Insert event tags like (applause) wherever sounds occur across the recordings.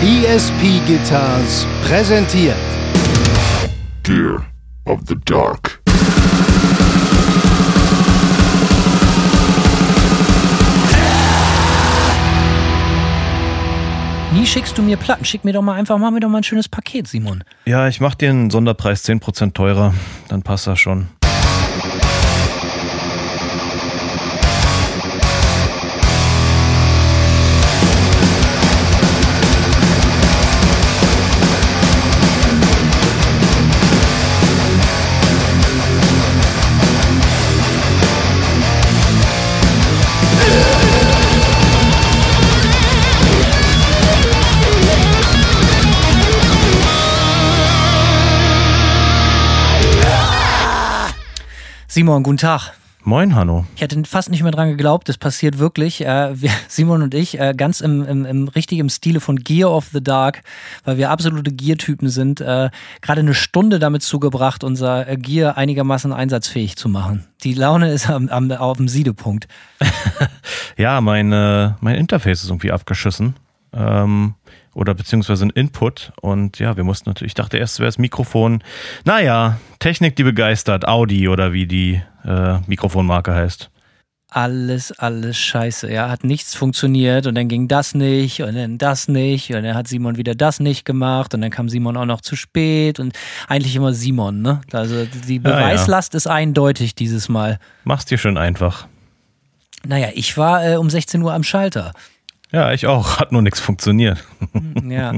ESP Guitars präsentiert Gear of the Dark. Nie schickst du mir Platten. Schick mir doch mal einfach, mach mir doch mal ein schönes Paket, Simon. Ja, ich mach dir einen Sonderpreis 10% teurer. Dann passt das schon. Simon, guten Tag. Moin, Hanno. Ich hätte fast nicht mehr dran geglaubt, das passiert wirklich. Äh, wir, (laughs) Simon und ich, äh, ganz im, im, im richtigen Stile von Gear of the Dark, weil wir absolute Gear-Typen sind, äh, gerade eine Stunde damit zugebracht, unser Gear einigermaßen einsatzfähig zu machen. Die Laune ist am, am, auf dem Siedepunkt. (laughs) Ja, mein, mein Interface ist irgendwie abgeschissen. Ähm, oder beziehungsweise ein Input. Und ja, wir mussten natürlich, ich dachte erst, es wäre das Mikrofon. Naja, Technik, die begeistert. Audi oder wie die äh, Mikrofonmarke heißt. Alles, alles scheiße. Ja, hat nichts funktioniert und dann ging das nicht und dann das nicht und dann hat Simon wieder das nicht gemacht und dann kam Simon auch noch zu spät und eigentlich immer Simon, ne? Also die Ja, ja. Beweislast ist eindeutig dieses Mal. Mach's dir schön einfach. Naja, ich war äh, um 16 Uhr am Schalter. Ja, ich auch. Hat nur nichts funktioniert. Ja.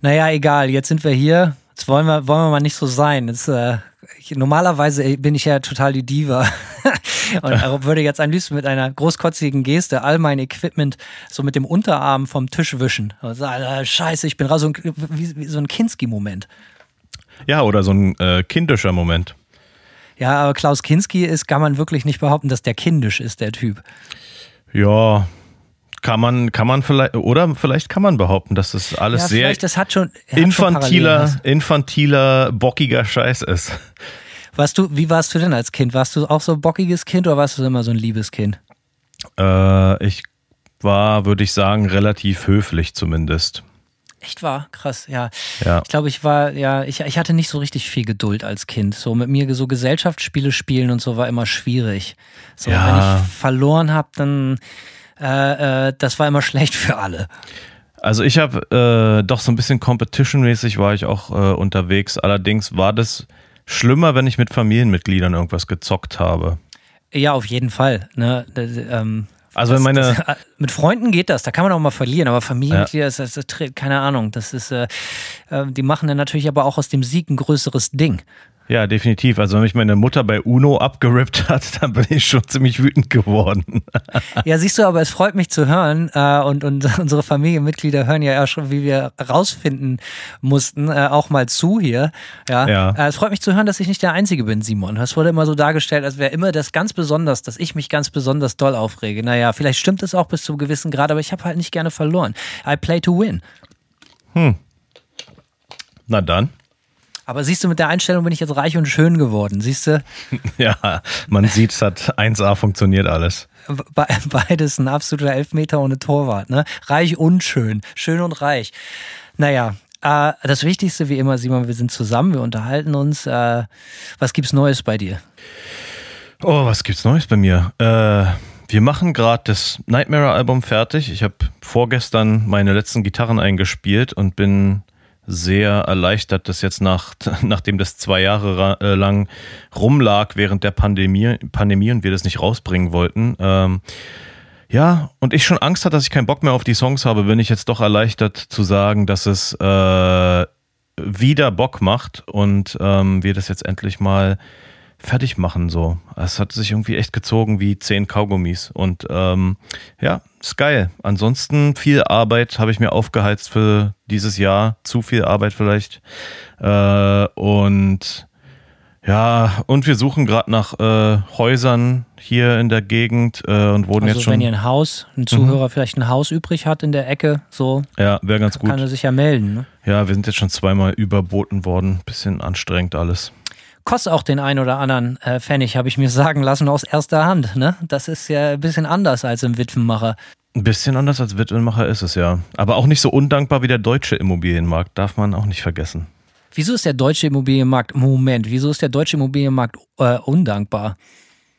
naja, egal, jetzt sind wir hier. Jetzt wollen wir, wollen wir mal nicht so sein. Jetzt, äh, ich, normalerweise bin ich ja total die Diva (laughs) und würde jetzt am liebsten mit einer großkotzigen Geste all mein Equipment so mit dem Unterarm vom Tisch wischen. Und sagen, äh, Scheiße, ich bin raus, so ein, wie, wie so ein Kinski-Moment. Ja, oder so ein äh, kindischer Moment. Ja, aber Klaus Kinski ist, kann man wirklich nicht behaupten, dass der kindisch ist, der Typ. Ja, kann man, kann man vielleicht, oder vielleicht kann man behaupten, dass das alles Ja, sehr das hat schon. hat schon infantiler, Parallelen. infantiler, bockiger Scheiß ist. Warst du, wie warst du denn als Kind? Warst du auch so ein bockiges Kind oder warst du immer so ein liebes Kind? Äh, ich war, würde ich sagen, relativ höflich zumindest. Echt wahr? Krass, ja. Ja. Ich glaube, ich war, ja, ich, ich hatte nicht so richtig viel Geduld als Kind. So mit mir so Gesellschaftsspiele spielen und so war immer schwierig. So, Ja. wenn ich verloren habe, dann äh, äh, das war immer (laughs) schlecht für alle. Also ich habe äh, doch so ein bisschen Competition-mäßig war ich auch äh, unterwegs. Allerdings war das schlimmer, wenn ich mit Familienmitgliedern irgendwas gezockt habe. Ja, auf jeden Fall. Ne? Ähm, Also das, meine, das, mit Freunden geht das, da kann man auch mal verlieren, aber Familienmitglieder, das, das, das, keine Ahnung, das ist, äh, äh, die machen dann natürlich aber auch aus dem Sieg ein größeres Ding. Ja definitiv. Also wenn mich meine Mutter bei Uno abgerippt hat, (laughs) dann bin ich schon ziemlich wütend geworden. Ja, siehst du, aber es freut mich zu hören äh, und, und (laughs) unsere Familienmitglieder hören ja auch schon, wie wir rausfinden mussten, äh, auch mal zu hier. Ja, Ja. Äh, es freut mich zu hören, dass ich nicht der Einzige bin, Simon. Das wurde immer so dargestellt, als wäre immer das ganz besonders, dass ich mich ganz besonders doll aufrege. Naja, vielleicht stimmt es auch bis zu einem gewissen Grad, aber ich habe halt nicht gerne verloren. I play to win. Na dann. Aber siehst du, mit der Einstellung bin ich jetzt reich und schön geworden. Siehst du, (laughs) Ja, man sieht, es hat 1A funktioniert alles. Be beides ein absoluter Elfmeter ohne Torwart. Ne? Reich und schön. Schön und reich. Naja, äh, das Wichtigste wie immer, Simon, wir sind zusammen, wir unterhalten uns. Äh, was gibt's Neues bei dir? Oh, was gibt's Neues bei mir? Äh, wir machen gerade das Nightmare-Album fertig. Ich habe vorgestern meine letzten Gitarren eingespielt und bin sehr erleichtert, dass jetzt nach, (laughs) nachdem das zwei Jahre äh, lang rumlag während der Pandemie, Pandemie und wir das nicht rausbringen wollten, ähm, ja, und ich schon Angst hatte, dass ich keinen Bock mehr auf die Songs habe, bin ich jetzt doch erleichtert zu sagen, dass es äh, wieder Bock macht und ähm, wir das jetzt endlich mal fertig machen. So, es hat sich irgendwie echt gezogen wie zehn Kaugummis und ähm, ja, ist geil. Ansonsten viel Arbeit habe ich mir aufgeheizt für dieses Jahr, zu viel Arbeit vielleicht äh, und ja, und wir suchen gerade nach äh, Häusern hier in der Gegend äh, und wurden Also jetzt schon. wenn ihr ein Haus, ein Zuhörer vielleicht ein Haus übrig hat in der Ecke, so ja, wäre ganz gut. kann er sich ja melden. Ne? Ja, wir sind jetzt schon zweimal überboten worden. Bisschen anstrengend alles. Kostet auch den ein oder anderen äh, Pfennig, habe ich mir sagen lassen aus erster Hand. Ne? Das ist ja ein bisschen anders als im Witwenmacher. Ein bisschen anders als Witwenmacher ist es ja. Aber auch nicht so undankbar wie der deutsche Immobilienmarkt, darf man auch nicht vergessen. Wieso ist der deutsche Immobilienmarkt, Moment, wieso ist der deutsche Immobilienmarkt äh, undankbar?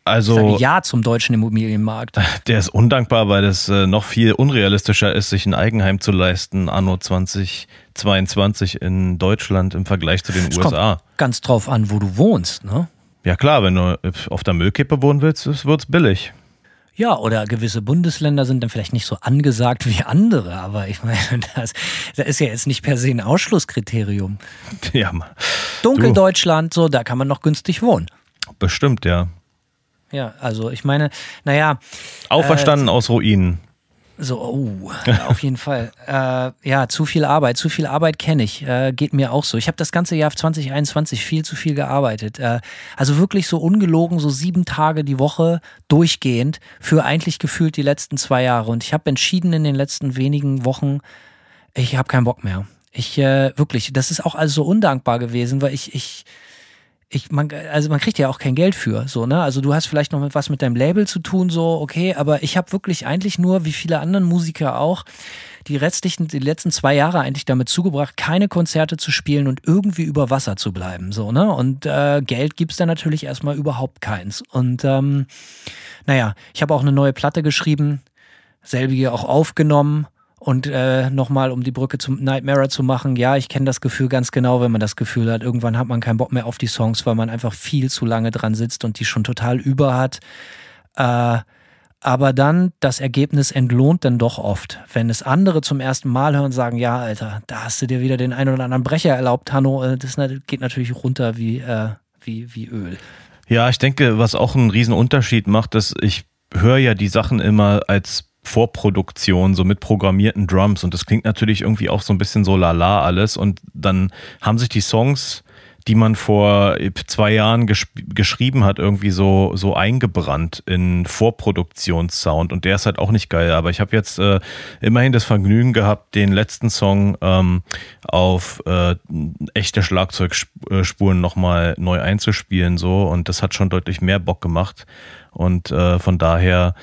Also, ja zum deutschen Immobilienmarkt. Der ist undankbar, weil es äh, noch viel unrealistischer ist, sich ein Eigenheim zu leisten, anno 2022 in Deutschland im Vergleich zu den Es USA. kommt ganz drauf an, wo du wohnst, ne? Ja klar, wenn du auf der Müllkippe wohnen willst, wird es billig. Ja, oder gewisse Bundesländer sind dann vielleicht nicht so angesagt wie andere, aber ich meine, (laughs) das, das ist ja jetzt nicht per se ein Ausschlusskriterium. Ja. Dunkeldeutschland, so, da kann man noch günstig wohnen. bestimmt, ja. Ja, also ich meine, naja, Auferstanden aus Ruinen. so, oh, (laughs) auf jeden Fall. Äh, ja, zu viel Arbeit, zu viel Arbeit kenne ich, äh, geht mir auch so. Ich habe das ganze Jahr 2021 viel zu viel gearbeitet. Äh, also wirklich so ungelogen, so sieben Tage die Woche durchgehend für eigentlich gefühlt die letzten zwei Jahre. Und ich habe entschieden in den letzten wenigen Wochen, ich habe keinen Bock mehr. Ich äh, wirklich, das ist auch alles so undankbar gewesen, weil ich, ich, ich, man, also man kriegt ja auch kein Geld für, so, ne? Also du hast vielleicht noch mit was mit deinem Label zu tun, so, okay, aber ich habe wirklich eigentlich nur, wie viele anderen Musiker auch, die restlichen, die letzten zwei Jahre eigentlich damit zugebracht, keine Konzerte zu spielen und irgendwie über Wasser zu bleiben, so, ne? Und äh, Geld gibt's da natürlich erstmal überhaupt keins. Und ähm, naja, ich habe auch eine neue Platte geschrieben, selbige auch aufgenommen. Und äh, nochmal, um die Brücke zum Nightmare zu machen, ja, ich kenne das Gefühl ganz genau, wenn man das Gefühl hat, irgendwann hat man keinen Bock mehr auf die Songs, weil man einfach viel zu lange dran sitzt und die schon total über hat. Äh, aber dann das Ergebnis entlohnt dann doch oft. Wenn es andere zum ersten Mal hören und sagen, ja, Alter, da hast du dir wieder den einen oder anderen Brecher erlaubt, Hanno, äh, das geht natürlich runter wie, äh, wie, wie Öl. Ja, ich denke, was auch einen riesen Unterschied macht, ist, ich höre ja die Sachen immer als Vorproduktion, so mit programmierten Drums. Und das klingt natürlich irgendwie auch so ein bisschen so lala alles. Und dann haben sich die Songs, die man vor zwei Jahren gesch geschrieben hat, irgendwie so, so eingebrannt in Vorproduktionssound. Und der ist halt auch nicht geil, aber ich habe jetzt äh, immerhin das Vergnügen gehabt, den letzten Song ähm, auf äh, echte Schlagzeugspuren nochmal neu einzuspielen so. Und das hat schon deutlich mehr Bock gemacht und äh, von daher,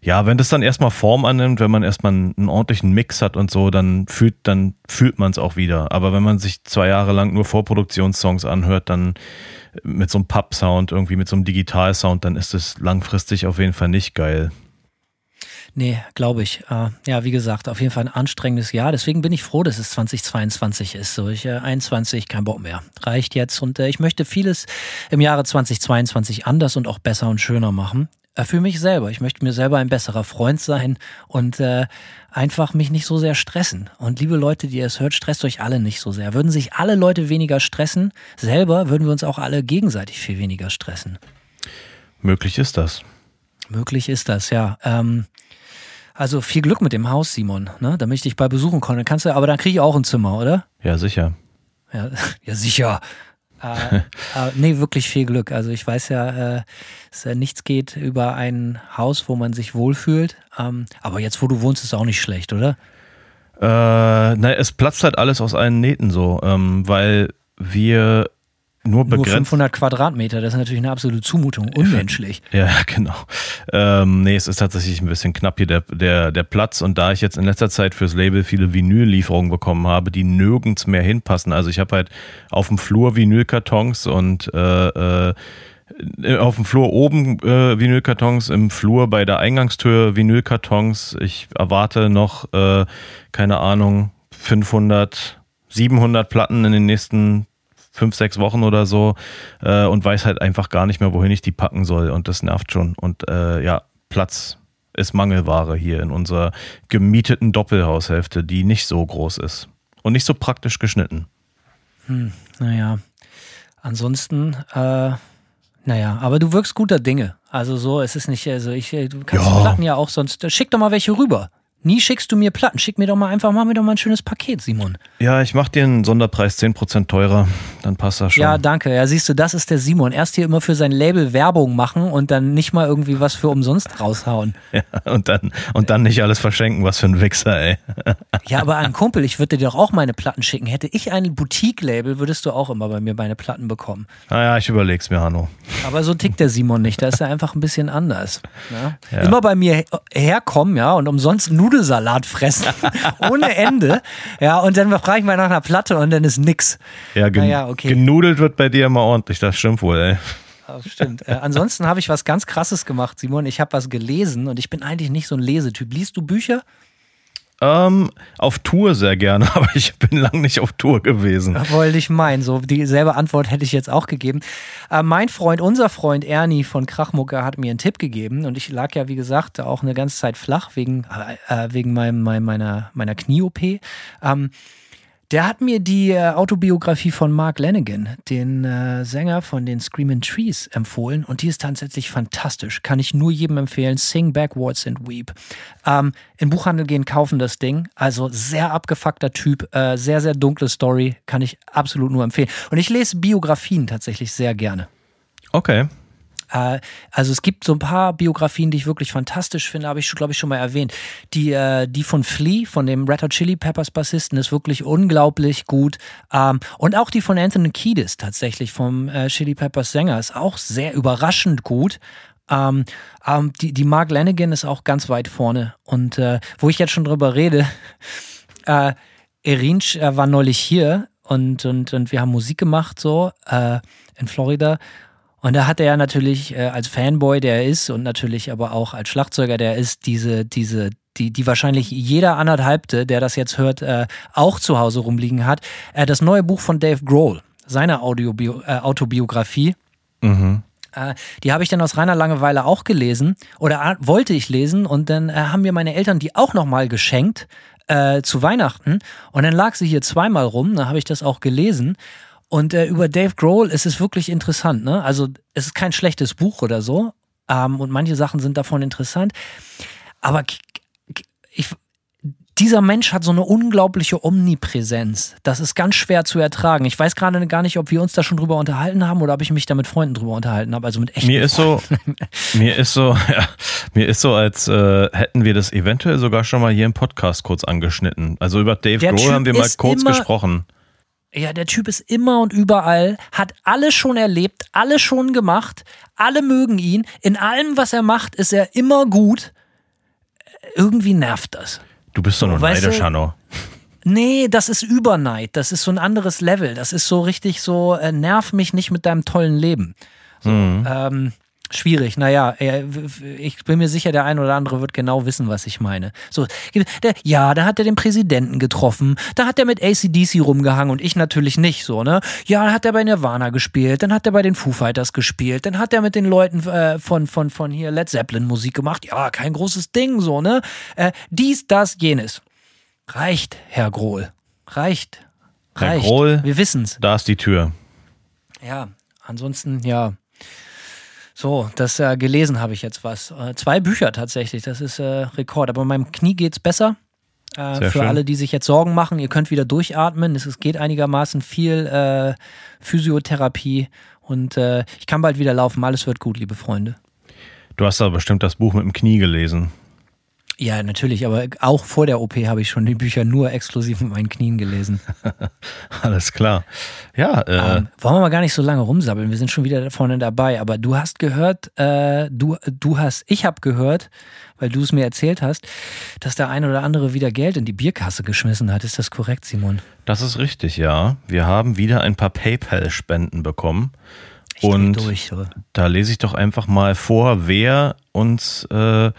ja, wenn das dann erstmal Form annimmt, wenn man erstmal einen, ordentlichen Mix hat und so, dann fühlt, dann fühlt man es auch wieder. Aber wenn man sich zwei Jahre lang nur Vorproduktionssongs anhört, dann mit so einem Pub-Sound, irgendwie mit so einem Digital-Sound, dann ist es langfristig auf jeden Fall nicht geil. Nee, glaube ich. Äh, ja, wie gesagt, auf jeden Fall ein anstrengendes Jahr. Deswegen bin ich froh, dass es 2022 ist. So, ich äh, 21, kein Bock mehr. Reicht jetzt. Und äh, ich möchte vieles im Jahre 2022 anders und auch besser und schöner machen. Äh, für mich selber. Ich möchte mir selber ein besserer Freund sein und äh, einfach mich nicht so sehr stressen. Und liebe Leute, die ihr es hört, stresst euch alle nicht so sehr. Würden sich alle Leute weniger stressen, selber würden wir uns auch alle gegenseitig viel weniger stressen. Möglich ist das. Möglich ist das, ja. Ähm, also viel Glück mit dem Haus, Simon, ne? damit ich dich bei besuchen konnte. Kannst du, aber dann kriege ich auch ein Zimmer, oder? Ja, sicher. Ja, (laughs) ja sicher. äh, (laughs) äh, nee, wirklich viel Glück. Also ich weiß ja, äh, dass äh, nichts geht über ein Haus, wo man sich wohlfühlt. Ähm, aber jetzt, wo du wohnst, ist auch nicht schlecht, oder? Äh, naja, es platzt halt alles aus allen Nähten so, ähm, weil wir nur begrenzt. Nur 500 Quadratmeter, das ist natürlich eine absolute Zumutung, unmenschlich. (laughs) Ja, genau. Ähm, nee, es ist tatsächlich ein bisschen knapp hier der, der, der Platz und da ich jetzt in letzter Zeit fürs Label viele Vinyl-Lieferungen bekommen habe, die nirgends mehr hinpassen. Also ich habe halt auf dem Flur Vinylkartons und äh, äh, auf dem Flur oben äh, Vinylkartons, im Flur bei der Eingangstür Vinylkartons. Ich erwarte noch, äh, keine Ahnung, 500, 700 Platten in den nächsten fünf, sechs Wochen oder so äh, und weiß halt einfach gar nicht mehr, wohin ich die packen soll. Und das nervt schon. Und äh, ja, Platz ist Mangelware hier in unserer gemieteten Doppelhaushälfte, die nicht so groß ist und nicht so praktisch geschnitten. Hm, naja, ansonsten, äh, naja, aber du wirkst guter Dinge. Also so, es ist nicht, also ich, du kannst Ja. die Platten ja auch sonst, schick doch mal welche rüber. Nie schickst du mir Platten. Schick mir doch mal einfach, mach mir doch mal ein schönes Paket, Simon. Ja, ich mach dir einen Sonderpreis 10% teurer. Dann passt das schon. Ja, danke. Ja, siehst du, das ist der Simon. Erst hier immer für sein Label Werbung machen und dann nicht mal irgendwie was für umsonst raushauen. (laughs) Ja, und dann, und dann nicht alles verschenken. Was für ein Wichser, ey. (laughs) Ja, aber ein Kumpel, ich würde dir doch auch meine Platten schicken. Hätte ich ein Boutique-Label, würdest du auch immer bei mir meine Platten bekommen. Naja, ich überleg's mir, Hanno. Aber so tickt der Simon nicht. Da ist er (laughs) einfach ein bisschen anders. Ja? Ja. Immer bei mir her- herkommen, ja, und umsonst Nudelsalat fressen. (laughs) ohne Ende. Ja, und dann frage ich mal nach einer Platte und dann ist nix. Ja, gen Naja, okay. genudelt wird bei dir immer ordentlich. Das stimmt wohl, ey. Ja, stimmt. Äh, ansonsten habe ich was ganz Krasses gemacht, Simon. Ich habe was gelesen und ich bin eigentlich nicht so ein Lesetyp. Liest du Bücher? Ähm, auf Tour sehr gerne, (laughs) aber ich bin lang nicht auf Tour gewesen. Wollte ich meinen. So dieselbe Antwort hätte ich jetzt auch gegeben. Äh, mein Freund, unser Freund Ernie von Krachmucker hat mir einen Tipp gegeben und ich lag ja, wie gesagt, auch eine ganze Zeit flach wegen, äh, wegen meinem, meinem, meiner, meiner Knie-OP. Ähm, der hat mir die äh, Autobiografie von Mark Lanigan, den äh, Sänger von den Screaming Trees, empfohlen und die ist tatsächlich fantastisch. Kann ich nur jedem empfehlen. Sing Backwards and Weep. Ähm, in Buchhandel gehen, kaufen das Ding. Also sehr abgefuckter Typ, äh, sehr, sehr dunkle Story. Kann ich absolut nur empfehlen. Und ich lese Biografien tatsächlich sehr gerne. Okay. Äh, also es gibt so ein paar Biografien, die ich wirklich fantastisch finde, habe ich, glaube ich, schon mal erwähnt. Die, äh, die von Flea, von dem Red Hot Chili Peppers Bassisten, ist wirklich unglaublich gut. Ähm, und auch die von Anthony Kiedis tatsächlich, vom äh, Chili Peppers Sänger, ist auch sehr überraschend gut. Ähm, ähm, die, die Mark Lanigan ist auch ganz weit vorne. Und äh, wo ich jetzt schon drüber rede, (laughs) äh, Erinch äh, war neulich hier und, und, und wir haben Musik gemacht, so äh, in Florida. Und da hat er natürlich äh, als Fanboy, der er ist, und natürlich aber auch als Schlagzeuger, der er ist, diese, diese, die, die wahrscheinlich jeder anderthalbte, der das jetzt hört, äh, auch zu Hause rumliegen hat, äh, das neue Buch von Dave Grohl, seine Audiobio äh, Autobiografie. Mhm. Äh, die habe ich dann aus reiner Langeweile auch gelesen oder äh, wollte ich lesen und dann haben mir meine Eltern die auch nochmal geschenkt äh, zu Weihnachten und dann lag sie hier zweimal rum, da habe ich das auch gelesen und äh, über Dave Grohl ist es wirklich interessant, ne? Also es ist kein schlechtes Buch oder so ähm, und manche Sachen sind davon interessant, aber ich, dieser Mensch hat so eine unglaubliche Omnipräsenz. Das ist ganz schwer zu ertragen. Ich weiß gerade gar nicht, ob wir uns da schon drüber unterhalten haben oder ob ich mich da mit Freunden drüber unterhalten habe. Also mit echten Mir ist so, mir ist so, (laughs) ja, mir ist so, als äh, hätten wir das eventuell sogar schon mal hier im Podcast kurz angeschnitten. Also über Dave Der Grohl Typ haben wir mal kurz gesprochen. Ja, der Typ ist immer und überall, hat alles schon erlebt, alles schon gemacht, alle mögen ihn. In allem, was er macht, ist er immer gut. Irgendwie nervt das. Du bist doch nur Weißt neidisch, Hanno. Nee, das ist Überneid. Das ist so ein anderes Level. Das ist so richtig so, äh, nerv mich nicht mit deinem tollen Leben. So, ähm, schwierig. Naja, äh, ich bin mir sicher, der ein oder andere wird genau wissen, was ich meine. So, der, ja, da hat er den Präsidenten getroffen. Da hat er mit ACDC rumgehangen und ich natürlich nicht so, ne? Ja, dann hat er bei Nirvana gespielt. Dann hat er bei den Foo Fighters gespielt. Dann hat er mit den Leuten äh, von, von, von hier Led Zeppelin Musik gemacht. Ja, kein großes Ding, so, ne? Äh, dies, das, jenes. Reicht, Herr Grohl. Reicht. Herr Reicht. Grohl. Wir wissen's. Da ist die Tür. Ja, ansonsten, ja. So, das äh, gelesen habe ich jetzt was. Äh, zwei Bücher tatsächlich, das ist äh, Rekord. Aber meinem Knie geht's besser. Äh, für schön. alle, die sich jetzt Sorgen machen, ihr könnt wieder durchatmen. Es, es geht einigermaßen viel äh, Physiotherapie und äh, ich kann bald wieder laufen. Alles wird gut, liebe Freunde. Du hast aber bestimmt das Buch mit dem Knie gelesen. Ja, natürlich, aber auch vor der OP habe ich schon die Bücher nur exklusiv mit meinen Knien gelesen. (laughs) Alles klar. Ja, äh, Ähm, wollen wir mal gar nicht so lange rumsabbeln, wir sind schon wieder vorne dabei, aber du hast gehört, äh, du, du hast, ich habe gehört, weil du es mir erzählt hast, dass der eine oder andere wieder Geld in die Bierkasse geschmissen hat. Ist das korrekt, Simon? das ist richtig, ja. Wir haben wieder ein paar PayPal-Spenden bekommen. Und durch, da lese ich doch einfach mal vor, wer uns äh,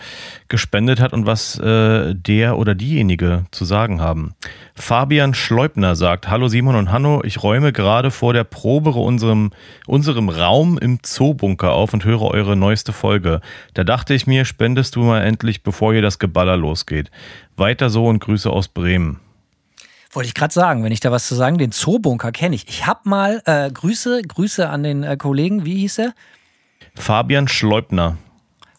gespendet hat und was äh, der oder diejenige zu sagen haben. Fabian Schleubner sagt, Hallo Simon und Hanno, ich räume gerade vor der Probe unserem, unserem Raum im Zoobunker auf und höre eure neueste Folge. Da dachte ich mir, spendest du mal endlich, bevor hier das Geballer losgeht. Weiter so und Grüße aus Bremen. Wollte ich gerade sagen, wenn ich da was zu sagen, den Zoobunker kenne ich. Ich habe mal äh, Grüße, Grüße an den äh, Kollegen, wie hieß er? Fabian Schleubner.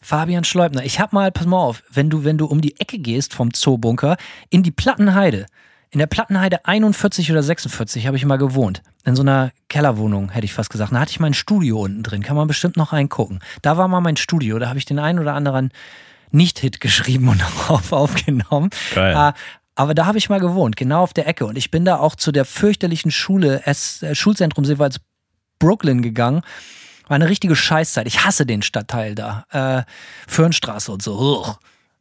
Fabian Schleubner. Ich hab mal, pass mal auf, wenn du, wenn du um die Ecke gehst vom Zoobunker in die Plattenheide, in der Plattenheide 41 oder 46 habe ich mal gewohnt. In so einer Kellerwohnung, hätte ich fast gesagt. Da hatte ich mein Studio unten drin. Kann man bestimmt noch reingucken. Da war mal mein Studio. Da habe ich den einen oder anderen Nicht-Hit geschrieben und (laughs) darauf aufgenommen. Geil. Äh, aber da habe ich mal gewohnt, genau auf der Ecke. Und ich bin da auch zu der fürchterlichen Schule, S äh, Schulzentrum Silberts Brooklyn gegangen. War eine richtige Scheißzeit. Ich hasse den Stadtteil da. Äh, Fürnstraße und so. Uch.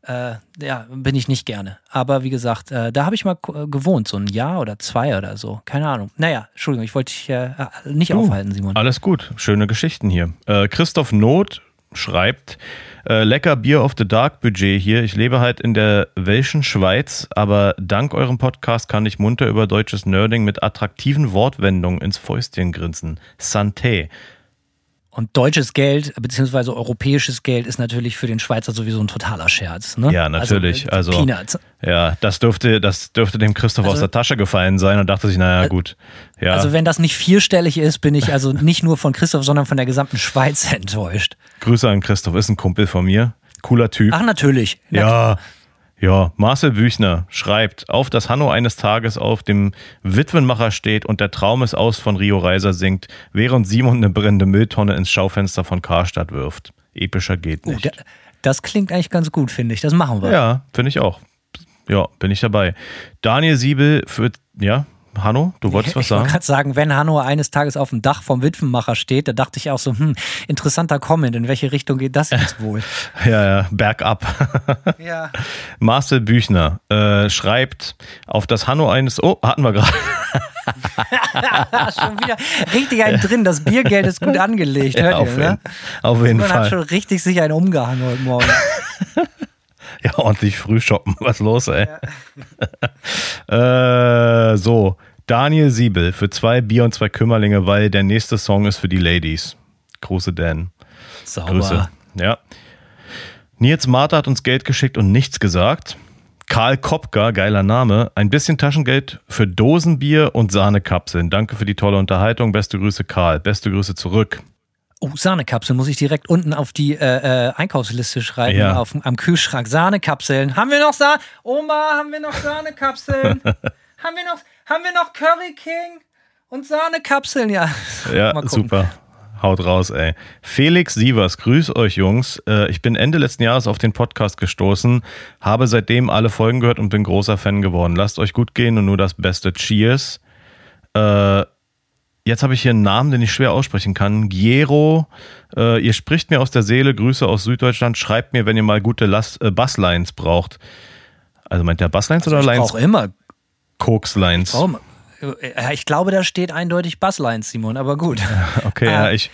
Äh, ja, bin ich nicht gerne. Aber wie gesagt, äh, da habe ich mal äh, gewohnt, so ein Jahr oder zwei oder so. Keine Ahnung. Naja, Entschuldigung, ich wollte dich äh, nicht Du, aufhalten, Simon. Alles gut, schöne Geschichten hier. Äh, Christoph Not schreibt, äh, lecker Bier of the Dark Budget hier. Ich lebe halt in der welschen Schweiz, aber dank eurem Podcast kann ich munter über deutsches Nerding mit attraktiven Wortwendungen ins Fäustchen grinsen. Santé. Und deutsches Geld, beziehungsweise europäisches Geld, ist natürlich für den Schweizer sowieso ein totaler Scherz. Ne? Ja, natürlich. Also, äh, Peanuts. ja, das dürfte, das dürfte dem Christoph aus Also- der Tasche gefallen sein und dachte sich, naja, gut. Ja, Also wenn das nicht vierstellig ist, bin ich also nicht nur von Christoph, sondern von der gesamten Schweiz (laughs) enttäuscht. Grüße an Christoph, ist ein Kumpel von mir. Cooler Typ. Ach natürlich. Na Ja, ja. Marcel Büchner schreibt, auf dass Hanno eines Tages auf dem Witwenmacher steht und der Traum ist aus von Rio Reiser singt, während Simon eine brennende Mülltonne ins Schaufenster von Karstadt wirft. Epischer geht Oh, nicht. da- das klingt eigentlich ganz gut, finde ich. Das machen wir. ja, finde ich auch. Ja, bin ich dabei. Daniel Siebel für, ja, Hanno, du wolltest was ich wollte sagen? gerade sagen, wenn Hanno eines Tages auf dem Dach vom Witwenmacher steht, da dachte ich auch so, hm, interessanter Comment, in welche Richtung geht das jetzt wohl? (laughs) Ja, ja, bergab. (laughs) ja. Marcel Büchner äh, schreibt, auf das Hanno eines, oh, hatten wir gerade. (laughs) Schon wieder richtig einen drin. Das Biergeld ist gut angelegt. Hört Ja, auf, ihr, ne? jeden, auf jeden Man hat Fall. schon richtig sich einen umgehangen heute Morgen. Ja, ordentlich früh shoppen. (laughs) Was los, ey? (laughs) äh, so, Daniel Siebel für zwei Bier und zwei Kümmerlinge, weil der nächste Song ist für die Ladies. Große Dan. Sauber. Grüße. Ja. Nils Martha hat uns Geld geschickt und nichts gesagt. Karl Kopka, geiler Name, ein bisschen Taschengeld für Dosenbier und Sahnekapseln. Danke für die tolle Unterhaltung. Beste Grüße, Karl. Beste Grüße zurück. Oh, Sahnekapseln muss ich direkt unten auf die äh, äh, Einkaufsliste schreiben, Ja. auf, am Kühlschrank. Sahnekapseln. Haben wir noch Sahne? Oma, haben wir noch Sahnekapseln? (laughs) haben, wir noch, haben wir noch Curry King und Sahnekapseln? Ja. Ja, super. Haut raus, ey. Felix Sievers, grüß euch, Jungs. Äh, Ich bin Ende letzten Jahres auf den Podcast gestoßen, habe seitdem alle Folgen gehört und bin großer Fan geworden. Lasst euch gut gehen und nur das Beste. Cheers. Äh, Jetzt habe ich hier einen Namen, den ich schwer aussprechen kann. Giero, äh, ihr spricht mir aus der Seele. Grüße aus Süddeutschland. Schreibt mir, wenn ihr mal gute Las äh, Basslines braucht. Also meint der Basslines oder Ich Lines? brauche immer. Koks-Lines. Warum? Äh, Ich glaube, da steht eindeutig Basslines, Simon, aber gut. (laughs) Okay, Äh, ja, ich.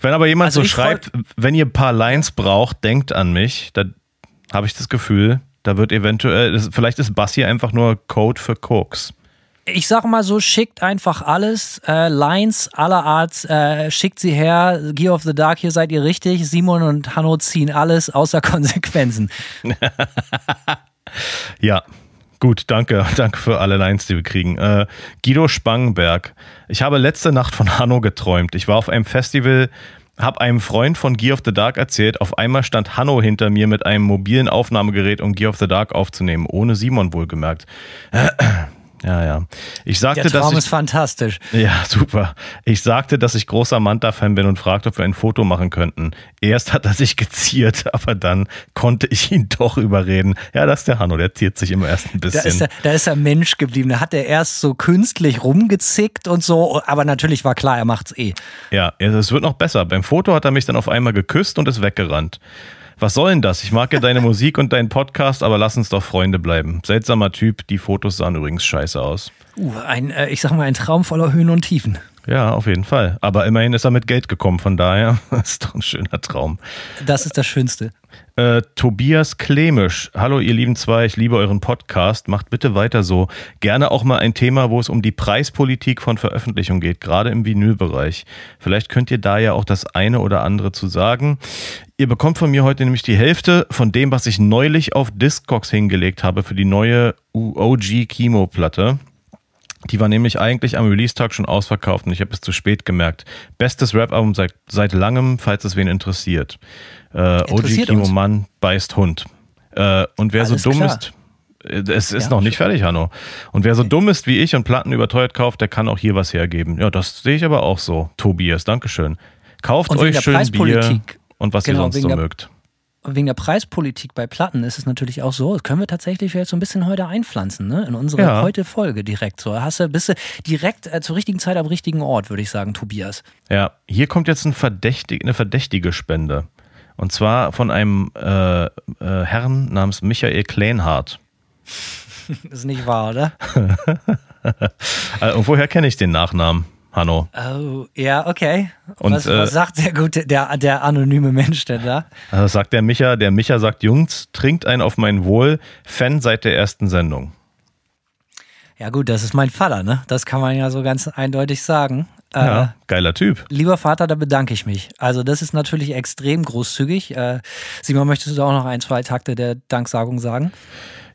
Wenn aber jemand also so ich schreibt, wenn ihr ein paar Lines braucht, denkt an mich, da habe ich das Gefühl, da wird eventuell, vielleicht ist Bass hier einfach nur Code für Koks. Ich sag mal so, schickt einfach alles, äh, Lines aller Art, äh, schickt sie her. Gear of the Dark, hier seid ihr richtig. Simon und Hanno ziehen alles außer (laughs) Konsequenzen. Ja, gut, danke. (laughs) Danke für alle Lines, die wir kriegen. Äh, Guido Spangenberg. Ich habe letzte Nacht von Hanno geträumt. Ich war auf einem Festival, habe einem Freund von Gear of the Dark erzählt. Auf einmal stand Hanno hinter mir mit einem mobilen Aufnahmegerät, um Gear of the Dark aufzunehmen. Ohne Simon wohlgemerkt. (clears throat) Ja, ja. Ich sagte, Der dass Traum ich, ist fantastisch. Ja, super. Ich sagte, dass ich großer Manta-Fan bin und fragte, ob wir ein Foto machen könnten. Erst hat er sich geziert, (laughs) aber dann konnte ich ihn doch überreden. Ja, das ist der Hanno, der ziert sich immer erst ein Da ist, bisschen. er, da ist er Mensch geblieben. Da hat er erst so künstlich rumgezickt und so, aber natürlich war klar, er macht's eh. Ja, es wird noch besser. Beim Foto hat er mich dann auf einmal geküsst und ist weggerannt. Was soll denn das? Ich mag ja deine Musik und deinen Podcast, aber lass uns doch Freunde bleiben. Seltsamer Typ, die Fotos sahen übrigens scheiße aus. Uh, ein, äh, ich sag mal, ein Traum voller Höhen und Tiefen. Ja, auf jeden Fall. Aber immerhin ist er mit Geld gekommen, von daher (laughs) ist doch ein schöner Traum. Das ist das Schönste. Äh, Tobias Klemisch. Hallo, ihr lieben zwei, ich liebe euren Podcast. Macht bitte weiter so. Gerne auch mal ein Thema, wo es um die Preispolitik von Veröffentlichung geht, gerade im Vinylbereich. Vielleicht könnt ihr da ja auch das eine oder andere zu sagen. Ihr bekommt von mir heute nämlich die Hälfte von dem, was ich neulich auf Discogs hingelegt habe für die neue OG Kimo-Platte. Die war nämlich eigentlich am Release-Tag schon ausverkauft und ich habe es zu spät gemerkt. Bestes Rap-Album seit, seit langem, falls es wen interessiert. Äh, OG Interessiert Kimo uns. Mann beißt Hund. Äh, und wer Alles so dumm klar. ist, äh, es ist Ja, noch nicht fertig, Hanno. Und wer so dumm ist wie ich und Platten überteuert kauft, der kann auch hier was hergeben. Ja, das sehe ich aber auch so. Tobias, Dankeschön. Kauft euch schön Bier. Und was Genau, ihr sonst so der- mögt. wegen der Preispolitik bei Platten ist es natürlich auch so, das können wir tatsächlich jetzt so ein bisschen heute einpflanzen, ne? In unsere Ja. heute Folge direkt so. Hast du, bist du direkt äh, zur richtigen Zeit am richtigen Ort, würde ich sagen, Tobias. Ja, hier kommt jetzt ein verdächtig, eine verdächtige Spende. Und zwar von einem äh, äh, Herrn namens Michael Kleinhardt. (laughs) ist nicht wahr, oder? (laughs) Äh, und woher kenne ich den Nachnamen, Hanno? Oh, ja, okay. Und, was, äh, was sagt der gute, der, der anonyme Mensch denn da? Also sagt der Micha, der Micha sagt, Jungs, trinkt einen auf mein Wohl, Fan seit der ersten Sendung. Ja gut, das ist mein Vater, ne? Das kann man ja so ganz eindeutig sagen. Äh, Ja, geiler Typ. Lieber Vater, da bedanke ich mich. Also das ist natürlich extrem großzügig. Äh, Simon, möchtest du auch noch ein, zwei Takte der Danksagung sagen?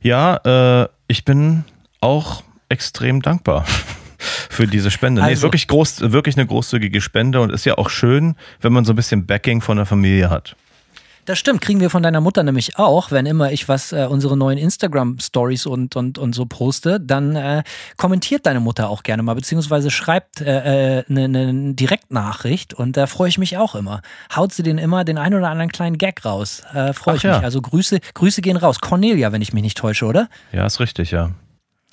Ja, äh, ich bin auch extrem dankbar (laughs) für diese Spende. nee, ist Also- wirklich, groß, wirklich eine großzügige Spende und ist ja auch schön, wenn man so ein bisschen Backing von der Familie hat. Das stimmt, kriegen wir von deiner Mutter nämlich auch, wenn immer ich was, äh, unsere neuen Instagram-Stories und, und, und so poste, dann äh, kommentiert deine Mutter auch gerne mal, beziehungsweise schreibt eine äh, ne, ne Direktnachricht und da freue ich mich auch immer. Haut sie den immer den einen oder anderen kleinen Gag raus. Äh, freue ich ja. mich. Also Grüße, Grüße gehen raus. Cornelia, wenn ich mich nicht täusche, oder? Ja, ist richtig, ja.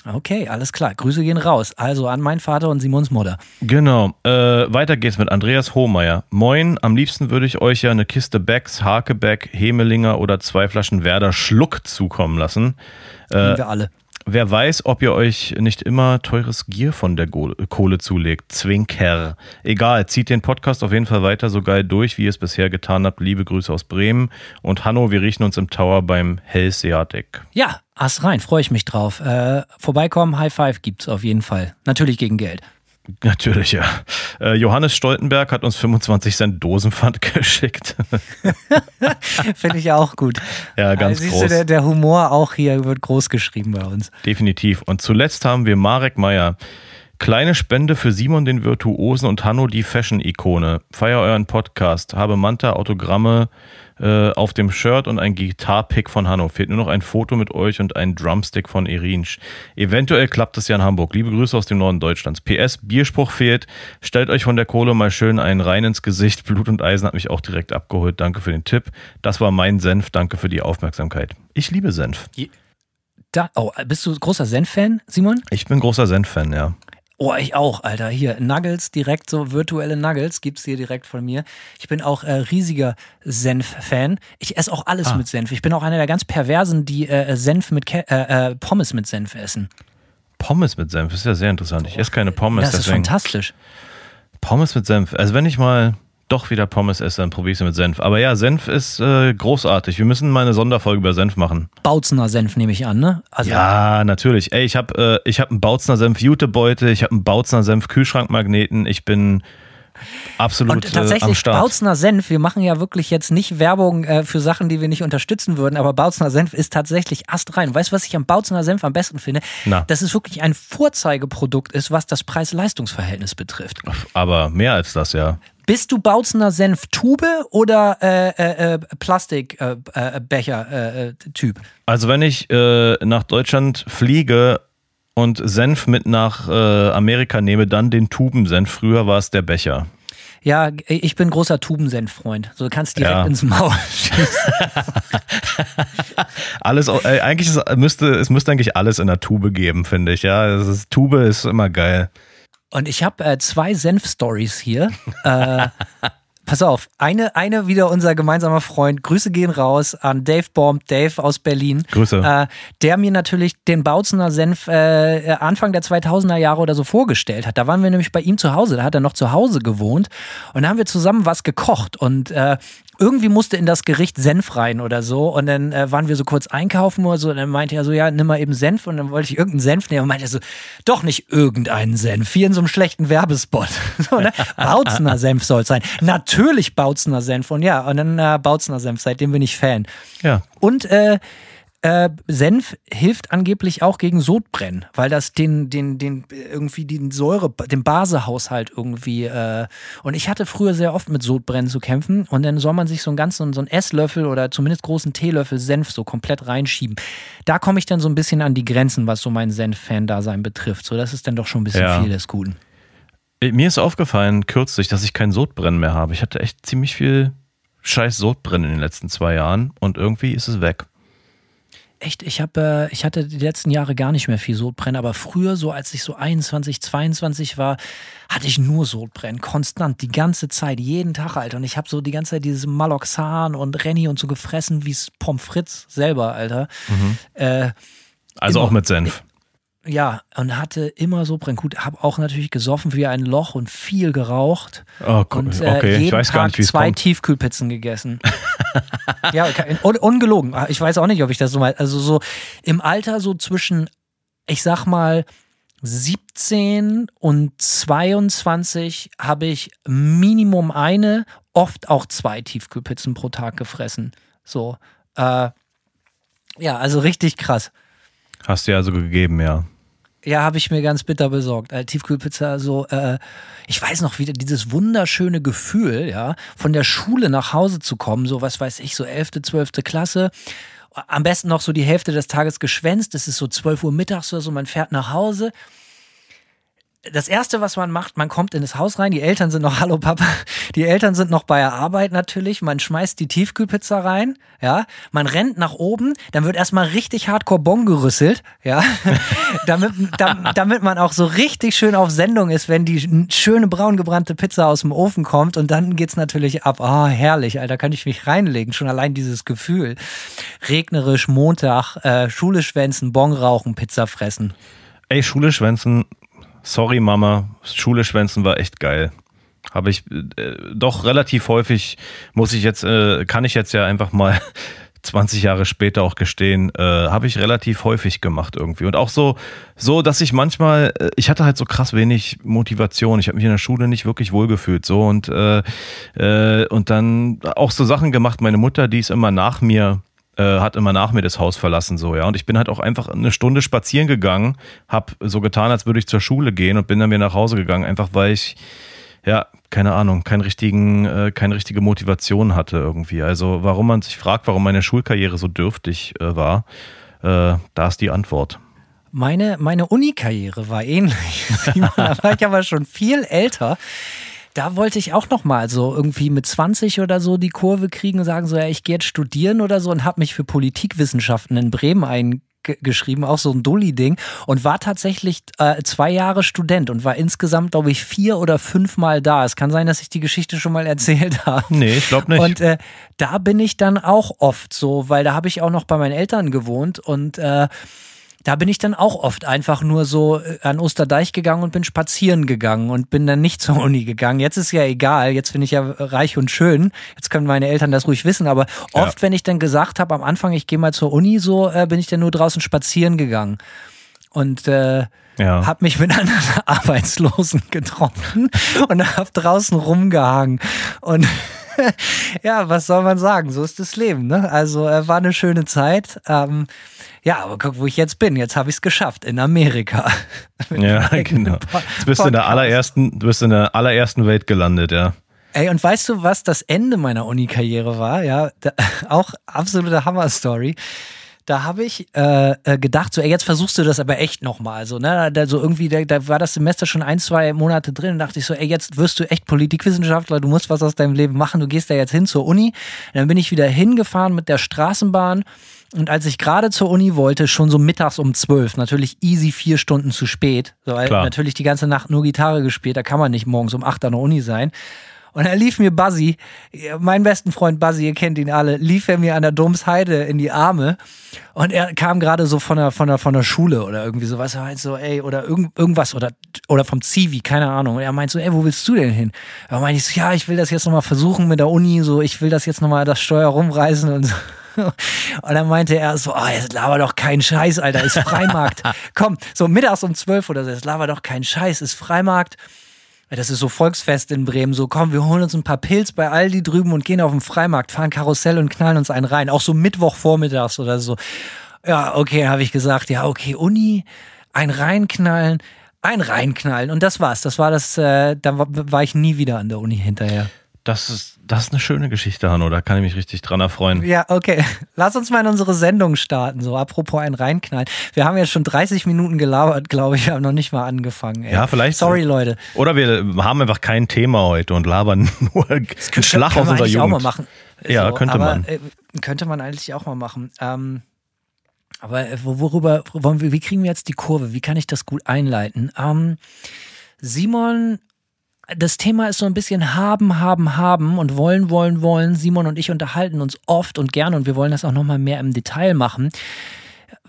Okay, alles klar. Grüße gehen raus. Also an meinen Vater und Simons Mutter. Genau. Äh, weiter geht's mit Andreas Hohmeier. Moin, am liebsten würde ich euch ja eine Kiste Becks, Hakebeck, Hemelinger oder zwei Flaschen Werder Schluck zukommen lassen. Äh, wir alle. Wer weiß, ob ihr euch nicht immer teures Gier von der Kohle zulegt. Zwinker. Egal, zieht den Podcast auf jeden Fall weiter so geil durch, wie ihr es bisher getan habt. Liebe Grüße aus Bremen. Und Hanno, wir riechen uns im Tower beim Hellseatic. Ja, Ass rein, freue ich mich drauf. Äh, vorbeikommen, High Five gibt's auf jeden Fall. Natürlich gegen Geld. Natürlich, ja. Äh, Johannes Stoltenberg hat uns 25 Cent Dosenpfand (laughs) geschickt. (laughs) Finde ich auch gut. Ja, ganz Also siehst groß. Du, der, der Humor auch hier wird groß geschrieben bei uns. Definitiv. Und zuletzt haben wir Marek Meyer. Kleine Spende für Simon den Virtuosen und Hanno die Fashion-Ikone. Feier euren Podcast. Habe Manta Autogramme äh, auf dem Shirt und ein Gitarpick von Hanno. Fehlt nur noch ein Foto mit euch und ein Drumstick von Erinsch. Eventuell klappt es ja in Hamburg. Liebe Grüße aus dem Norden Deutschlands. PS, Bierspruch fehlt. Stellt euch von der Kohle mal schön einen rein ins Gesicht. Blut und Eisen hat mich auch direkt abgeholt. Danke für den Tipp. Das war mein Senf. Danke für die Aufmerksamkeit. Ich liebe Senf. Da, oh, bist du großer Senf-Fan, Simon? Ich bin großer Senf-Fan, ja. Oh, ich auch, Alter. Hier, Nuggets, direkt so virtuelle Nuggets gibt's hier direkt von mir. Ich bin auch äh, riesiger Senf-Fan. Ich esse auch alles Ah. mit Senf. Ich bin auch einer der ganz Perversen, die äh, Senf mit Ke äh, äh, Pommes mit Senf essen. Pommes mit Senf ist ja sehr interessant. Ich esse keine Pommes, das ist deswegen. fantastisch. Pommes mit Senf. Also wenn ich mal doch wieder Pommes esse, dann probiere ich sie mit Senf. Aber ja, Senf ist äh, großartig. Wir müssen mal eine Sonderfolge über Senf machen. Bautzener Senf nehme ich an, ne? Also, Ja, natürlich. Ey, ich habe äh, ich hab einen Bautzner Senf Jutebeutel, ich habe einen Bautzner Senf Kühlschrankmagneten. Ich bin absolut Und äh, am tatsächlich, Start. Bautzner Senf, wir machen ja wirklich jetzt nicht Werbung äh, für Sachen, die wir nicht unterstützen würden, aber Bautzner Senf ist tatsächlich astrein. Weißt du, was ich am Bautzner Senf am besten finde? Na. Dass es wirklich ein Vorzeigeprodukt ist, was das Preis-Leistungs-Verhältnis betrifft. Aber mehr als das, ja. Bist du Bautzner Senf Tube oder äh, äh, äh, Plastikbecher äh, äh? Also wenn ich nach Deutschland fliege und Senf mit nach Amerika nehme, dann den Tubensenf. Früher war es der Becher. Ja, ich bin großer Tubensenf-Freund. So du kannst direkt Ja. ins Maul schießen. (laughs) Alles, eigentlich ist, müsste, es müsste eigentlich alles in der Tube geben, finde ich. Ja, ist, Tube ist immer geil. Und ich habe äh, zwei Senf-Stories hier. Äh, (laughs) pass auf, eine, eine wieder unser gemeinsamer Freund. Grüße gehen raus an Dave Baum, Dave aus Berlin. Grüße. Äh, der mir natürlich den Bautzener Senf äh, Anfang der 2000er Jahre oder so vorgestellt hat. Da waren wir nämlich bei ihm zu Hause. Da hat er noch zu Hause gewohnt. Und da haben wir zusammen was gekocht. Und äh, irgendwie musste in das Gericht Senf rein oder so. Und dann äh, waren wir so kurz einkaufen oder so. Und dann meinte er so, ja, nimm mal eben Senf. Und dann wollte ich irgendeinen Senf nehmen. Und meinte er so, doch nicht irgendeinen Senf. Hier in so einem schlechten Werbespot. (laughs) so, ne? Bautzener Senf soll es sein. Natürlich Bautzener Senf. Und ja, und dann äh, Bautzener Senf. Seitdem bin ich Fan. Ja. Und äh, Äh, Senf hilft angeblich auch gegen Sodbrennen, weil das den, den, den irgendwie den Säure, den Basehaushalt irgendwie. Äh, und ich hatte früher sehr oft mit Sodbrennen zu kämpfen und dann soll man sich so einen ganzen so einen Esslöffel oder zumindest großen Teelöffel Senf so komplett reinschieben. Da komme ich dann so ein bisschen an die Grenzen, was so mein Senf-Fan-Dasein betrifft. So, das ist dann doch schon ein bisschen Ja. viel des Guten. Äh, Mir ist aufgefallen kürzlich, dass ich kein Sodbrennen mehr habe. Ich hatte echt ziemlich viel scheiß Sodbrennen in den letzten zwei Jahren und irgendwie ist es weg. Echt, ich habe, äh, ich hatte die letzten Jahre gar nicht mehr viel Sodbrennen, aber früher, so als ich so 21, 22 war, hatte ich nur Sodbrennen, konstant, die ganze Zeit, jeden Tag, Alter. Und ich habe so die ganze Zeit dieses Maloxan und Renny und so gefressen wie Pommes frites selber, Alter. Äh, Also Immer. auch mit Senf. Ja, und hatte immer Sodbrennen. Gut, habe auch natürlich gesoffen wie ein Loch und viel geraucht. Oh, gu- Und äh, okay, jeden ich weiß gar Tag nicht, zwei kommt. Tiefkühlpizzen gegessen. (laughs) ja, un ungelogen. Ich weiß auch nicht, ob ich das so mal. Also so im Alter so zwischen, ich sag mal, 17 und 22 habe ich Minimum eine, oft auch zwei Tiefkühlpizzen pro Tag gefressen. So. Äh, ja, also richtig krass. Hast du ja also gegeben, ja. Ja, habe ich mir ganz bitter besorgt. Äh, Tiefkühlpizza, so, äh, ich weiß noch wieder, dieses wunderschöne Gefühl, ja, von der Schule nach Hause zu kommen, so was weiß ich, so 11., 12. Klasse. Am besten noch so die Hälfte des Tages geschwänzt. Es ist so 12 Uhr mittags oder so, man fährt nach Hause. Das erste, was man macht, man kommt in das Haus rein, die Eltern sind noch, (laughs) hallo Papa, die Eltern sind noch bei der Arbeit natürlich, man schmeißt die Tiefkühlpizza rein, ja, man rennt nach oben, dann wird erstmal richtig hardcore Bon gerüsselt, ja, (laughs) damit, dam- damit man auch so richtig schön auf Sendung ist, wenn die schöne braun gebrannte Pizza aus dem Ofen kommt und dann geht's natürlich ab, ah, herrlich, Alter, kann ich mich reinlegen, schon allein dieses Gefühl. Regnerisch, Montag, äh, Schule schwänzen, Bon rauchen, Pizza fressen. Ey, Schule schwänzen, sorry Mama, Schule schwänzen war echt geil. Habe ich äh, doch relativ häufig, muss ich jetzt, äh, kann ich jetzt ja einfach mal (laughs) 20 Jahre später auch gestehen, äh, habe ich relativ häufig gemacht irgendwie. Und auch so, so, dass ich manchmal, äh, ich hatte halt so krass wenig Motivation. Ich habe mich in der Schule nicht wirklich wohlgefühlt. So und, äh, äh, und dann auch so Sachen gemacht. Meine Mutter, die ist immer nach mir äh, hat immer nach mir das Haus verlassen so ja und ich bin halt auch einfach eine Stunde spazieren gegangen habe so getan als würde ich zur Schule gehen und bin dann wieder nach Hause gegangen einfach weil ich ja keine Ahnung keinen richtigen äh, keine richtige Motivation hatte irgendwie also warum man sich fragt warum meine Schulkarriere so dürftig äh, war äh, da ist die Antwort Meine, meine Uni-Karriere war ähnlich. (laughs) da war ich aber schon viel älter. Da wollte ich auch noch mal so irgendwie mit 20 oder so die Kurve kriegen und sagen so, ja, ich gehe jetzt studieren oder so und habe mich für Politikwissenschaften in Bremen eingeschrieben, auch so ein Dulli-Ding und war tatsächlich äh, zwei Jahre Student und war insgesamt, glaube ich, vier oder fünfmal da. Es kann sein, dass ich die Geschichte schon mal erzählt (laughs) habe. nee ich glaube nicht Und äh, da bin ich dann auch oft so, weil da habe ich auch noch bei meinen Eltern gewohnt und äh, da bin ich dann auch oft einfach nur so äh, an Osterdeich gegangen und bin spazieren gegangen und bin dann nicht (laughs) zur Uni gegangen. Jetzt ist ja egal, jetzt bin ich ja reich und schön. Jetzt können meine Eltern das ruhig wissen, aber oft, wenn ich dann gesagt habe am Anfang, ich gehe mal zur Uni, so äh, bin ich dann nur draußen spazieren gegangen. Und äh, Ja. hab mich mit (laughs) anderen Arbeitslosen getroffen und hab draußen rumgehangen. Und (laughs) ja, was soll man sagen? So ist das Leben. Ne? Also äh, war eine schöne Zeit. Ähm, ja, aber guck, wo ich jetzt bin. Jetzt habe ich es geschafft in Amerika. (laughs) Ja genau Jetzt bist du in der allerersten du bist in der allerersten Welt gelandet ja Ey, und weißt du, was das Ende meiner Uni-Karriere war? Ja, da, (laughs) auch absolute Hammer-Story. Da habe ich äh, äh, gedacht, so, ey, jetzt versuchst du das aber echt nochmal. So, ne? Da, so irgendwie, da, da war das Semester schon ein, zwei Monate drin und dachte ich so, ey, jetzt wirst du echt Politikwissenschaftler, du musst was aus deinem Leben machen, du gehst da jetzt hin zur Uni. Und dann bin ich wieder hingefahren mit der Straßenbahn. Und als ich gerade zur Uni wollte, schon so mittags um zwölf, natürlich easy vier Stunden zu spät, so, weil Klar. natürlich die ganze Nacht nur Gitarre gespielt, da kann man nicht morgens um acht an der Uni sein. Und er lief mir Buzzy, mein besten Freund Buzzy, ihr kennt ihn alle, lief er mir an der Domsheide in die Arme und er kam gerade so von der, von der, von der Schule oder irgendwie sowas, er meint so, ey, oder irgend, irgendwas oder, oder vom Zivi, keine Ahnung. Und er meint so, ey, wo willst du denn hin? Da meinte ich so, ja, ich will das jetzt nochmal versuchen mit der Uni, so, ich will das jetzt nochmal das Steuer rumreißen und so. (laughs) Und dann meinte er so, oh, jetzt laber doch keinen Scheiß, Alter, ist Freimarkt. (laughs) Komm, so mittags um zwölf oder so, jetzt laber doch keinen Scheiß, ist Freimarkt. Das ist so Volksfest in Bremen. So, komm, wir holen uns ein paar Pilz bei Aldi drüben und gehen auf den Freimarkt, fahren Karussell und knallen uns einen rein. Auch so Mittwochvormittags oder so. Ja, okay, habe ich gesagt, ja, okay, Uni, ein reinknallen, ein reinknallen und das war's. Das war das, äh, da war, war ich nie wieder an der Uni hinterher. Das ist, das ist eine schöne Geschichte, Hanno. Da kann ich mich richtig dran erfreuen. Ja, okay. Lass uns mal in unsere Sendung starten. So, apropos ein reinknallen. Wir haben jetzt schon 30 Minuten gelabert, glaube ich. Wir haben noch nicht mal angefangen. Ey. Ja, vielleicht. Sorry, Leute. Oder wir haben einfach kein Thema heute und labern (laughs) nur einen Schlag aus unserer Jugend. auch mal machen. Ja, könnte aber, man. Äh, könnte man eigentlich auch mal machen. Ähm, aber äh, worüber, wollen wir, wie kriegen wir jetzt die Kurve? Wie kann ich das gut einleiten? Ähm, Simon das Thema ist so ein bisschen haben, haben, haben und wollen, wollen, wollen. Simon und ich unterhalten uns oft und gerne und wir wollen das auch nochmal mehr im Detail machen.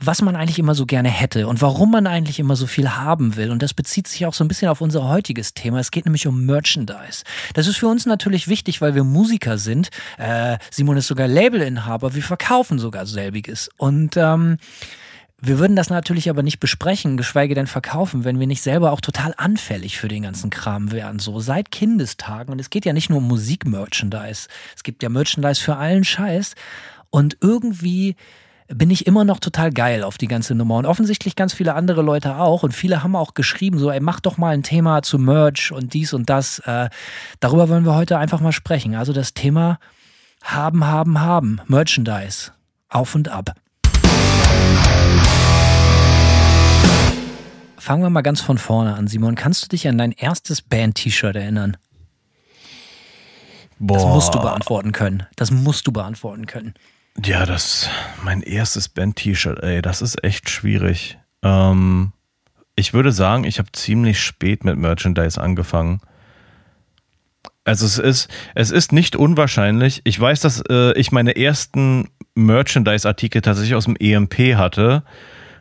Was man eigentlich immer so gerne hätte und warum man eigentlich immer so viel haben will. Und das bezieht sich auch so ein bisschen auf unser heutiges Thema. Es geht nämlich um Merchandise. Das ist für uns natürlich wichtig, weil wir Musiker sind. Äh, Simon ist sogar Labelinhaber. Wir verkaufen sogar selbiges. Und ähm, wir würden das natürlich aber nicht besprechen, geschweige denn verkaufen, wenn wir nicht selber auch total anfällig für den ganzen Kram wären. So seit Kindestagen. Und es geht ja nicht nur um Musikmerchandise. Es gibt ja Merchandise für allen Scheiß. Und irgendwie bin ich immer noch total geil auf die ganze Nummer. Und offensichtlich ganz viele andere Leute auch. Und viele haben auch geschrieben, so, ey, mach doch mal ein Thema zu Merch und dies und das. Äh, darüber wollen wir heute einfach mal sprechen. Also das Thema haben, haben, haben. Merchandise. Auf und ab. Fangen wir mal ganz von vorne an, Simon. Kannst du dich an dein erstes Band-T-Shirt erinnern? Boah. Das musst du beantworten können. Das musst du beantworten können. Ja, das mein erstes Band-T-Shirt, ey, das ist echt schwierig. Ähm, ich würde sagen, ich habe ziemlich spät mit Merchandise angefangen. Also es ist, es ist nicht unwahrscheinlich. Ich weiß, dass äh, ich meine ersten Merchandise-Artikel tatsächlich aus dem EMP hatte.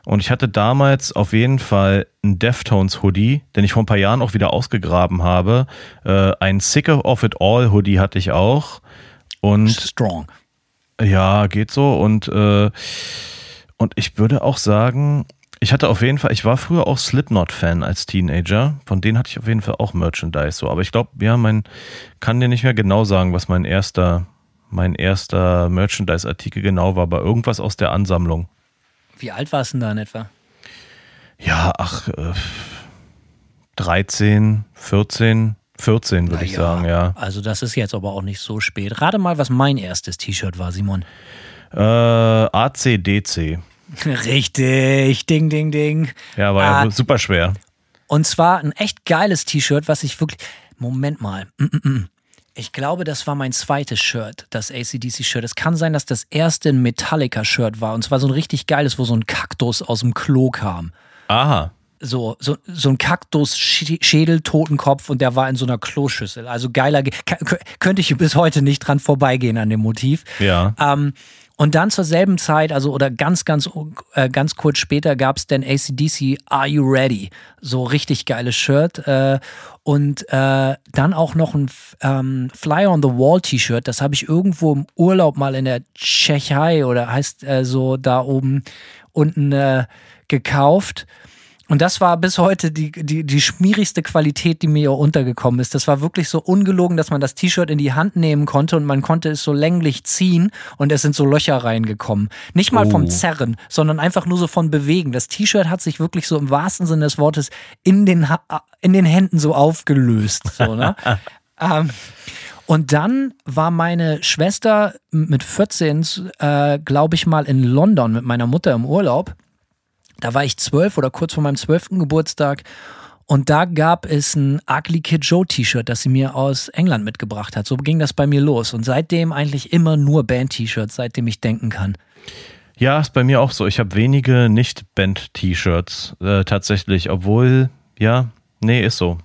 Und ich hatte damals auf jeden Fall ein Deftones-Hoodie, den ich vor ein paar Jahren auch wieder ausgegraben habe. Äh, ein Sicker of It All-Hoodie hatte ich auch. Und Strong. ja, geht so. Und, äh, und ich würde auch sagen, ich hatte auf jeden Fall, ich war früher auch Slipknot-Fan als Teenager. Von denen hatte ich auf jeden Fall auch Merchandise. So. Aber ich glaube, ja, mein, kann dir nicht mehr genau sagen, was mein erster, mein erster Merchandise-Artikel genau war, aber irgendwas aus der Ansammlung. Wie alt warst du denn da in etwa? Ja, ach, äh, 13, 14, 14 würde ich ja, sagen, ja. Also das ist jetzt aber auch nicht so spät. Rate mal, was mein erstes T-Shirt war, Simon. Äh, ACDC. (laughs) Richtig, ding, ding, ding. Ja, war Ah. ja super schwer. Und zwar ein echt geiles T-Shirt, was ich wirklich. Moment mal. Mm, mm, mm. Ich glaube, das war mein zweites Shirt, das ACDC-Shirt. Es kann sein, dass das erste ein Metallica-Shirt war. Und zwar so ein richtig geiles, wo so ein Kaktus aus dem Klo kam. Aha. So, so, so ein Kaktus-Schädel, Totenkopf und der war in so einer Kloschüssel. Also geiler. Ge könnte ich bis heute nicht dran vorbeigehen an dem Motiv. Ja. Ähm, und dann zur selben Zeit, also oder ganz, ganz, äh, ganz kurz später gab es dann ACDC Are You Ready? So richtig geiles Shirt. Äh, und äh, dann auch noch ein ähm, Fly on the Wall T-Shirt. Das habe ich irgendwo im Urlaub mal in der Tschechei oder heißt äh, so da oben unten äh, gekauft. Und das war bis heute die, die, die schmierigste Qualität, die mir untergekommen ist. Das war wirklich so ungelogen, dass man das T-Shirt in die Hand nehmen konnte und man konnte es so länglich ziehen und es sind so Löcher reingekommen. Nicht mal vom Oh. Zerren, sondern einfach nur so von Bewegen. Das T-Shirt hat sich wirklich so im wahrsten Sinne des Wortes in den, ha in den Händen so aufgelöst. So, ne? (laughs) ähm, und dann war meine Schwester mit 14, äh, glaube ich mal, in London mit meiner Mutter im Urlaub. Da war ich zwölf oder kurz vor meinem zwölften Geburtstag. Und da gab es ein Ugly Kid Joe T-Shirt, das sie mir aus England mitgebracht hat. So ging das bei mir los. Und seitdem eigentlich immer nur Band-T-Shirts, seitdem ich denken kann. Ja, ist bei mir auch so. Ich habe wenige Nicht-Band-T-Shirts äh, tatsächlich, obwohl, ja, nee, ist so.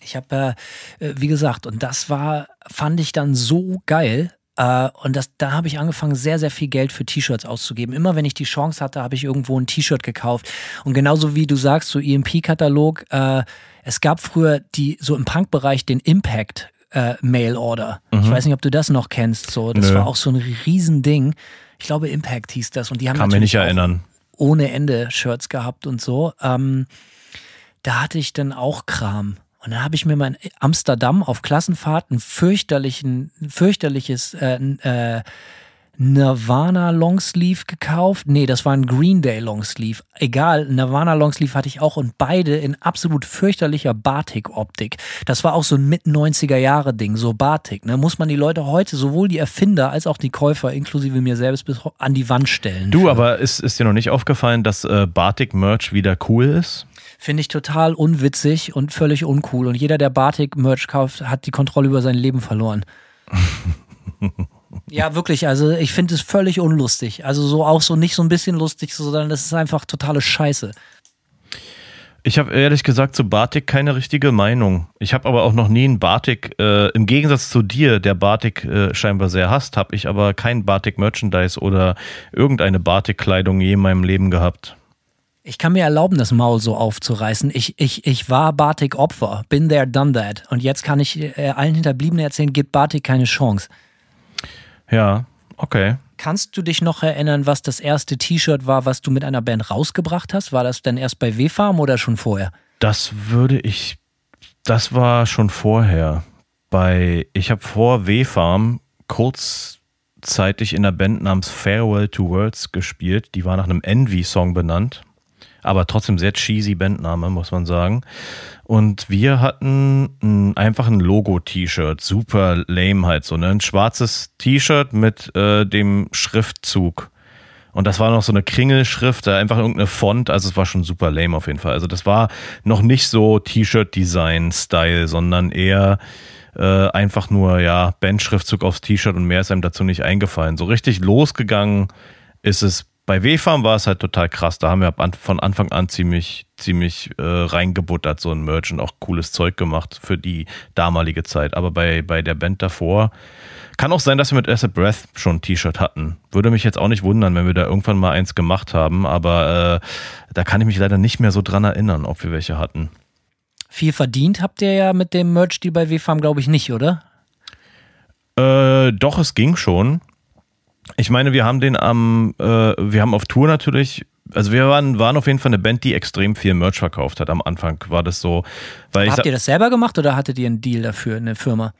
Ich habe, äh, äh, wie gesagt, und das war, fand ich dann so geil. Äh, und das, da habe ich angefangen, sehr, sehr viel Geld für T-Shirts auszugeben. Immer wenn ich die Chance hatte, habe ich irgendwo ein T-Shirt gekauft. Und genauso wie du sagst, so EMP-Katalog, äh, es gab früher die, so im Punk-Bereich den Impact. Äh, Mail Order. Ich weiß nicht, ob du das noch kennst. So, das Nö. war auch so ein Riesending. Ich glaube, Impact hieß das. Und die haben Kann mich nicht erinnern. ohne Ende Shirts gehabt und so. Ähm, da hatte ich dann auch Kram. Und dann habe ich mir mein Amsterdam auf Klassenfahrt ein fürchterlichen, fürchterliches äh, äh, Nirvana Longsleeve gekauft. Nee, das war ein Green Day Longsleeve. Egal, Nirvana Longsleeve hatte ich auch und beide in absolut fürchterlicher Batik-Optik. Das war auch so ein Mit-90er-Jahre-Ding, so Batik. Ne? Muss man die Leute heute, sowohl die Erfinder als auch die Käufer, inklusive mir selbst, bis an die Wand stellen. Du, für. aber ist, ist dir noch nicht aufgefallen, dass äh, Batik-Merch wieder cool ist? Finde ich total unwitzig und völlig uncool. Und jeder, der Batik-Merch kauft, hat die Kontrolle über sein Leben verloren. (laughs) Ja, wirklich. Also ich finde es völlig unlustig. Also so auch so nicht so ein bisschen lustig, sondern das ist einfach totale Scheiße. Ich habe ehrlich gesagt zu Batik keine richtige Meinung. Ich habe aber auch noch nie einen Batik, äh, im Gegensatz zu dir, der Batik äh, scheinbar sehr hasst, habe ich aber kein Batik-Merchandise oder irgendeine Batik-Kleidung je in meinem Leben gehabt. Ich kann mir erlauben, das Maul so aufzureißen. Ich, ich, ich war Batik-Opfer. Been there, done that. Und jetzt kann ich äh, allen Hinterbliebenen erzählen, gibt Batik keine Chance. Ja, okay. Kannst du dich noch erinnern, was das erste T-Shirt war, was du mit einer Band rausgebracht hast? War das denn erst bei W-Farm oder schon vorher? Das würde ich, das war schon vorher. Bei, ich habe vor W-Farm kurzzeitig in einer Band namens Farewell to Words gespielt. Die war nach einem Envy-Song benannt. Aber trotzdem sehr cheesy Bandname, muss man sagen. Und wir hatten ein, einfach ein Logo-T-Shirt, super lame halt so, ne? Ein schwarzes T-Shirt mit äh, dem Schriftzug. Und das war noch so eine Kringelschrift, einfach irgendeine Font, also es war schon super lame auf jeden Fall. Also das war noch nicht so T-Shirt-Design-Style, sondern eher äh, einfach nur, ja, Bandschriftzug aufs T-Shirt und mehr ist einem dazu nicht eingefallen. So richtig losgegangen ist es bei W-Farm war es halt total krass. Da haben wir von Anfang an ziemlich, ziemlich äh, reingebuttert, so ein Merch und auch cooles Zeug gemacht für die damalige Zeit. Aber bei, bei der Band davor kann auch sein, dass wir mit Acid Breath schon ein T-Shirt hatten. Würde mich jetzt auch nicht wundern, wenn wir da irgendwann mal eins gemacht haben, aber äh, da kann ich mich leider nicht mehr so dran erinnern, ob wir welche hatten. Viel verdient habt ihr ja mit dem Merch-Deal bei W-Farm, glaube ich, nicht, oder? Äh, doch, es ging schon. Ich meine, wir haben den am, äh, wir haben auf Tour natürlich, also wir waren, waren auf jeden Fall eine Band, die extrem viel Merch verkauft hat. Am Anfang war das so. Habt ihr das selber gemacht oder hattet ihr einen Deal dafür, eine Firma?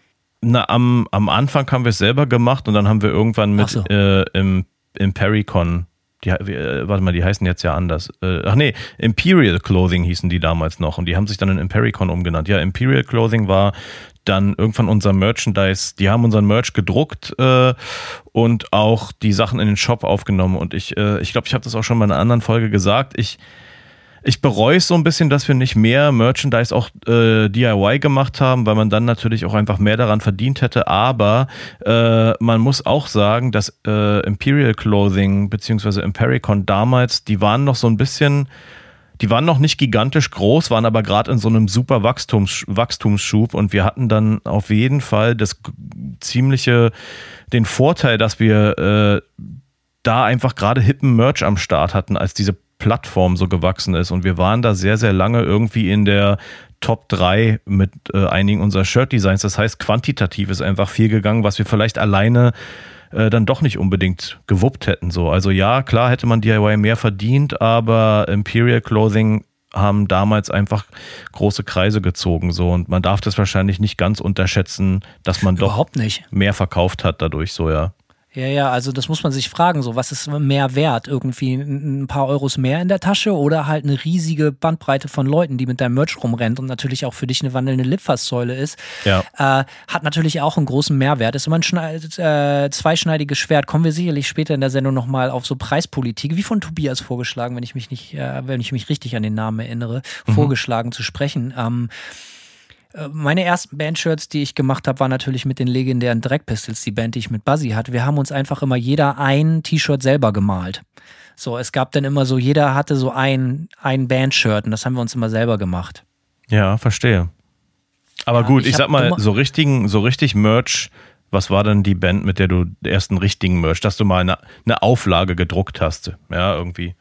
Na, am, am Anfang haben wir es selber gemacht und dann haben wir irgendwann mit so. äh, im, im Pericon, die, äh, warte mal, die heißen jetzt ja anders. Äh, ach nee, Imperial Clothing hießen die damals noch und die haben sich dann in Impericon umgenannt. Ja, Imperial Clothing war dann irgendwann unser Merchandise, die haben unseren Merch gedruckt äh, und auch die Sachen in den Shop aufgenommen. Und ich äh, ich, glaube, ich habe das auch schon mal in einer anderen Folge gesagt. Ich, ich bereue es so ein bisschen, dass wir nicht mehr Merchandise auch äh, DIY gemacht haben, weil man dann natürlich auch einfach mehr daran verdient hätte. Aber äh, man muss auch sagen, dass äh, Imperial Clothing beziehungsweise Impericon damals, die waren noch so ein bisschen die waren noch nicht gigantisch groß, waren aber gerade in so einem super Wachstums, Wachstumsschub und wir hatten dann auf jeden Fall das ziemliche, den Vorteil, dass wir äh, da einfach gerade hippen Merch am Start hatten, als diese Plattform so gewachsen ist und wir waren da sehr, sehr lange irgendwie in der Top 3 mit äh, einigen unserer Shirt-Designs. Das heißt, quantitativ ist einfach viel gegangen, was wir vielleicht alleine äh, dann doch nicht unbedingt gewuppt hätten. So. Also ja, klar hätte man DIY mehr verdient, aber Imperial Clothing haben damals einfach große Kreise gezogen so und man darf das wahrscheinlich nicht ganz unterschätzen, dass man doch mehr verkauft hat dadurch so ja. Ja, ja, also das muss man sich fragen, so was ist mehr wert? Irgendwie ein paar Euros mehr in der Tasche oder halt eine riesige Bandbreite von Leuten, die mit deinem Merch rumrennt und natürlich auch für dich eine wandelnde Litfaßsäule ist, ja. äh, hat natürlich auch einen großen Mehrwert. Ist immer ein äh, zweischneidiges Schwert. Kommen wir sicherlich später in der Sendung nochmal auf so Preispolitik, wie von Tobias vorgeschlagen, wenn ich mich nicht, äh, wenn ich mich richtig an den Namen erinnere, mhm. vorgeschlagen zu sprechen. Ähm, äh, meine ersten Bandshirts, die ich gemacht habe, waren natürlich mit den legendären Dreck Pistols, die Band, die ich mit Buzzy hatte. Wir haben uns einfach immer jeder ein T-Shirt selber gemalt. So, es gab dann immer so, jeder hatte so ein, ein Bandshirt und das haben wir uns immer selber gemacht. Ja, verstehe. Aber ja, gut, ich, sag mal, so richtigen, so richtig Merch, was war denn die Band, mit der du den ersten richtigen Merch, dass du mal eine, eine Auflage gedruckt hast? Ja, irgendwie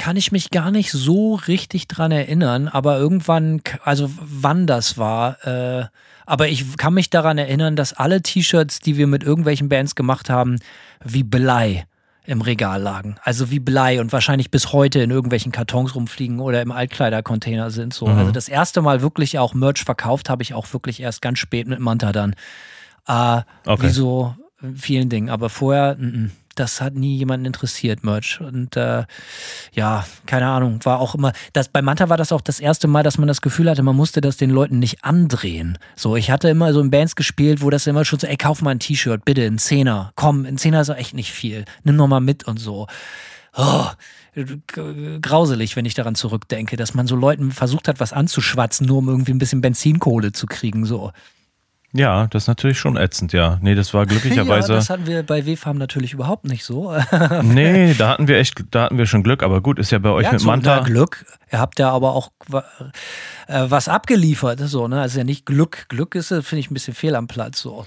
kann ich mich gar nicht so richtig dran erinnern, aber irgendwann, also wann das war, äh, aber ich kann mich daran erinnern, dass alle T-Shirts, die wir mit irgendwelchen Bands gemacht haben, wie Blei im Regal lagen. Also wie Blei und wahrscheinlich bis heute in irgendwelchen Kartons rumfliegen oder im Altkleidercontainer sind. So. Mhm. Also das erste Mal wirklich auch Merch verkauft habe ich auch wirklich erst ganz spät mit Manta dann. Äh, okay. Wie so vielen Dingen. Aber vorher, n -n. Das hat nie jemanden interessiert, Merch. Und äh, ja, keine Ahnung, war auch immer, das, bei Manta war das auch das erste Mal, dass man das Gefühl hatte, man musste das den Leuten nicht andrehen. So, ich hatte immer so in Bands gespielt, wo das immer schon so, ey, kauf mal ein T-Shirt, bitte, ein Zehner. Komm, ein Zehner ist echt nicht viel. Nimm noch mal mit und so. Oh, grauselig, wenn ich daran zurückdenke, dass man so Leuten versucht hat, was anzuschwatzen, nur um irgendwie ein bisschen Benzinkohle zu kriegen, so. Ja, das ist natürlich schon ätzend, ja. Nee, das war (laughs) glücklicherweise. Ja, das hatten wir bei WFAM natürlich überhaupt nicht so. (laughs) nee, da hatten wir echt, da hatten wir schon Glück, aber gut, ist ja bei euch ja, mit Manta. Na, Glück. Ihr habt ja aber auch äh, was abgeliefert, so, ne? Also ja nicht Glück. Glück ist, finde ich, ein bisschen fehl am Platz, so.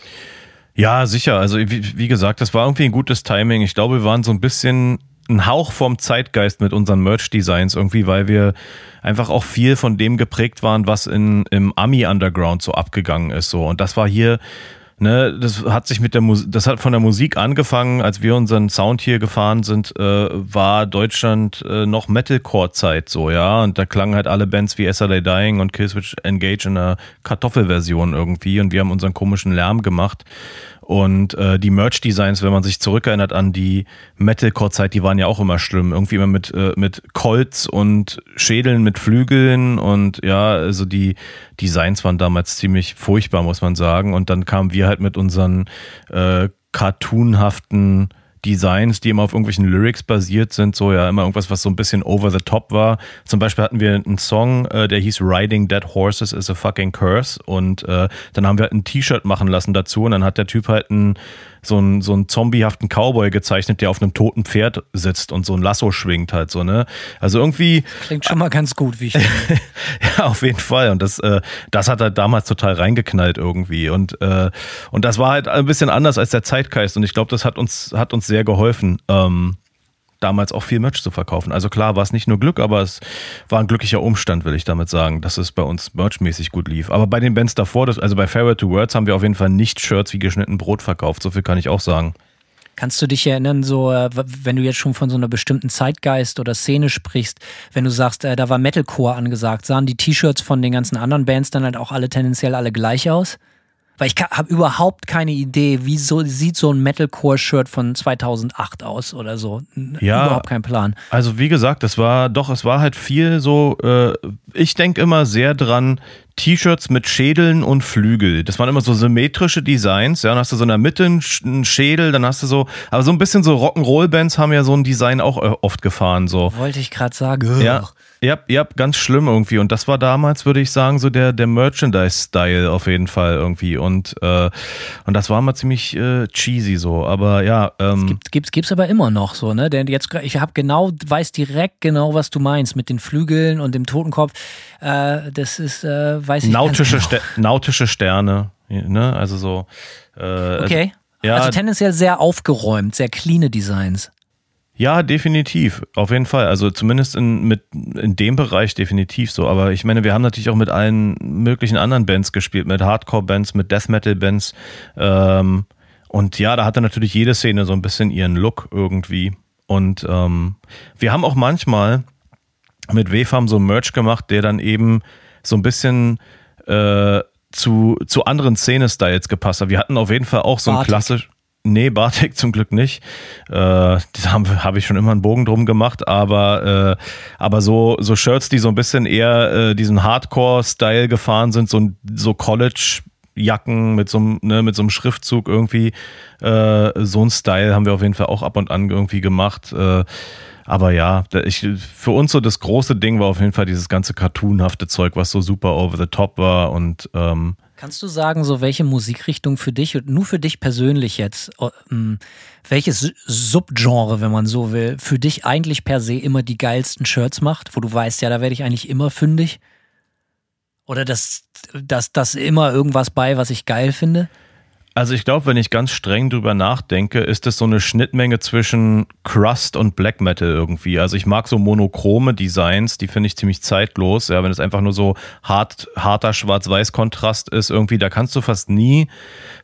Ja, sicher. Also, wie, wie gesagt, das war irgendwie ein gutes Timing. Ich glaube, wir waren so ein bisschen ein Hauch vom Zeitgeist mit unseren Merch-Designs irgendwie, weil wir einfach auch viel von dem geprägt waren, was in, im Ami-Underground so abgegangen ist. So. Und das war hier, ne, das hat sich mit der Musik, das hat von der Musik angefangen, als wir unseren Sound hier gefahren sind, äh, war Deutschland äh, noch Metalcore-Zeit so, ja. Und da klangen halt alle Bands wie SLA Dying und Killswitch Engage in einer Kartoffelversion irgendwie und wir haben unseren komischen Lärm gemacht. Und äh, die Merch-Designs, wenn man sich zurückerinnert an die Metalcore-Zeit, die waren ja auch immer schlimm. Irgendwie immer mit, äh, mit Colts und Schädeln mit Flügeln und ja, also die Designs waren damals ziemlich furchtbar, muss man sagen. Und dann kamen wir halt mit unseren äh, cartoonhaften Designs, die immer auf irgendwelchen Lyrics basiert sind, so ja immer irgendwas, was so ein bisschen over the top war. Zum Beispiel hatten wir einen Song, äh, der hieß Riding Dead Horses is a fucking curse und äh, dann haben wir halt ein T-Shirt machen lassen dazu und dann hat der Typ halt ein so einen, so einen zombiehaften Cowboy gezeichnet, der auf einem toten Pferd sitzt und so ein Lasso schwingt halt so, ne? Also irgendwie. Klingt schon mal ganz gut, wie ich finde. (laughs) ja, auf jeden Fall. Und das, äh, das hat halt damals total reingeknallt irgendwie. Und, äh, und das war halt ein bisschen anders als der Zeitgeist. Und ich glaube, das hat uns, hat uns sehr geholfen. Ähm, damals auch viel Merch zu verkaufen. Also klar war es nicht nur Glück, aber es war ein glücklicher Umstand, will ich damit sagen, dass es bei uns merchmäßig gut lief. Aber bei den Bands davor, das, also bei Farewell to Words haben wir auf jeden Fall nicht Shirts wie geschnitten Brot verkauft. So viel kann ich auch sagen. Kannst du dich erinnern, so, äh, wenn du jetzt schon von so einer bestimmten Zeitgeist oder Szene sprichst, wenn du sagst, äh, da war Metalcore angesagt, sahen die T-Shirts von den ganzen anderen Bands dann halt auch alle tendenziell alle gleich aus? Weil ich habe überhaupt keine Idee, wie so, sieht so ein Metalcore-Shirt von 2008 aus oder so. Ja, überhaupt kein Plan. Also wie gesagt, es war doch, es war halt viel so, äh, ich denke immer sehr dran, T-Shirts mit Schädeln und Flügel. Das waren immer so symmetrische Designs. Ja, dann hast du so in der Mitte einen Schädel, dann hast du so, aber so ein bisschen so Rock'n'Roll-Bands haben ja so ein Design auch äh, oft gefahren. So. Wollte ich gerade sagen. Ja. Ja, ja, ganz schlimm irgendwie. Und das war damals, würde ich sagen, so der, der Merchandise-Style auf jeden Fall irgendwie. Und, äh, und das war mal ziemlich äh, cheesy so. Aber ja. Ähm, gibt, gibt's, gibt's aber immer noch so, ne? Denn jetzt, ich habe genau, weiß direkt genau, was du meinst mit den Flügeln und dem Totenkopf. Äh, das ist, äh, weiß ich nautische, genau. Ster nautische Sterne, ne? Also so. Äh, also okay. Also, ja, also tendenziell sehr aufgeräumt, sehr cleane Designs. Ja, definitiv. Auf jeden Fall. Also zumindest in, mit, in dem Bereich definitiv so. Aber ich meine, wir haben natürlich auch mit allen möglichen anderen Bands gespielt, mit Hardcore-Bands, mit Death Metal-Bands. Ähm, und ja, da hatte natürlich jede Szene so ein bisschen ihren Look irgendwie. Und ähm, wir haben auch manchmal mit WFAM so Merch gemacht, der dann eben so ein bisschen äh, zu, zu anderen Szene-Styles gepasst hat. Wir hatten auf jeden Fall auch so ein klassisch. Nee, Bartek zum Glück nicht. Äh, (laughs) da habe hab ich schon immer einen Bogen drum gemacht, aber, äh, aber so, so Shirts, die so ein bisschen eher äh, diesen Hardcore-Style gefahren sind, so, so College-Jacken mit so, ne, mit so einem Schriftzug irgendwie, äh, so ein Style haben wir auf jeden Fall auch ab und an irgendwie gemacht. Äh, aber ja, ich, für uns so das große Ding war auf jeden Fall dieses ganze cartoonhafte Zeug, was so super over the top war und ähm, Kannst du sagen, so welche Musikrichtung für dich und nur für dich persönlich jetzt, ähm, welches Subgenre, wenn man so will, für dich eigentlich per se immer die geilsten Shirts macht, wo du weißt, ja, da werde ich eigentlich immer fündig? Oder dass das, das immer irgendwas bei, was ich geil finde? Also ich glaube, wenn ich ganz streng drüber nachdenke, ist es so eine Schnittmenge zwischen Crust und Black Metal irgendwie. Also ich mag so monochrome Designs, die finde ich ziemlich zeitlos. Ja, wenn es einfach nur so hart, harter Schwarz-Weiß-Kontrast ist, irgendwie, da kannst du fast nie,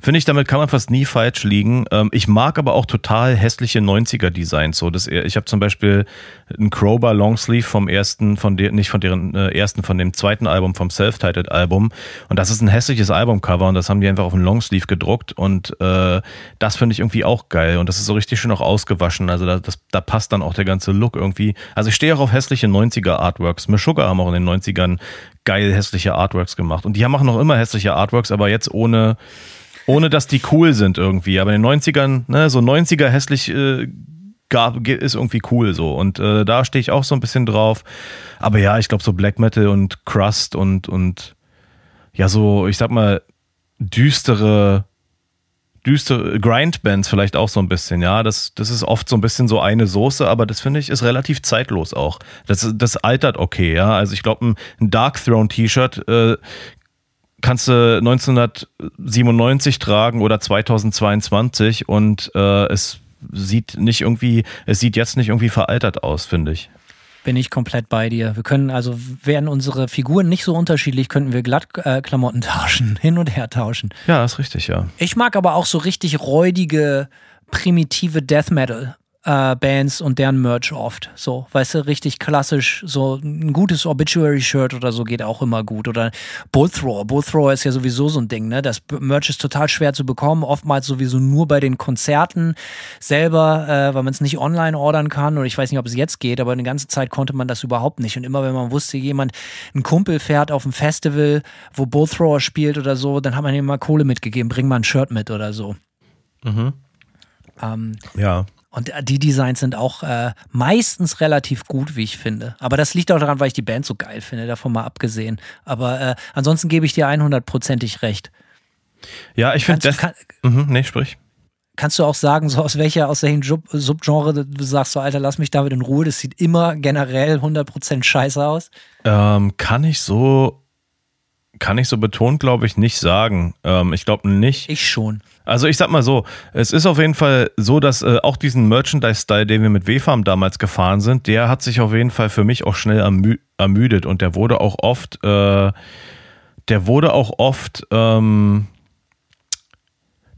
finde ich, damit kann man fast nie falsch liegen. Ähm, ich mag aber auch total hässliche 90er-Designs. So, das, ich habe zum Beispiel einen Crowbar Longsleeve vom ersten, von der, nicht von deren äh, ersten, von dem zweiten Album, vom Self-Titled-Album. Und das ist ein hässliches Albumcover und das haben die einfach auf ein Longsleeve gedruckt angeguckt und äh, das finde ich irgendwie auch geil und das ist so richtig schön auch ausgewaschen. Also da, das, da passt dann auch der ganze Look irgendwie. Also ich stehe auch auf hässliche 90er Artworks. Meshuggah haben auch in den 90ern geil hässliche Artworks gemacht und die machen noch immer hässliche Artworks, aber jetzt ohne ohne dass die cool sind irgendwie. Aber in den 90ern, ne, so 90er hässlich äh, gab, ist irgendwie cool so. Und äh, da stehe ich auch so ein bisschen drauf. Aber ja, ich glaube, so Black Metal und Crust und, und ja, so, ich sag mal, düstere, düstere Grindbands vielleicht auch so ein bisschen, ja. Das, das ist oft so ein bisschen so eine Soße, aber das finde ich ist relativ zeitlos auch. Das, das altert okay, ja. Also ich glaube, ein, Dark Throne T-Shirt äh, kannst du 1997 tragen oder 2022 und äh, es sieht nicht irgendwie, es sieht jetzt nicht irgendwie veraltert aus, finde ich. Bin ich komplett bei dir. Wir können also, wären unsere Figuren nicht so unterschiedlich, könnten wir glatt äh, Klamotten tauschen, (laughs) hin und her tauschen. Ja, ist richtig, ja. Ich mag aber auch so richtig räudige, primitive Death Metal äh, Bands und deren Merch oft. So, weißt du, richtig klassisch. So ein gutes Obituary-Shirt oder so geht auch immer gut. Oder Bullthrower. Bullthrower ist ja sowieso so ein Ding, ne? Das Merch ist total schwer zu bekommen. Oftmals sowieso nur bei den Konzerten selber, äh, weil man es nicht online ordern kann. Oder ich weiß nicht, ob es jetzt geht, aber eine ganze Zeit konnte man das überhaupt nicht. Und immer wenn man wusste, jemand, ein Kumpel fährt auf ein Festival, wo Bullthrower spielt oder so, dann hat man ihm mal Kohle mitgegeben, bring mal ein Shirt mit oder so. Mhm. Ähm, ja. Und die Designs sind auch äh, meistens relativ gut, wie ich finde. Aber das liegt auch daran, weil ich die Band so geil finde, davon mal abgesehen. Aber äh, ansonsten gebe ich dir 100%ig recht. Ja, ich finde das. kann, Mhm, nee, sprich. kannst du auch sagen, so aus welcher, aus welchem Sub Subgenre du sagst, so Alter, lass mich damit in Ruhe, das sieht immer generell 100% scheiße aus? Ähm, kann ich so, kann ich so betont, glaube ich, nicht sagen. Ähm, ich glaube nicht. Ich schon. Also ich sag mal so, es ist auf jeden Fall so, dass äh, auch diesen Merchandise-Style, den wir mit W-Farm damals gefahren sind, der hat sich auf jeden Fall für mich auch schnell ermü ermüdet. Und der wurde auch oft, äh, der wurde auch oft, ähm,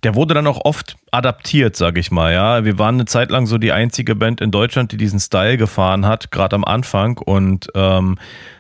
der wurde dann auch oft adaptiert, sag ich mal, ja. Wir waren eine Zeit lang so die einzige Band in Deutschland, die diesen Style gefahren hat, gerade am Anfang und ähm,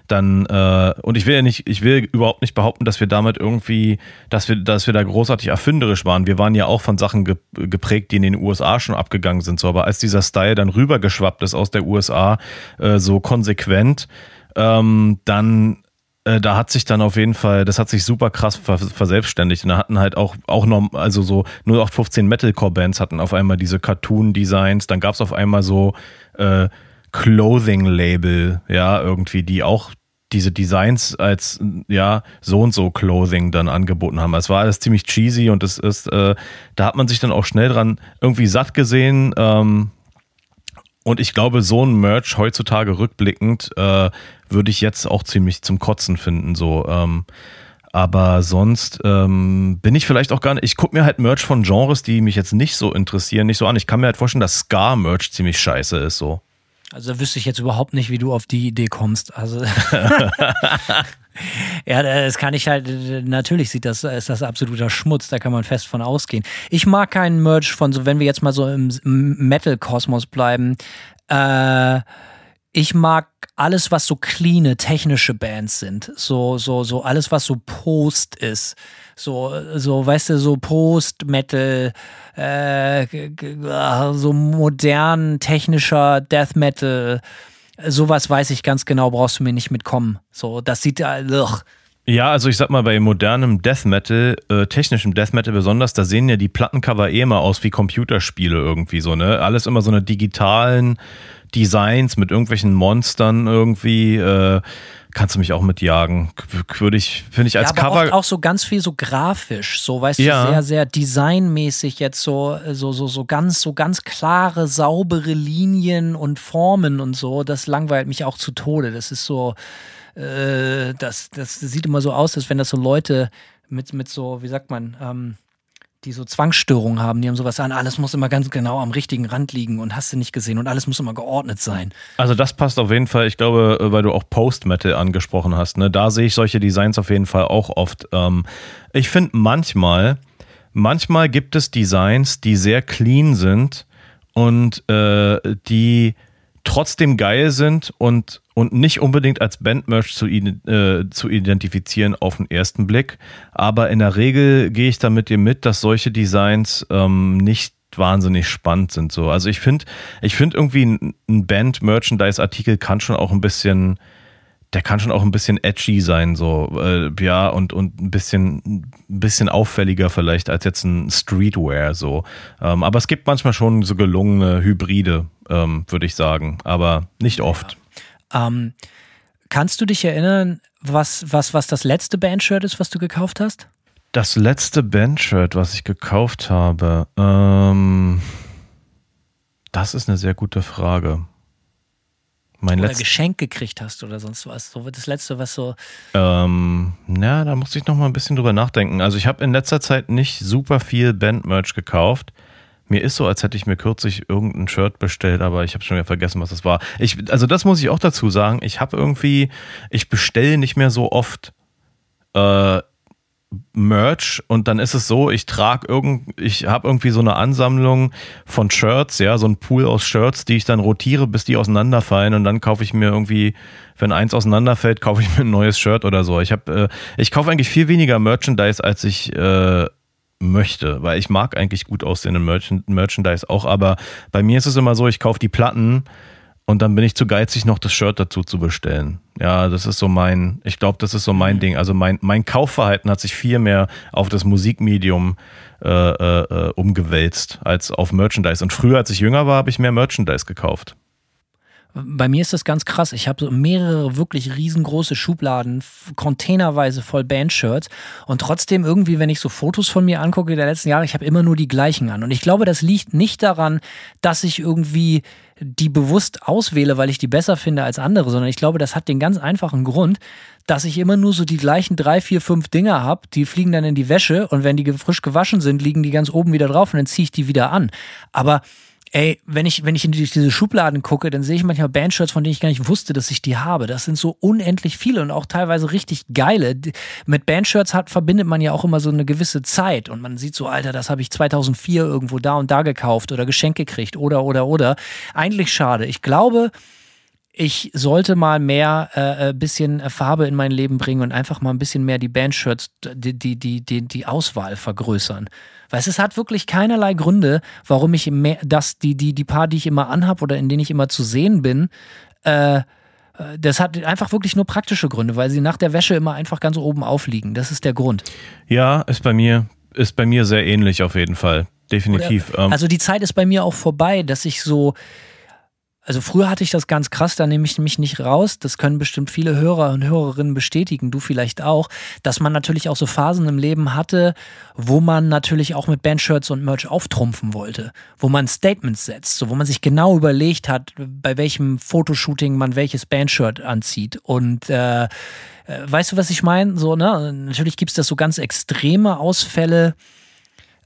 dann äh, und ich will ja nicht, ich will überhaupt nicht behaupten, dass wir damit irgendwie, dass wir, dass wir da großartig erfinderisch waren. Wir waren ja auch von Sachen ge geprägt, die in den USA schon abgegangen sind. So, aber als dieser Style dann rübergeschwappt ist aus der USA, äh, so konsequent, ähm, dann da hat sich dann auf jeden Fall, das hat sich super krass ver verselbstständigt. Und da hatten halt auch, auch noch, also so 0815 Metalcore-Bands hatten auf einmal diese Cartoon-Designs. Dann gab es auf einmal so äh, Clothing-Label, ja, irgendwie, die auch diese Designs als ja so und so Clothing dann angeboten haben. Es war alles ziemlich cheesy und es ist, äh, da hat man sich dann auch schnell dran irgendwie satt gesehen. Ähm, und ich glaube, so ein Merch heutzutage rückblickend äh, würde ich jetzt auch ziemlich zum Kotzen finden. So, ähm, aber sonst ähm, bin ich vielleicht auch gar nicht. Ich gucke mir halt Merch von Genres, die mich jetzt nicht so interessieren, nicht so an. Ich kann mir halt vorstellen, dass Ska-Merch ziemlich scheiße ist. So. Also da wüsste ich jetzt überhaupt nicht, wie du auf die Idee kommst. Also (laughs) (laughs) ja, das kann ich halt. Natürlich sieht das ist das absoluter Schmutz. Da kann man fest von ausgehen. Ich mag keinen Merch von so, wenn wir jetzt mal so im Metal-Kosmos bleiben. Äh, ich mag alles, was so cleane technische Bands sind. So, so, so alles, was so Post ist. So, so, weißt du, so Post-Metal, äh, so modern technischer Death Metal. Sowas weiß ich ganz genau, brauchst du mir nicht mitkommen. So, das sieht, ugh. Ja, also ich sag mal, bei modernem Death Metal, äh, technischem Death Metal besonders, da sehen ja die Plattencover eh immer aus wie Computerspiele irgendwie so, ne? Alles immer so eine digitalen Designs mit irgendwelchen Monstern irgendwie. Äh, kannst du mich auch mitjagen. Würde ich, finde ich als ja, aber Cover. Oft auch so ganz viel so grafisch, so weißt Ja. du, sehr, sehr designmäßig jetzt so, so, so, so ganz, so ganz klare, saubere Linien und Formen und so. Das langweilt mich auch zu Tode. Das ist so, äh, das, das sieht immer so aus, als wenn das so Leute mit, mit so, wie sagt man, ähm, die so Zwangsstörungen haben, die haben sowas an, alles muss immer ganz genau am richtigen Rand liegen und hast du nicht gesehen und alles muss immer geordnet sein. Also das passt auf jeden Fall, ich glaube, äh, weil du auch Post-Metal angesprochen hast, ne? da sehe ich solche Designs auf jeden Fall auch oft. Ähm, ich finde manchmal, manchmal gibt es Designs, die sehr clean sind und äh, die trotzdem geil sind und, und nicht unbedingt als Bandmerch zu, äh, zu identifizieren auf den ersten Blick. Aber in der Regel gehe ich da mit dir mit, dass solche Designs ähm, nicht wahnsinnig spannend sind. So. Also ich finde, ich finde irgendwie ein, ein Band-Merchandise-Artikel kann schon auch ein bisschen der kann schon auch ein bisschen edgy sein, so, äh, ja, und, und ein bisschen, ein bisschen auffälliger vielleicht als jetzt ein Streetwear, so. Ähm, aber es gibt manchmal schon so gelungene Hybride, ähm, würde ich sagen, aber nicht oft. Ja. Ähm, kannst du dich erinnern, was, was, was das letzte Bandshirt ist, was du gekauft hast? Das letzte Bandshirt, was ich gekauft habe, ähm, das ist eine sehr gute Frage. Mein oder Geschenk gekriegt hast oder sonst was. So das letzte, was so. Ähm, na, da musste ich noch mal ein bisschen drüber nachdenken. Also ich habe in letzter Zeit nicht super viel Bandmerch gekauft. Mir ist so, als hätte ich mir kürzlich irgendein Shirt bestellt, aber ich habe schon wieder vergessen, was das war. Ich, also das muss ich auch dazu sagen. Ich habe irgendwie, ich bestelle nicht mehr so oft äh, Merch und dann ist es so, ich trage irgend, ich habe irgendwie so eine Ansammlung von Shirts, ja, so ein Pool aus Shirts, die ich dann rotiere, bis die auseinanderfallen und dann kaufe ich mir irgendwie, wenn eins auseinanderfällt, kaufe ich mir ein neues Shirt oder so. Ich habe, äh, ich kaufe eigentlich viel weniger Merchandise, als ich äh, möchte, weil ich mag eigentlich gut aussehende Merchandise auch, aber bei mir ist es immer so, ich kaufe die Platten und dann bin ich zu geizig, noch das Shirt dazu zu bestellen. Ja, das ist so mein, ich glaube, das ist so mein mhm. Ding. Also mein, mein Kaufverhalten hat sich viel mehr auf das Musikmedium äh, äh, umgewälzt als auf Merchandise. Und früher, als ich jünger war, habe ich mehr Merchandise gekauft. Bei mir ist das ganz krass. Ich habe so mehrere wirklich riesengroße Schubladen, containerweise voll Bandshirts. Und trotzdem irgendwie, wenn ich so Fotos von mir angucke der letzten Jahre, ich habe immer nur die gleichen an. Und ich glaube, das liegt nicht daran, dass ich irgendwie die bewusst auswähle, weil ich die besser finde als andere, sondern ich glaube, das hat den ganz einfachen Grund, dass ich immer nur so die gleichen drei, vier, fünf Dinger habe, die fliegen dann in die Wäsche und wenn die frisch gewaschen sind, liegen die ganz oben wieder drauf und dann ziehe ich die wieder an. Aber Ey, wenn ich, wenn ich in diese Schubladen gucke, dann sehe ich manchmal Bandshirts, von denen ich gar nicht wusste, dass ich die habe. Das sind so unendlich viele und auch teilweise richtig geile. Mit Bandshirts hat, verbindet man ja auch immer so eine gewisse Zeit und man sieht so, Alter, das habe ich 2004 irgendwo da und da gekauft oder Geschenk gekriegt oder, oder, oder. Eigentlich schade. Ich glaube, ich sollte mal mehr äh, äh bisschen Farbe in mein Leben bringen und einfach mal ein bisschen mehr die Bandshirts, die, die, die, die, die Auswahl vergrößern. Weil es hat wirklich keinerlei Gründe, warum ich mehr, das, die, die, die paar, die ich immer anhab oder in denen ich immer zu sehen bin, äh, äh, das hat einfach wirklich nur praktische Gründe, weil sie nach der Wäsche immer einfach ganz oben aufliegen. Das ist der Grund. Ja, ist bei mir, ist bei mir sehr ähnlich auf jeden Fall. Definitiv. Oder, ähm, also die Zeit ist bei mir auch vorbei, dass ich so also früher hatte ich das ganz krass, da nehme ich mich nicht raus. Das können bestimmt viele Hörer und Hörerinnen bestätigen, du vielleicht auch, dass man natürlich auch so Phasen im Leben hatte, wo man natürlich auch mit Bandshirts und Merch auftrumpfen wollte, wo man Statements setzt, so wo man sich genau überlegt hat, bei welchem Fotoshooting man welches Bandshirt anzieht. Und äh, äh weißt du, was ich meine? So, ne? Natürlich gibt es das so ganz extreme Ausfälle,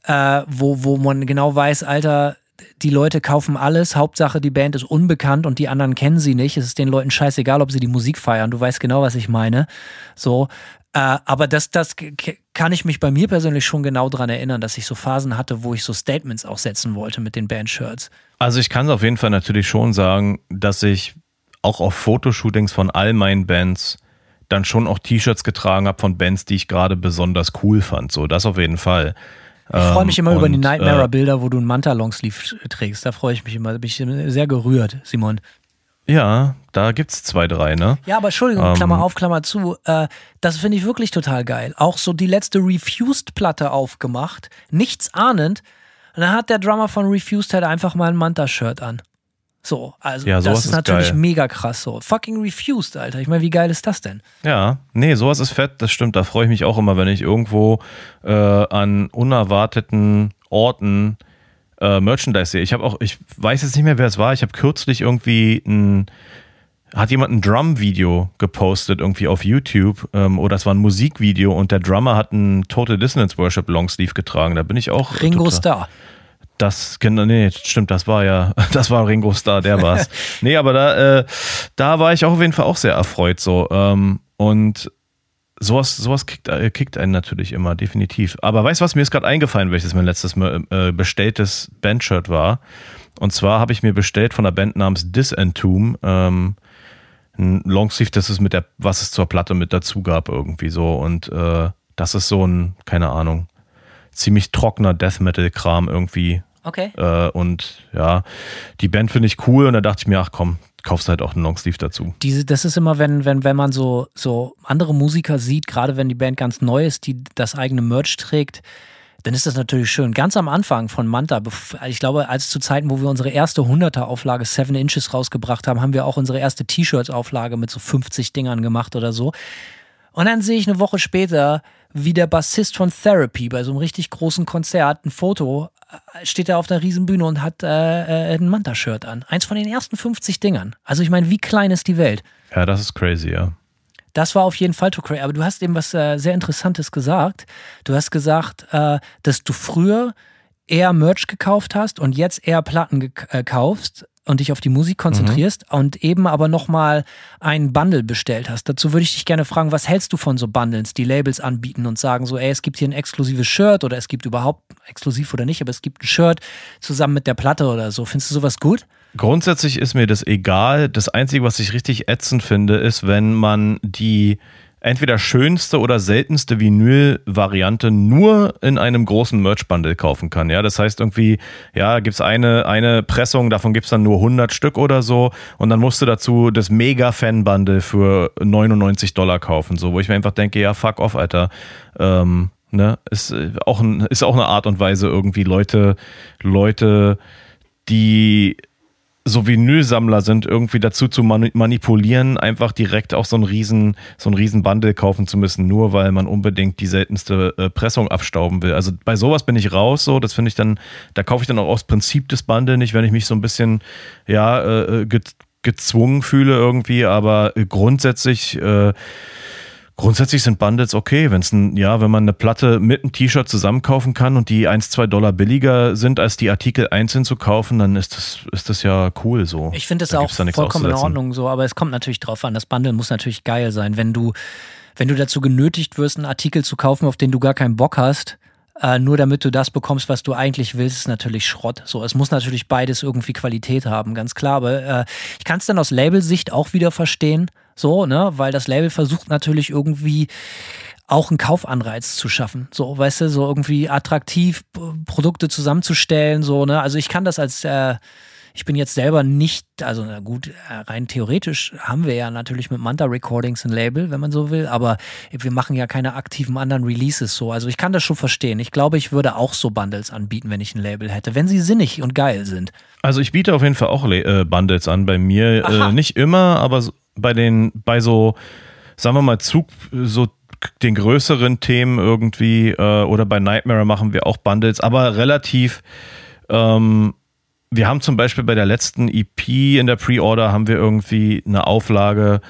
äh, wo, wo man genau weiß, Alter, die Leute kaufen alles, Hauptsache die Band ist unbekannt und die anderen kennen sie nicht. Es ist den Leuten scheißegal, ob sie die Musik feiern. Du weißt genau, was ich meine. So. Äh, aber das, das kann ich mich bei mir persönlich schon genau daran erinnern, dass ich so Phasen hatte, wo ich so Statements auch setzen wollte mit den Bandshirts. Also ich kann es auf jeden Fall natürlich schon sagen, dass ich auch auf Fotoshootings von all meinen Bands dann schon auch T-Shirts getragen habe von Bands, die ich gerade besonders cool fand. So, das auf jeden Fall. Ich freue mich immer ähm, über die Nightmare-Bilder, wo du einen Manta-Longsleeve trägst. Da freue ich mich immer. Da bin ich sehr gerührt, Simon. Ja, da gibt es zwei, drei, ne? Ja, aber Entschuldigung, ähm, Klammer auf, Klammer zu. Äh, das finde ich wirklich total geil. Auch so die letzte Refused-Platte aufgemacht, nichts ahnend. Und dann hat der Drummer von Refused halt einfach mal ein Manta-Shirt an. So, also ja, das ist, ist natürlich geil. mega krass so. Fucking refused, Alter. Ich meine, wie geil ist das denn? Ja, nee, sowas ist fett, das stimmt. Da freue ich mich auch immer, wenn ich irgendwo äh, an unerwarteten Orten äh, Merchandise sehe. Ich habe auch, ich weiß jetzt nicht mehr, wer es war. Ich habe kürzlich irgendwie ein hat jemand ein Drum-Video gepostet, irgendwie auf YouTube, ähm, oder es war ein Musikvideo und der Drummer hat ein Total Dissonance Worship Longsleeve getragen. Da bin ich auch. Ringo Starr. Das, nee, stimmt, das war ja, (laughs) das war Ringo Starr, der war's. (laughs) nee, aber da, äh, da war ich auch auf jeden Fall auch sehr erfreut so. Ähm, und sowas, sowas kickt, äh, kickt einen natürlich immer, definitiv. Aber weißt du was, mir ist gerade eingefallen, welches mein letztes äh, bestelltes Bandshirt war. Und zwar habe ich mir bestellt von einer Band namens Disentomb ähm, ein Longsleeve, das ist mit der, was es zur Platte mit dazu gab, irgendwie so. Und äh, das ist so ein, keine Ahnung, ziemlich trockener Death Metal-Kram irgendwie. Okay. Äh, und ja, die Band finde ich cool und da dachte ich mir, ach komm, kaufst halt auch einen Longsleeve dazu. Diese, das ist immer, wenn, wenn, wenn man so, so andere Musiker sieht, gerade wenn die Band ganz neu ist, die das eigene Merch trägt, dann ist das natürlich schön. Ganz am Anfang von Manta, ich glaube, als zu Zeiten, wo wir unsere erste 100er Auflage Seven Inches rausgebracht haben, haben wir auch unsere erste T-Shirts-Auflage mit so 50 Dingern gemacht oder so. Und dann sehe ich eine Woche später, wie der Bassist von Therapy bei so einem richtig großen Konzert ein Foto äh, steht er auf der Riesenbühne und hat äh, äh, ein Manta-Shirt an. Eins von den ersten 50 Dingern. Also ich meine, wie klein ist die Welt? Ja, das ist crazy, ja. Das war auf jeden Fall to crazy. Aber du hast eben was äh, sehr Interessantes gesagt. Du hast gesagt, äh, dass du früher eher Merch gekauft hast und jetzt eher Platten gekaufst äh, und dich auf die Musik konzentrierst mhm. und eben aber nochmal einen Bundle bestellt hast. Dazu würde ich dich gerne fragen, was hältst du von so Bundles, die Labels anbieten und sagen so, ey, es gibt hier ein exklusives Shirt oder es gibt überhaupt, exklusiv oder nicht, aber es gibt ein Shirt zusammen mit der Platte oder so. Findest du sowas gut? Grundsätzlich ist mir das egal. Das Einzige, was ich richtig ätzend finde, ist, wenn man die entweder schönste oder seltenste Vinyl-Variante nur in einem großen Merch-Bundle kaufen kann. Ja, das heißt irgendwie, ja, gibt's eine, eine Pressung, davon gibt's dann nur 100 Stück oder so und dann musst du dazu das Mega-Fan-Bundle für 99 Dollar kaufen, so, wo ich mir einfach denke, ja, fuck off, Alter. Ähm, ne, ist auch, ein, ist auch eine Art und Weise irgendwie Leute, Leute, die so Vinylsammler sind, irgendwie dazu zu manipulieren, einfach direkt auch so einen riesen, so einen riesen Bundle kaufen zu müssen, nur weil man unbedingt die seltenste äh, Pressung abstauben will. Also bei sowas bin ich raus, so, das finde ich dann, da kaufe ich dann auch aus Prinzip das Bundle nicht, wenn ich mich so ein bisschen, ja, äh, äh ge gezwungen fühle irgendwie, aber grundsätzlich, äh, Grundsätzlich sind Bundles okay, wenn es ein, ja, wenn man eine Platte mit einem T-Shirt zusammenkaufen kann und die 1, 2 Dollar billiger sind, als die Artikel einzeln zu kaufen, dann ist das, ist das ja cool so. Ich finde das da auch vollkommen in Ordnung so, aber es kommt natürlich drauf an. Das Bundle muss natürlich geil sein. Wenn du, wenn du dazu genötigt wirst, einen Artikel zu kaufen, auf den du gar keinen Bock hast, äh, nur damit du das bekommst, was du eigentlich willst, ist natürlich Schrott. So, es muss natürlich beides irgendwie Qualität haben, ganz klar. Aber äh, ich kann es dann aus Labelsicht auch wieder verstehen. So, ne, weil das Label versucht natürlich irgendwie auch einen Kaufanreiz zu schaffen. So, weißt du, so irgendwie attraktiv Produkte zusammenzustellen, so, ne. Also ich kann das als äh, ich bin jetzt selber nicht, also na gut, rein theoretisch haben wir ja natürlich mit Manta Recordings ein Label, wenn man so will, aber wir machen ja keine aktiven anderen Releases so. Also ich kann das schon verstehen. Ich glaube, ich würde auch so Bundles anbieten, wenn ich ein Label hätte, wenn sie sinnig und geil sind. Also ich biete auf jeden Fall auch äh, Bundles an bei mir. Äh, nicht immer, aber bei den, bei so, sagen wir mal, Zug, so den größeren Themen irgendwie äh, oder bei Nightmare machen wir auch Bundles, aber relativ ähm, wir haben zum Beispiel bei der letzten EP in der Pre-Order haben wir irgendwie eine Auflage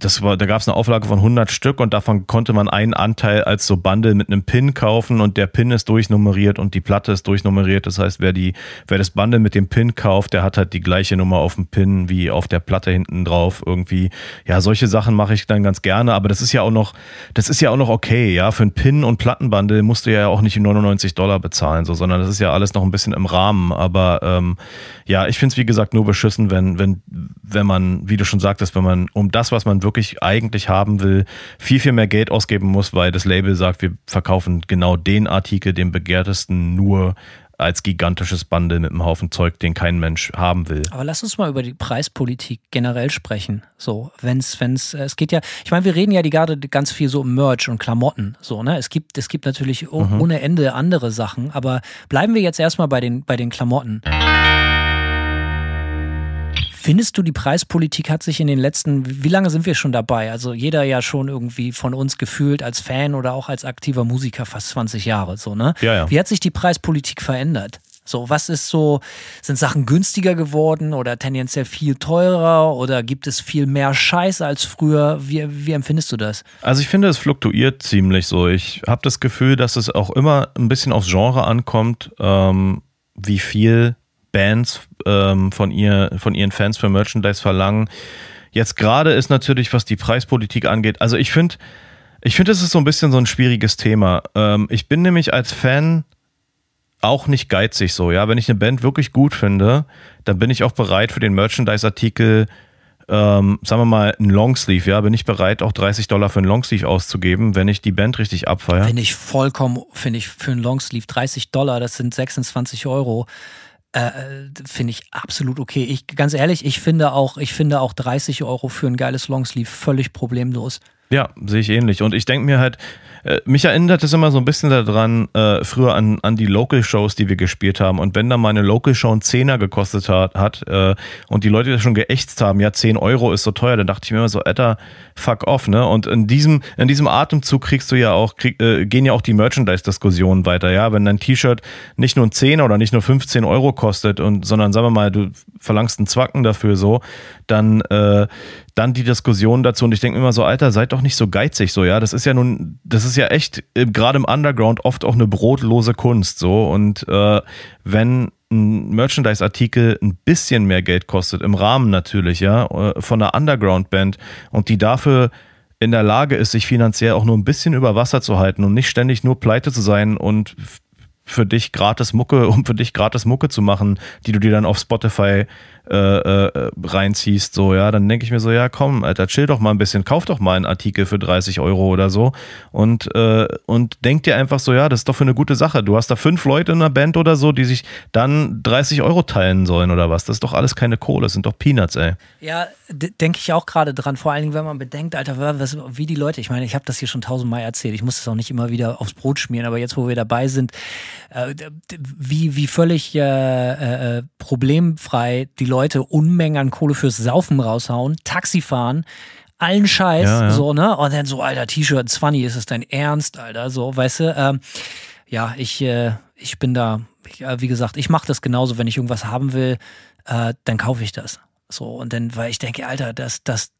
das war, da gab es eine Auflage von 100 Stück und davon konnte man einen Anteil als so Bundle mit einem Pin kaufen und der Pin ist durchnummeriert und die Platte ist durchnummeriert. Das heißt, wer die, wer das Bundle mit dem Pin kauft, der hat halt die gleiche Nummer auf dem Pin wie auf der Platte hinten drauf irgendwie. Ja, solche Sachen mache ich dann ganz gerne, aber das ist ja auch noch, das ist ja auch noch okay, ja. Für ein Pin und Plattenbundle musst du ja auch nicht 99 Dollar bezahlen, so, sondern das ist ja alles noch ein bisschen im Rahmen. Aber ähm, ja, ich finde es wie gesagt nur beschissen, wenn, wenn, wenn man, wie du schon sagtest, wenn man um das, was man wirklich eigentlich haben will, viel, viel mehr Geld ausgeben muss, weil das Label sagt, wir verkaufen genau den Artikel, den begehrtesten, nur als gigantisches Bundle mit einem Haufen Zeug, den kein Mensch haben will. Aber lass uns mal über die Preispolitik generell sprechen. So, wenn's, wenn's, äh, es geht ja, ich meine, wir reden ja die gerade ganz viel so um Merch und Klamotten. So, ne? Es gibt, es gibt natürlich mhm. ohne Ende andere Sachen, aber bleiben wir jetzt erstmal bei den, bei den Klamotten. Findest du, die Preispolitik hat sich in den letzten, wie lange sind wir schon dabei? Also jeder ja schon irgendwie von uns gefühlt als Fan oder auch als aktiver Musiker fast 20 Jahre, so, ne? Ja, ja. Wie hat sich die Preispolitik verändert? So, was ist so, sind Sachen günstiger geworden oder tendenziell viel teurer oder gibt es viel mehr Scheiß als früher? Wie, wie empfindest du das? Also ich finde, es fluktuiert ziemlich so. Ich habe das Gefühl, dass es auch immer ein bisschen aufs Genre ankommt, ähm, wie viel Bands ähm, von, ihr, von ihren Fans für Merchandise verlangen. Jetzt gerade ist natürlich, was die Preispolitik angeht, also ich finde, ich finde, es ist so ein bisschen so ein schwieriges Thema. Ähm, ich bin nämlich als Fan auch nicht geizig so, ja. Wenn ich eine Band wirklich gut finde, dann bin ich auch bereit für den Merchandise-Artikel, ähm, sagen wir mal, ein Longsleeve, ja, bin ich bereit, auch 30 Dollar für einen Longsleeve auszugeben, wenn ich die Band richtig abfeiere. Finde ich vollkommen, finde ich für einen Longsleeve 30 Dollar, das sind 26 Euro. Äh, finde ich absolut okay. Ich, ganz ehrlich, ich finde auch, ich finde auch 30 Euro für ein geiles Longsleeve völlig problemlos. Ja, sehe ich ähnlich. Und ich denke mir halt, äh, mich erinnert es immer so ein bisschen daran, äh, früher an, an die Local-Shows, die wir gespielt haben. Und wenn dann mal eine Local-Show einen Zehner gekostet hat, hat äh, und die Leute das schon geächtzt haben, ja, 10 Euro ist so teuer, dann dachte ich mir immer so, Alter, fuck off, ne? Und in diesem, in diesem Atemzug kriegst du ja auch, krieg, äh, gehen ja auch die Merchandise-Diskussionen weiter, ja? Wenn dein T-Shirt nicht nur ein Zehner oder nicht nur 15 Euro kostet, und, sondern sagen wir mal, du verlangst einen Zwacken dafür so, dann, äh, dann die Diskussion dazu. Und ich denke immer so, Alter, seid doch nicht so geizig so, ja. Das ist ja nun, das ist ja echt, äh, gerade im Underground oft auch eine brotlose Kunst so. Und äh, wenn ein Merchandise-Artikel ein bisschen mehr Geld kostet, im Rahmen natürlich, ja, äh, von einer Underground-Band und die dafür in der Lage ist, sich finanziell auch nur ein bisschen über Wasser zu halten und nicht ständig nur pleite zu sein und für dich gratis Mucke, (laughs) um für dich gratis Mucke zu machen, die du dir dann auf Spotify äh, äh, reinziehst, so, ja, dann denke ich mir so, ja, komm, Alter, chill doch mal ein bisschen, kauf doch mal einen Artikel für 30 Euro oder so und, äh, und denk dir einfach so, ja, das ist doch für eine gute Sache. Du hast da fünf Leute in einer Band oder so, die sich dann 30 Euro teilen sollen oder was. Das ist doch alles keine Kohle, das sind doch Peanuts, ey. Ja, denke ich auch gerade dran, vor allen Dingen, wenn man bedenkt, Alter, was, wie die Leute, ich meine, ich habe das hier schon tausendmal erzählt, ich muss das auch nicht immer wieder aufs Brot schmieren, aber jetzt, wo wir dabei sind, äh, wie, wie völlig äh, problemfrei die Leute Unmengen an Kohle fürs Saufen raushauen, Taxi fahren, allen Scheiß, ja, ja. so, ne? Und dann so, Alter, T-Shirt 20, ist es dein Ernst, Alter, so, weißt du? Ähm, ja, ich, äh, ich bin da, ich, äh, wie gesagt, ich mache das genauso, wenn ich irgendwas haben will, äh, dann kaufe ich das. So, und dann, weil ich denke, Alter, das, das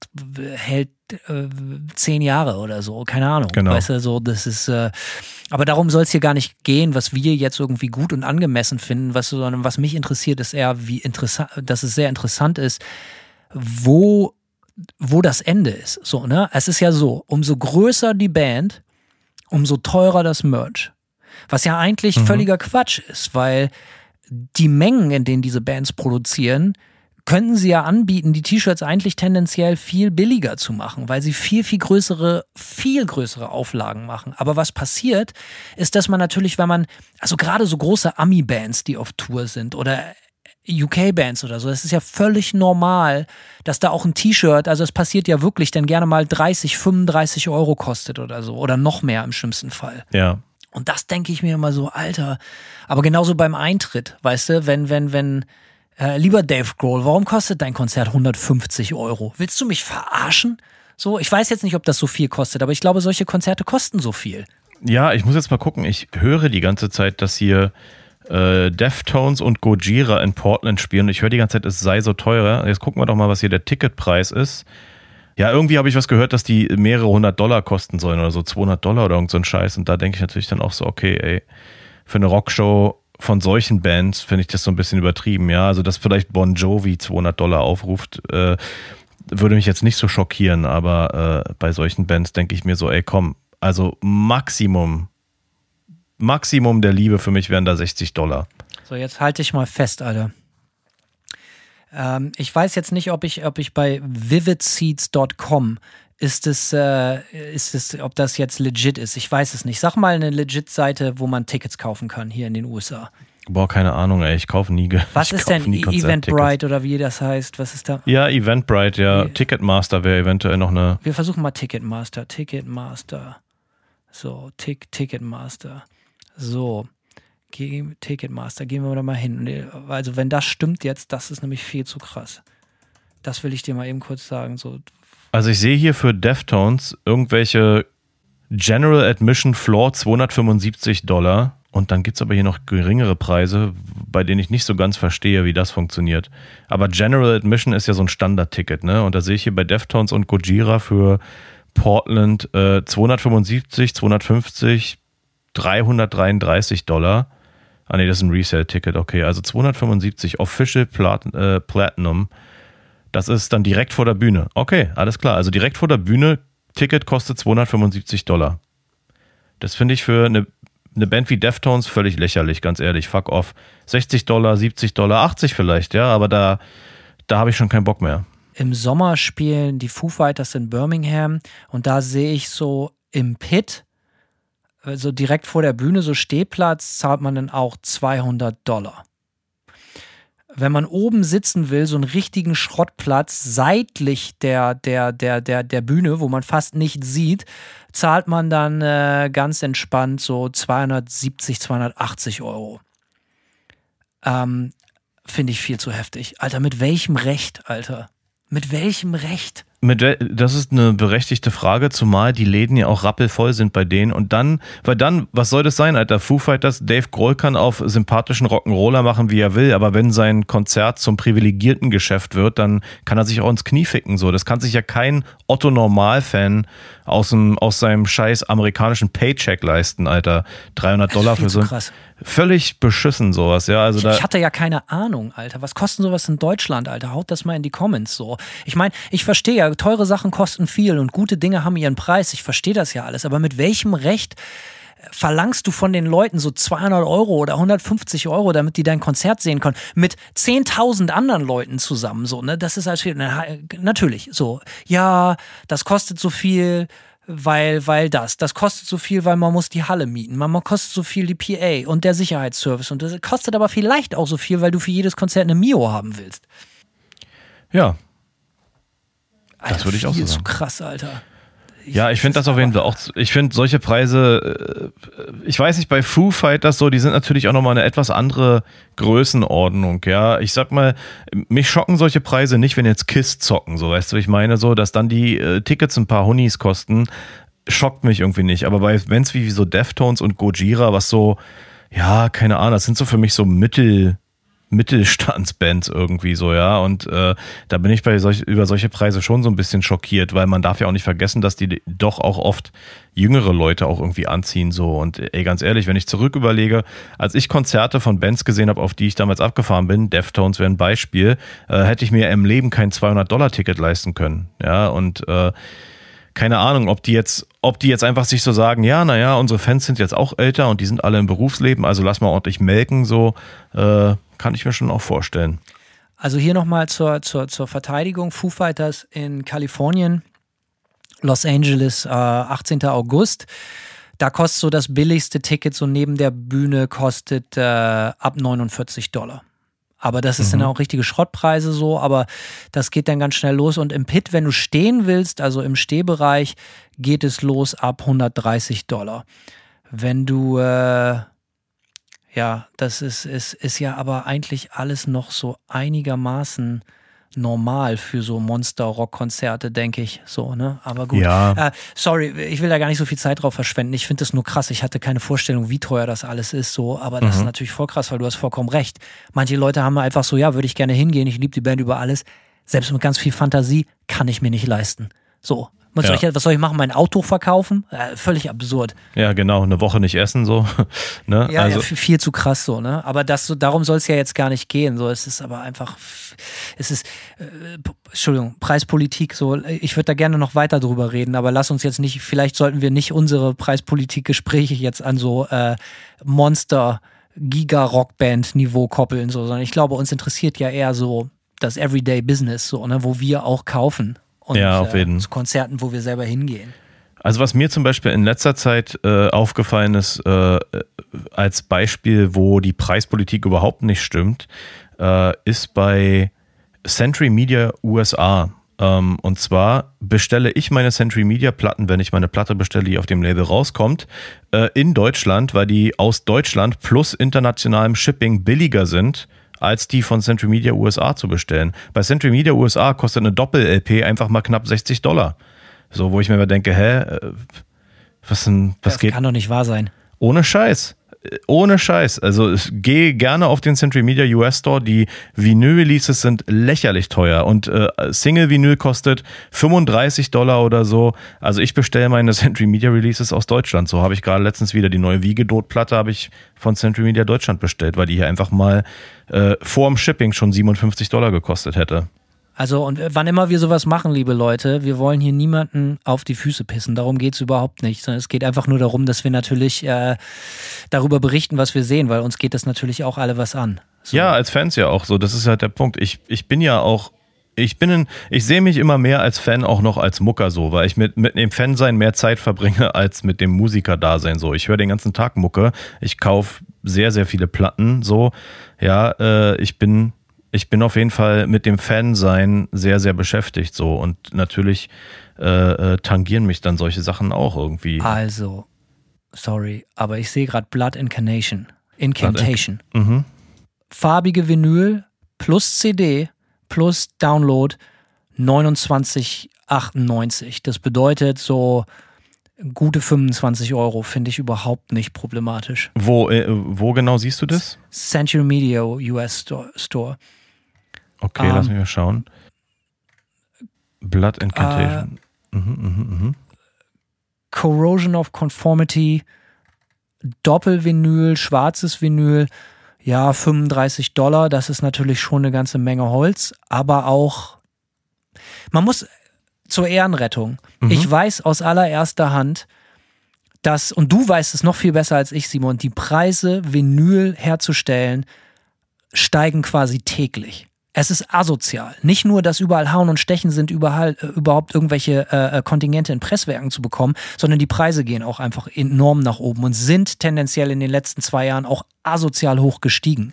hält äh, zehn Jahre oder so, keine Ahnung. Genau. Weißt du, so, das ist, äh, aber darum soll es hier gar nicht gehen, was wir jetzt irgendwie gut und angemessen finden, was, sondern was mich interessiert, ist eher, wie interessant, dass es sehr interessant ist, wo, wo das Ende ist. So, ne? Es ist ja so, umso größer die Band, umso teurer das Merch. Was ja eigentlich mhm. völliger Quatsch ist, weil die Mengen, in denen diese Bands produzieren, könnten sie ja anbieten, die T-Shirts eigentlich tendenziell viel billiger zu machen, weil sie viel, viel größere, viel größere Auflagen machen. Aber was passiert, ist, dass man natürlich, wenn man, also gerade so große Ami-Bands, die auf Tour sind oder UK-Bands oder so, das ist ja völlig normal, dass da auch ein T-Shirt, also es passiert ja wirklich, dann gerne mal 30, 35 Euro kostet oder so oder noch mehr im schlimmsten Fall. Ja. Und das denke ich mir immer so, Alter. Aber genauso beim Eintritt, weißt du, wenn, wenn, wenn, äh, lieber Dave Grohl, warum kostet dein Konzert 150 Euro? Willst du mich verarschen? So, ich weiß jetzt nicht, ob das so viel kostet, aber ich glaube, solche Konzerte kosten so viel. Ja, ich muss jetzt mal gucken. Ich höre die ganze Zeit, dass hier äh, Deftones und Gojira in Portland spielen. Ich höre die ganze Zeit, es sei so teurer. Jetzt gucken wir doch mal, was hier der Ticketpreis ist. Ja, irgendwie habe ich was gehört, dass die mehrere hundert Dollar kosten sollen oder so 200 Dollar oder irgend so ein Scheiß. Und da denke ich natürlich dann auch so, okay, ey, für eine Rockshow von solchen Bands finde ich das so ein bisschen übertrieben, ja. Also, dass vielleicht Bon Jovi 200 Dollar aufruft, äh, würde mich jetzt nicht so schockieren, aber äh, bei solchen Bands denke ich mir so, ey, komm, also Maximum, Maximum der Liebe für mich wären da 60 Dollar. So, jetzt halte ich mal fest, Alter. Ähm, ich weiß jetzt nicht, ob ich, ob ich bei vividseeds.com ist es, äh, ist es, ob das jetzt legit ist. Ich weiß es nicht. Sag mal eine legit Seite, wo man Tickets kaufen kann hier in den USA. Boah, keine Ahnung, ey. Ich kaufe nie. Was ist denn Eventbrite oder wie das heißt? Was ist da? Ja, Eventbrite, ja. Wie? Ticketmaster wäre eventuell noch eine. Wir versuchen mal Ticketmaster. Ticketmaster. So, Tick, Ticketmaster. So. Ticketmaster, gehen wir da mal hin. Also, wenn das stimmt jetzt, das ist nämlich viel zu krass. Das will ich dir mal eben kurz sagen. So, also ich sehe hier für Deftones irgendwelche General Admission Floor 275 Dollar. Und dann gibt es aber hier noch geringere Preise, bei denen ich nicht so ganz verstehe, wie das funktioniert. Aber General Admission ist ja so ein Standardticket, ne? Und da sehe ich hier bei Deftones und Gojira für Portland äh, 275, 250, 333 Dollar. Ah ne, das ist ein Resale-Ticket, okay. Also 275 Official Plat äh, Platinum das ist dann direkt vor der Bühne. Okay, alles klar. Also direkt vor der Bühne, Ticket kostet 275 Dollar. Das finde ich für eine eine Band wie Deftones völlig lächerlich, ganz ehrlich, fuck off. 60 Dollar, 70 Dollar, 80 vielleicht, ja, aber da, da habe ich schon keinen Bock mehr. Im Sommer spielen die Foo Fighters in Birmingham und da sehe ich so im Pit, also direkt vor der Bühne, so Stehplatz, zahlt man dann auch 200 Dollar. Wenn man oben sitzen will, so einen richtigen Schrottplatz seitlich der, der, der, der, der Bühne, wo man fast nicht sieht, zahlt man dann äh, ganz entspannt so 270, 280 Euro. Ähm, Finde ich viel zu heftig. Alter, mit welchem Recht, Alter? Mit welchem Recht? Mit, das ist eine berechtigte Frage, zumal die Läden ja auch rappelvoll sind bei denen. Und dann, weil dann, was soll das sein, Alter? Foo Fighters, Dave Grohl kann auf sympathischen Rock'n'Roller machen, wie er will, aber wenn sein Konzert zum privilegierten Geschäft wird, dann kann er sich auch ins Knie ficken. So, das kann sich ja kein Otto-Normal-Fan aus, dem, aus seinem scheiß amerikanischen Paycheck leisten, Alter. 300 Dollar für so. Krass. Völlig beschissen sowas, ja. Also ich, da ich hatte ja keine Ahnung, Alter. Was kosten sowas in Deutschland, Alter? Haut das mal in die Comments so. Ich meine, ich verstehe ja, teure Sachen kosten viel und gute Dinge haben ihren Preis. Ich verstehe das ja alles. Aber mit welchem Recht verlangst du von den Leuten so 200 Euro oder 150 Euro, damit die dein Konzert sehen können, mit 10.000 anderen Leuten zusammen, so, ne? Das ist als viel, natürlich, so, ja, das kostet so viel, weil, weil das, das kostet so viel, weil man muss die Halle mieten, man kostet so viel die PA und der Sicherheitsservice und das kostet aber vielleicht auch so viel, weil du für jedes Konzert eine Mio haben willst. Ja. Alter, das würde ich auch so sagen. zu krass, Alter. Ja, ich finde das auf jeden Fall auch. Ich finde solche Preise, äh, ich weiß nicht, bei Foo Fighters so, die sind natürlich auch nochmal eine etwas andere Größenordnung, ja. Ich sag mal, mich schocken solche Preise nicht, wenn jetzt KISS zocken, so, weißt du, ich meine so, dass dann die äh, Tickets ein paar Honis kosten, schockt mich irgendwie nicht. Aber bei Bands wie so Deftones und Gojira, was so, ja, keine Ahnung, das sind so für mich so Mittel, Mittelstandsbands irgendwie so, ja. Und äh, da bin ich bei solch, über solche Preise schon so ein bisschen schockiert, weil man darf ja auch nicht vergessen, dass die doch auch oft jüngere Leute auch irgendwie anziehen so. Und ey, ganz ehrlich, wenn ich zurück überlege, als ich Konzerte von Bands gesehen habe, auf die ich damals abgefahren bin, Deftones wäre ein Beispiel, äh, hätte ich mir im Leben kein 200-Dollar-Ticket leisten können, ja. Und äh, keine Ahnung, ob die jetzt, ob die jetzt einfach sich so sagen, ja, naja, unsere Fans sind jetzt auch älter und die sind alle im Berufsleben, also lass mal ordentlich melken, so, äh, kann ich mir schon auch vorstellen. Also hier nochmal zur, zur, zur Verteidigung. Foo Fighters in Kalifornien, Los Angeles, äh, 18. August. Da kostet so das billigste Ticket so neben der Bühne kostet äh, ab 49 Dollar. Aber das ist dann auch richtige Schrottpreise so, aber das geht dann ganz schnell los. Und im Pit, wenn du stehen willst, also im Stehbereich, geht es los ab 130 Dollar. Wenn du, äh, ja, das ist, ist, ist ja aber eigentlich alles noch so einigermaßen normal für so Monster-Rock-Konzerte, denke ich. So, ne? Aber gut. Ja. Äh, sorry, ich will da gar nicht so viel Zeit drauf verschwenden. Ich finde das nur krass. Ich hatte keine Vorstellung, wie teuer das alles ist. So, aber das ist natürlich voll krass, weil du hast vollkommen recht. Manche Leute haben einfach so, ja, würde ich gerne hingehen. Ich liebe die Band über alles. Selbst mit ganz viel Fantasie kann ich mir nicht leisten. So. Was, Ja. soll, ich, was soll ich machen? Mein Auto verkaufen? Äh, völlig absurd. Ja, genau, eine Woche nicht essen, so. (laughs) ne? Ja, also, ja, viel zu krass so, ne? Aber das, so, darum soll es ja jetzt gar nicht gehen. So, es ist aber einfach, es ist, äh, Entschuldigung, Preispolitik. So, ich würde da gerne noch weiter drüber reden, aber lass uns jetzt nicht. Vielleicht sollten wir nicht unsere Preispolitik-Gespräche jetzt an so äh, Monster. Giga-Rockband-Niveau koppeln, so, sondern ich glaube, uns interessiert ja eher so das Everyday Business, so, ne, wo wir auch kaufen. Und, Ja, auf jeden. Äh, zu Konzerten, wo wir selber hingehen. Also was mir zum Beispiel in letzter Zeit äh, aufgefallen ist, äh, als Beispiel, wo die Preispolitik überhaupt nicht stimmt, äh, ist bei Century Media USA. Ähm, und zwar bestelle ich meine Century Media Platten, wenn ich meine Platte bestelle, die auf dem Label rauskommt, äh, in Deutschland, weil die aus Deutschland plus internationalem Shipping billiger sind als die von Century Media USA zu bestellen. Bei Century Media USA kostet eine Doppel-LP einfach mal knapp 60 Dollar. So, wo ich mir immer denke, hä, äh, was denn, was das geht? kann doch nicht wahr sein. Ohne Scheiß. Ohne Scheiß. Also gehe gerne auf den Century Media US Store. Die Vinyl-Releases sind lächerlich teuer und äh, Single-Vinyl kostet 35 Dollar oder so. Also ich bestelle meine (laughs) Century Media Releases aus Deutschland. So habe ich gerade letztens wieder die neue Wiegedot-Platte habe ich von Century Media Deutschland bestellt, weil die hier einfach mal äh, vor dem Shipping schon 57 Dollar gekostet hätte. Also, und wann immer wir sowas machen, liebe Leute, wir wollen hier niemanden auf die Füße pissen. Darum geht es überhaupt nicht. Sondern es geht einfach nur darum, dass wir natürlich äh, darüber berichten, was wir sehen, weil uns geht das natürlich auch alle was an. So. Ja, als Fans ja auch so. Das ist halt der Punkt. Ich, ich bin ja auch ich bin ein, ich sehe mich immer mehr als Fan auch noch als Mucker so, weil ich mit, mit dem Fansein mehr Zeit verbringe (laughs) als mit dem Musiker-Dasein so. Ich höre den ganzen Tag Mucke, ich kaufe sehr, sehr viele Platten so. Ja, äh, ich bin, ich bin auf jeden Fall mit dem Fansein sehr, sehr beschäftigt so und natürlich äh, äh, tangieren mich dann solche Sachen auch irgendwie. Also, sorry, aber ich sehe gerade Blood Incarnation. Incantation. In mhm. Farbige Vinyl plus CD plus Download 29,98. Das bedeutet so gute 25 Euro, finde ich überhaupt nicht problematisch. Wo, äh, wo genau siehst du das? Century Media US Store. Okay, ähm, lass mich mal schauen. Blood Incantation. Äh, mhm, mh, mh. Corrosion of Conformity, Doppelvinyl, schwarzes Vinyl, ja, 35 Dollar, das ist natürlich schon eine ganze Menge Holz, aber auch, man muss zur Ehrenrettung. Mhm. Ich weiß aus allererster Hand, dass, und du weißt es noch viel besser als ich, Simon, die Preise, Vinyl herzustellen, steigen quasi täglich. Es ist asozial. Nicht nur, dass überall Hauen und Stechen sind, überall, äh, überhaupt irgendwelche äh, äh, Kontingente in Presswerken zu bekommen, sondern die Preise gehen auch einfach enorm nach oben und sind tendenziell in den letzten zwei Jahren auch asozial hoch gestiegen.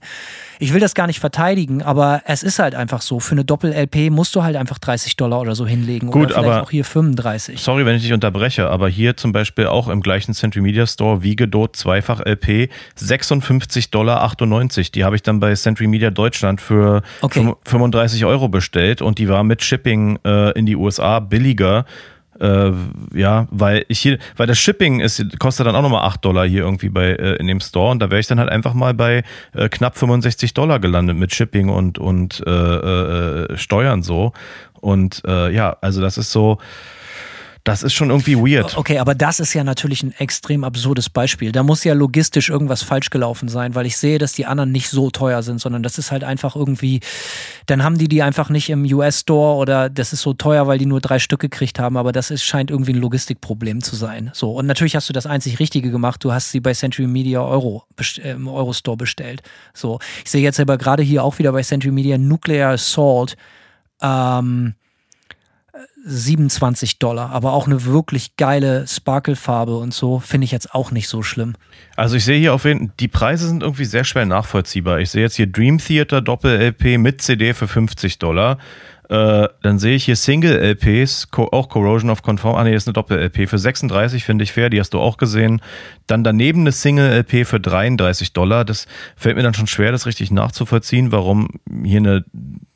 Ich will das gar nicht verteidigen, aber es ist halt einfach so. Für eine Doppel-LP musst du halt einfach 30 Dollar oder so hinlegen. Gut, oder aber auch hier 35. Sorry, wenn ich dich unterbreche, aber hier zum Beispiel auch im gleichen Century Media Store Wiegedot zweifach LP 56,98 Dollar. Die habe ich dann bei Century Media Deutschland für okay. 35 Euro bestellt und die war mit Shipping äh, in die USA billiger äh, ja, weil ich hier, weil das Shipping ist, kostet dann auch nochmal 8 Dollar hier irgendwie bei äh, in dem Store und da wäre ich dann halt einfach mal bei äh, knapp 65 Dollar gelandet mit Shipping und, und äh, äh, Steuern so. Und äh, ja, also das ist so, das ist schon irgendwie weird. Okay, aber das ist ja natürlich ein extrem absurdes Beispiel. Da muss ja logistisch irgendwas falsch gelaufen sein, weil ich sehe, dass die anderen nicht so teuer sind, sondern das ist halt einfach irgendwie, dann haben die die einfach nicht im US-Store oder das ist so teuer, weil die nur drei Stück gekriegt haben, aber das ist, scheint irgendwie ein Logistikproblem zu sein. So, und natürlich hast du das einzig Richtige gemacht, du hast sie bei Century Media Euro im Euro-Store bestellt. So, ich sehe jetzt aber gerade hier auch wieder bei Century Media Nuclear Assault, ähm, 27 Dollar, aber auch eine wirklich geile Sparkle-Farbe und so finde ich jetzt auch nicht so schlimm. Also ich sehe hier auf jeden Fall, die Preise sind irgendwie sehr schwer nachvollziehbar. Ich sehe jetzt hier Dream Theater Doppel-LP mit CD für 50 Dollar. Äh, dann sehe ich hier Single-LPs, auch Corrosion of Conform. Ah, nee, ist eine Doppel-LP. Für 36 finde ich fair, die hast du auch gesehen. Dann daneben eine Single-LP für 33 Dollar. Das fällt mir dann schon schwer, das richtig nachzuvollziehen, warum hier eine,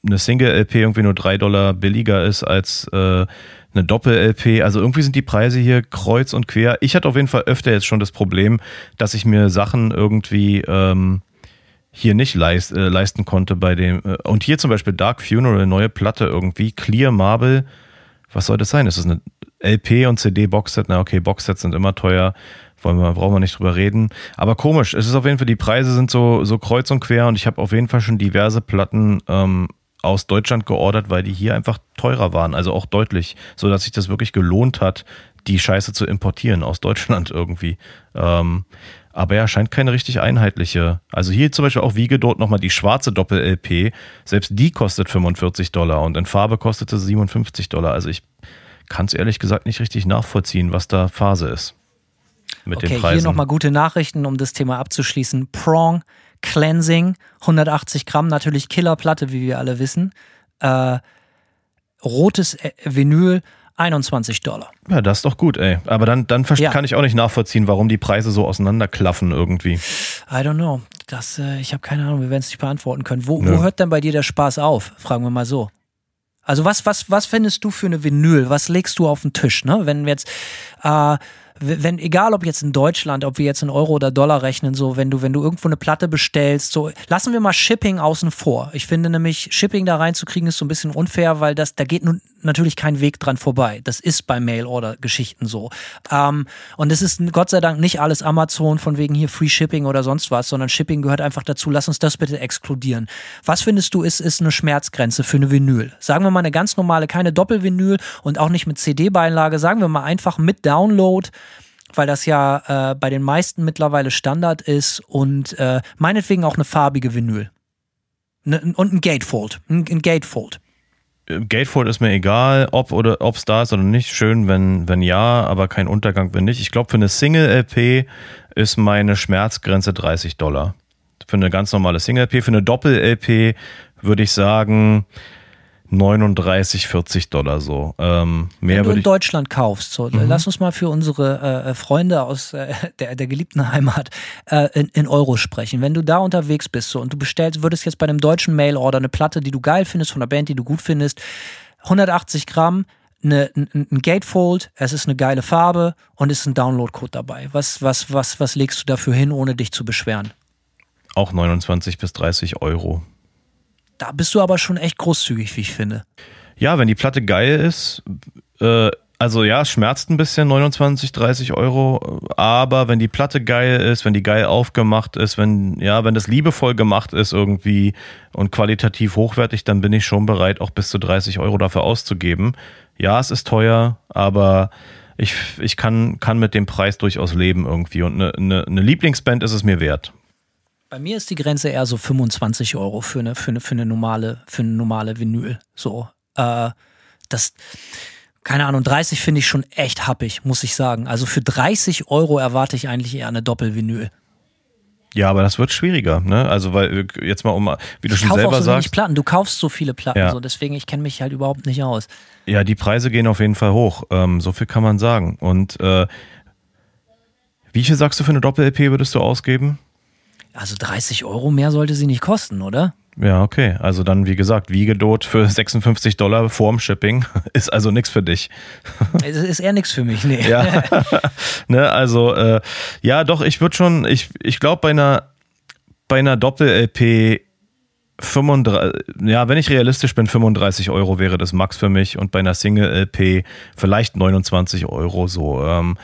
eine Single-LP irgendwie nur 3 Dollar billiger ist als äh, eine Doppel-LP. Also irgendwie sind die Preise hier kreuz und quer. Ich hatte auf jeden Fall öfter jetzt schon das Problem, dass ich mir Sachen irgendwie. Ähm, hier nicht leist, äh, leisten konnte bei dem. Äh, und hier zum Beispiel Dark Funeral, neue Platte irgendwie, Clear Marble. Was soll das sein? Ist das eine LP und CD-Boxset? Na okay, Boxsets sind immer teuer. Wollen wir, brauchen wir nicht drüber reden. Aber komisch, es ist auf jeden Fall, die Preise sind so, so kreuz und quer und ich habe auf jeden Fall schon diverse Platten ähm, aus Deutschland geordert, weil die hier einfach teurer waren. Also auch deutlich, so dass sich das wirklich gelohnt hat, die Scheiße zu importieren aus Deutschland (laughs) irgendwie. Ähm, aber er scheint keine richtig einheitliche. Also hier zum Beispiel auch Wiege dort nochmal die schwarze Doppel-LP. Selbst die kostet 45 Dollar und in Farbe kostete 57 Dollar. Also ich kann es ehrlich gesagt nicht richtig nachvollziehen, was da Phase ist. Mit okay, den Preisen. hier nochmal gute Nachrichten, um das Thema abzuschließen. Prong Cleansing, 180 Gramm, natürlich Killerplatte, wie wir alle wissen. Äh, rotes Vinyl, 21 Dollar. Ja, das ist doch gut, ey. Aber dann, dann ja. kann ich auch nicht nachvollziehen, warum die Preise so auseinanderklaffen irgendwie. I don't know. Das, äh, ich habe keine Ahnung, wir werden es nicht beantworten können. Wo, wo hört denn bei dir der Spaß auf? Fragen wir mal so. Also was, was, was findest du für eine Vinyl? Was legst du auf den Tisch? Ne? Wenn wir jetzt äh, wenn, egal ob jetzt in Deutschland, ob wir jetzt in Euro oder Dollar rechnen, so, wenn du, wenn du irgendwo eine Platte bestellst, so, lassen wir mal Shipping außen vor. Ich finde nämlich, Shipping da reinzukriegen ist so ein bisschen unfair, weil das, da geht nun natürlich kein Weg dran vorbei. Das ist bei Mail-Order-Geschichten so. Ähm, und es ist Gott sei Dank nicht alles Amazon von wegen hier Free Shipping oder sonst was, sondern Shipping gehört einfach dazu. Lass uns das bitte exkludieren. Was findest du ist, ist eine Schmerzgrenze für eine Vinyl? Sagen wir mal eine ganz normale, keine Doppelvinyl und auch nicht mit CD-Beilage. Sagen wir mal einfach mit Download weil das ja äh, bei den meisten mittlerweile Standard ist und äh, meinetwegen auch eine farbige Vinyl. Ne, und ein Gatefold. Ein, ein Gatefold. Gatefold ist mir egal, ob oder ob es da ist oder nicht. Schön, wenn, wenn ja, aber kein Untergang, wenn nicht. Ich glaube, für eine Single-LP ist meine Schmerzgrenze 30 Dollar. Für eine ganz normale Single-LP. Für eine Doppel-LP würde ich sagen 39, 40 Dollar so. Ähm, mehr Wenn du in. Deutschland kaufst, so, Mhm. lass uns mal für unsere äh, Freunde aus äh, der, der geliebten Heimat äh, in, in Euro sprechen. Wenn du da unterwegs bist so, und du bestellst, würdest jetzt bei einem deutschen Mail-Order eine Platte, die du geil findest, von einer Band, die du gut findest, 180 Gramm, eine, ein, ein Gatefold, es ist eine geile Farbe und ist ein Download-Code dabei. Was, was, was, was legst du dafür hin, ohne dich zu beschweren? Auch 29 bis 30 Euro. Da bist du aber schon echt großzügig, wie ich finde. Ja, wenn die Platte geil ist, äh, also ja, es schmerzt ein bisschen, 29, 30 Euro, aber wenn die Platte geil ist, wenn die geil aufgemacht ist, wenn, ja, wenn das liebevoll gemacht ist irgendwie und qualitativ hochwertig, dann bin ich schon bereit, auch bis zu 30 Euro dafür auszugeben. Ja, es ist teuer, aber ich, ich kann, kann mit dem Preis durchaus leben irgendwie und eine, eine, eine Lieblingsband ist es mir wert. Bei mir ist die Grenze eher so 25 Euro für eine, für eine, für eine normale, für eine normale Vinyl. So, äh, das, keine Ahnung, 30 finde ich schon echt happig, muss ich sagen. Also für 30 Euro erwarte ich eigentlich eher eine Doppelvinyl. Ja, aber das wird schwieriger, ne? Also, weil jetzt mal um, wie du Ich schon auch selber so sagst. wenig Platten. Du kaufst so viele Platten, Ja. so deswegen ich kenne mich halt überhaupt nicht aus. Ja, die Preise gehen auf jeden Fall hoch. Ähm, so viel kann man sagen. Und äh, wie viel sagst du für eine Doppel-LP würdest du ausgeben? Also 30 Euro mehr sollte sie nicht kosten, oder? Ja, okay. Also dann, wie gesagt, Wiegedot für 56 Dollar vorm Shipping (laughs) ist also nichts für dich. (laughs) Es ist eher nichts für mich, nee. Ja, (laughs) ne, also äh, ja, doch, ich würde schon, ich, ich glaube bei einer bei einer Doppel-LP 35, ja, wenn ich realistisch bin, 35 Euro wäre das Max für mich und bei einer Single-LP vielleicht 29 Euro so. Ähm,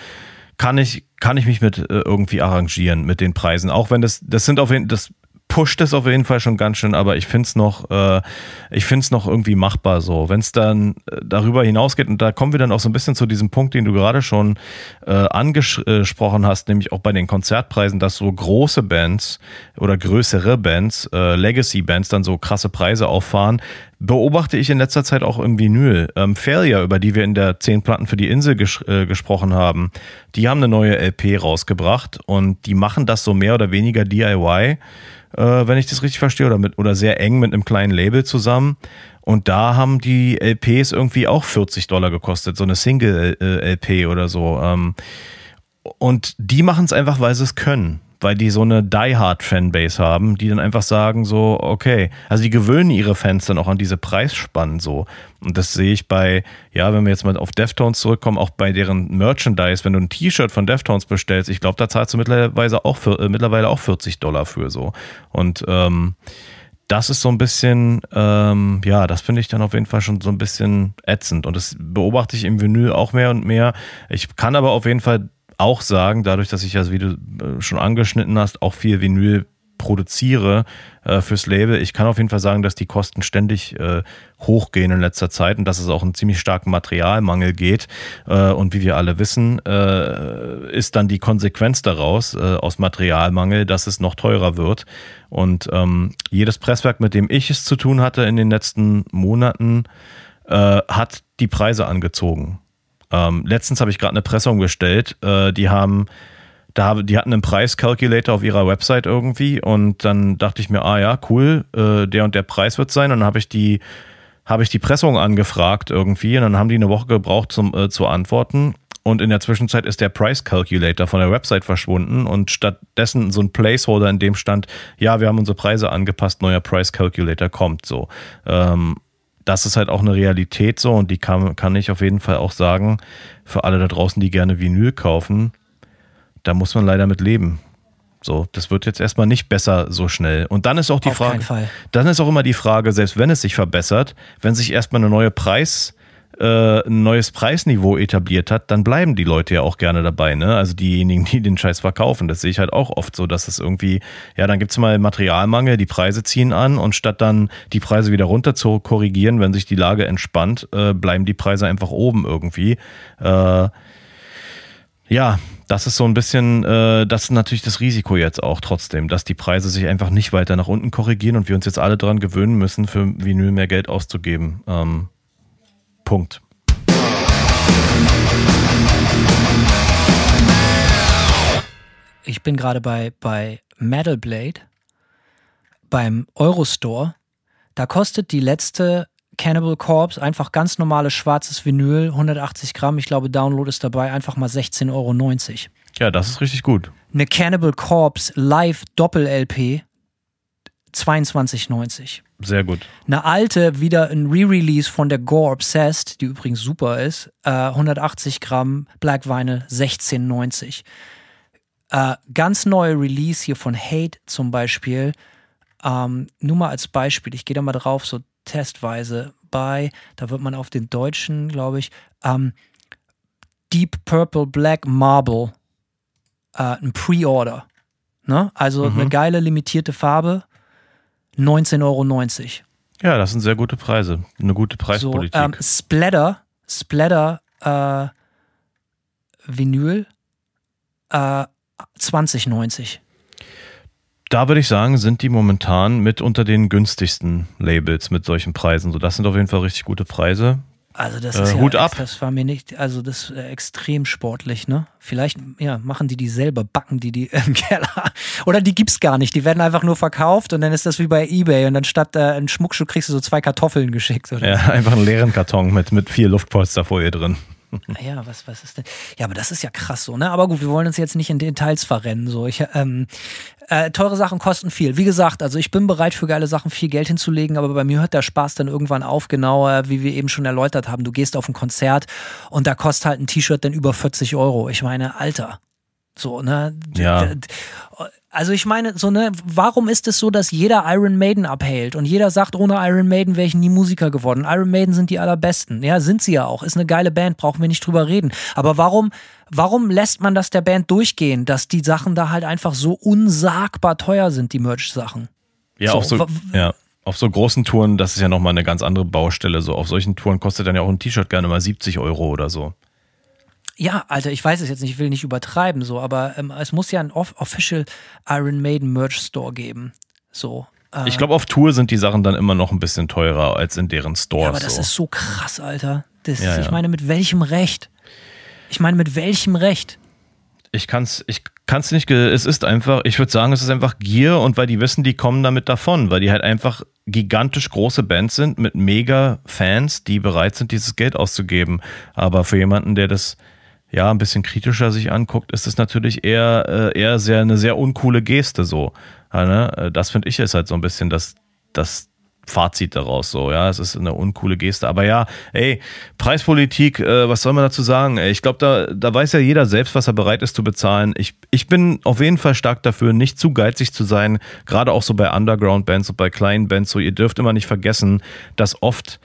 kann ich, kann ich mich mit äh, irgendwie arrangieren mit den Preisen. Auch wenn das, das sind auf jeden das pusht es auf jeden Fall schon ganz schön, aber ich finde es noch, äh, ich finde es noch irgendwie machbar so. Wenn es dann äh, darüber hinausgeht, und da kommen wir dann auch so ein bisschen zu diesem Punkt, den du gerade schon äh, angesprochen hast, nämlich auch bei den Konzertpreisen, dass so große Bands oder größere Bands, äh, Legacy-Bands dann so krasse Preise auffahren, beobachte ich in letzter Zeit auch im Vinyl. Ähm, Failure, über die wir in der 10 Platten für die Insel ges äh, gesprochen haben, die haben eine neue LP rausgebracht und die machen das so mehr oder weniger DIY, äh, wenn ich das richtig verstehe, oder, mit, oder sehr eng mit einem kleinen Label zusammen. Und da haben die LPs irgendwie auch 40 Dollar gekostet, so eine Single-LP oder so. Ähm, und die machen es einfach, weil sie es können. Weil die so eine Die-Hard-Fanbase haben, die dann einfach sagen so, okay, also die gewöhnen ihre Fans dann auch an diese Preisspannen so. Und das sehe ich bei, ja, wenn wir jetzt mal auf Deftones zurückkommen, auch bei deren Merchandise, wenn du ein T-Shirt von Deftones bestellst, ich glaube, da zahlst du mittlerweile auch, für, äh, mittlerweile auch 40 Dollar für so. Und ähm, das ist so ein bisschen, ähm, ja, das finde ich dann auf jeden Fall schon so ein bisschen ätzend. Und das beobachte ich im Vinyl auch mehr und mehr. Ich kann aber auf jeden Fall auch sagen, dadurch, dass ich also, wie du äh, schon angeschnitten hast, auch viel Vinyl produziere äh, fürs Label. Ich kann auf jeden Fall sagen, dass die Kosten ständig äh, hochgehen in letzter Zeit und dass es auch einen ziemlich starken Materialmangel geht. Äh, und wie wir alle wissen, äh, ist dann die Konsequenz daraus, äh, aus Materialmangel, dass es noch teurer wird. Und ähm, jedes Presswerk, mit dem ich es zu tun hatte in den letzten Monaten, hat die Preise angezogen. Ähm, letztens habe ich gerade eine Pressung bestellt. Äh, die haben, da die hatten einen Preiscalculator auf ihrer Website irgendwie und dann dachte ich mir, ah ja, cool, äh, der und der Preis wird sein. Und dann habe ich die, habe ich die Pressung angefragt irgendwie und dann haben die eine Woche gebraucht zum äh, zu antworten. Und in der Zwischenzeit ist der Price Calculator von der Website verschwunden und stattdessen so ein Placeholder, in dem stand, ja, wir haben unsere Preise angepasst, neuer Price Calculator kommt so. Ähm, das ist halt auch eine Realität so und die kann, kann ich auf jeden Fall auch sagen, für alle da draußen, die gerne Vinyl kaufen, da muss man leider mit leben. So, das wird jetzt erstmal nicht besser so schnell. Und dann ist auch die Auf Frage, dann ist auch immer die Frage, selbst wenn es sich verbessert, wenn sich erstmal eine neue Preis äh, ein neues Preisniveau etabliert hat, dann bleiben die Leute ja auch gerne dabei, ne? Also diejenigen, die den Scheiß verkaufen. Das sehe ich halt auch oft so, dass es irgendwie, ja, dann gibt's mal Materialmangel, die Preise ziehen an und statt dann die Preise wieder runter zu korrigieren, wenn sich die Lage entspannt, äh, bleiben die Preise einfach oben irgendwie. Äh, ja, das ist so ein bisschen, äh, das ist natürlich das Risiko jetzt auch trotzdem, dass die Preise sich einfach nicht weiter nach unten korrigieren und wir uns jetzt alle daran gewöhnen müssen, für Vinyl mehr Geld auszugeben. Ähm, Punkt. Ich bin gerade bei, bei Metal Blade beim Eurostore. Da kostet die letzte Cannibal Corpse einfach ganz normales schwarzes Vinyl, 180 Gramm. Ich glaube, Download ist dabei einfach mal 16,90 Euro. Ja, das ist richtig gut. Eine Cannibal Corpse Live Doppel-LP, 22,90. Sehr gut. Eine alte, wieder ein Re-Release von der Gore Obsessed, die übrigens super ist. Äh, 180 Gramm Black Vinyl, 16,90. Äh, ganz neue Release hier von Hate zum Beispiel. Ähm, nur mal als Beispiel, ich gehe da mal drauf, so testweise bei, da wird man auf den deutschen, glaube ich, ähm, Deep Purple Black Marble, äh, ein Pre-Order. Ne? Also Mhm. eine geile limitierte Farbe, 19,90 Euro. Ja, das sind sehr gute Preise. Eine gute So, Preispolitik. ähm, Splatter, Splatter äh, Vinyl, äh, 20,90. da würde ich sagen, sind die momentan mit unter den günstigsten Labels mit solchen Preisen. So, das sind auf jeden Fall richtig gute Preise. Also das Äh, ist ja, Hut ab. das war mir nicht, also das ist äh, extrem sportlich, ne? Vielleicht, ja, machen die die selber, backen die die (laughs) im Keller. Oder die gibt's gar nicht, die werden einfach nur verkauft und dann ist das wie bei Ebay und dann statt äh, ein Schmuckstück kriegst du so zwei Kartoffeln geschickt. Oder Ja, (laughs) einfach einen leeren Karton mit, mit vier Luftpolsterfolie drin. Ja, was, was ist denn? Ja, aber das ist ja krass so, ne? Aber gut, wir wollen uns jetzt nicht in Details verrennen. So, ich, ähm, äh, teure Sachen kosten viel. Wie gesagt, also ich bin bereit für geile Sachen viel Geld hinzulegen, aber bei mir hört der Spaß dann irgendwann auf, genau äh, wie wir eben schon erläutert haben. Du gehst auf ein Konzert und da kostet halt ein T-Shirt dann über 40 Euro. Ich meine, Alter. So, ne? Ja. Also ich meine, so, ne, warum ist es so, dass jeder Iron Maiden abhält und jeder sagt, ohne Iron Maiden wäre ich nie Musiker geworden. Iron Maiden sind die allerbesten. Ja, sind sie ja auch. Ist eine geile Band, brauchen wir nicht drüber reden. Aber warum, warum lässt man das der Band durchgehen, dass die Sachen da halt einfach so unsagbar teuer sind, die Merch-Sachen? Ja, So, auf so, ja, auf so großen Touren, das ist ja nochmal eine ganz andere Baustelle. So, auf solchen Touren kostet dann ja auch ein T-Shirt gerne mal 70 Euro oder so. Ja, Alter, ich weiß es jetzt nicht, ich will nicht übertreiben, so, aber ähm, es muss ja ein off Official Iron Maiden Merch Store geben. So. Äh, Ich glaube, auf Tour sind die Sachen dann immer noch ein bisschen teurer als in deren Stores. Ja, aber das so. ist so krass, Alter. Das, Ja, Ich ja. meine, mit welchem Recht? Ich meine, mit welchem Recht? ich kann's, ich kann's nicht, es ist einfach, ich würde sagen, es ist einfach Gier und weil die wissen, die kommen damit davon, weil die halt einfach gigantisch große Bands sind mit mega Fans, die bereit sind, dieses Geld auszugeben. Aber für jemanden, der das ja ein bisschen kritischer sich anguckt, ist es natürlich eher, äh, eher sehr, eine sehr uncoole Geste so. Ja, ne? Äh, Das finde ich ist halt so ein bisschen das, das Fazit daraus so, ja, es ist eine uncoole Geste, aber ja, ey, Preispolitik, äh, was soll man dazu sagen? Ich glaube, da, da weiß ja jeder selbst, was er bereit ist zu bezahlen. Ich, ich bin auf jeden Fall stark dafür, nicht zu geizig zu sein, gerade auch so bei Underground-Bands und bei kleinen Bands, so ihr dürft immer nicht vergessen, dass oft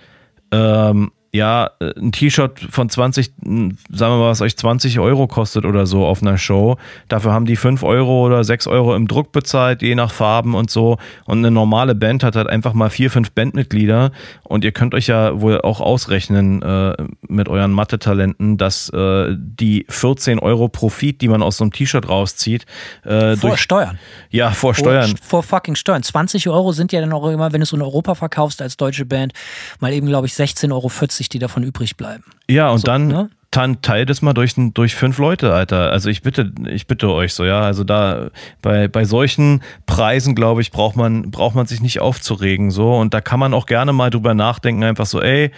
ähm, ja, äh, ein T-Shirt von 20, m, sagen wir mal, was euch 20 Euro kostet oder so auf einer Show. Dafür haben die 5 Euro oder 6 Euro im Druck bezahlt, je nach Farben und so. Und eine normale Band hat halt einfach mal vier, fünf Bandmitglieder. Und ihr könnt euch ja wohl auch ausrechnen äh, mit euren Mathe-Talenten, dass äh, die 14 Euro Profit, die man aus so einem T-Shirt rauszieht, äh, Vor durch Steuern. ja, vor Vor, Steuern. vor fucking Steuern. 20 Euro sind ja dann auch immer, wenn du es in Europa verkaufst als deutsche Band, mal eben, glaube ich, 16,40 Euro, die davon übrig bleiben. Ja, und So, dann, ne? dann teilt es mal durch, durch fünf Leute, Alter. Also ich bitte, ich bitte euch so, ja. Also da bei, bei solchen Preisen, glaube ich, braucht man, braucht man sich nicht aufzuregen. So. Und da kann man auch gerne mal drüber nachdenken, einfach so, ey,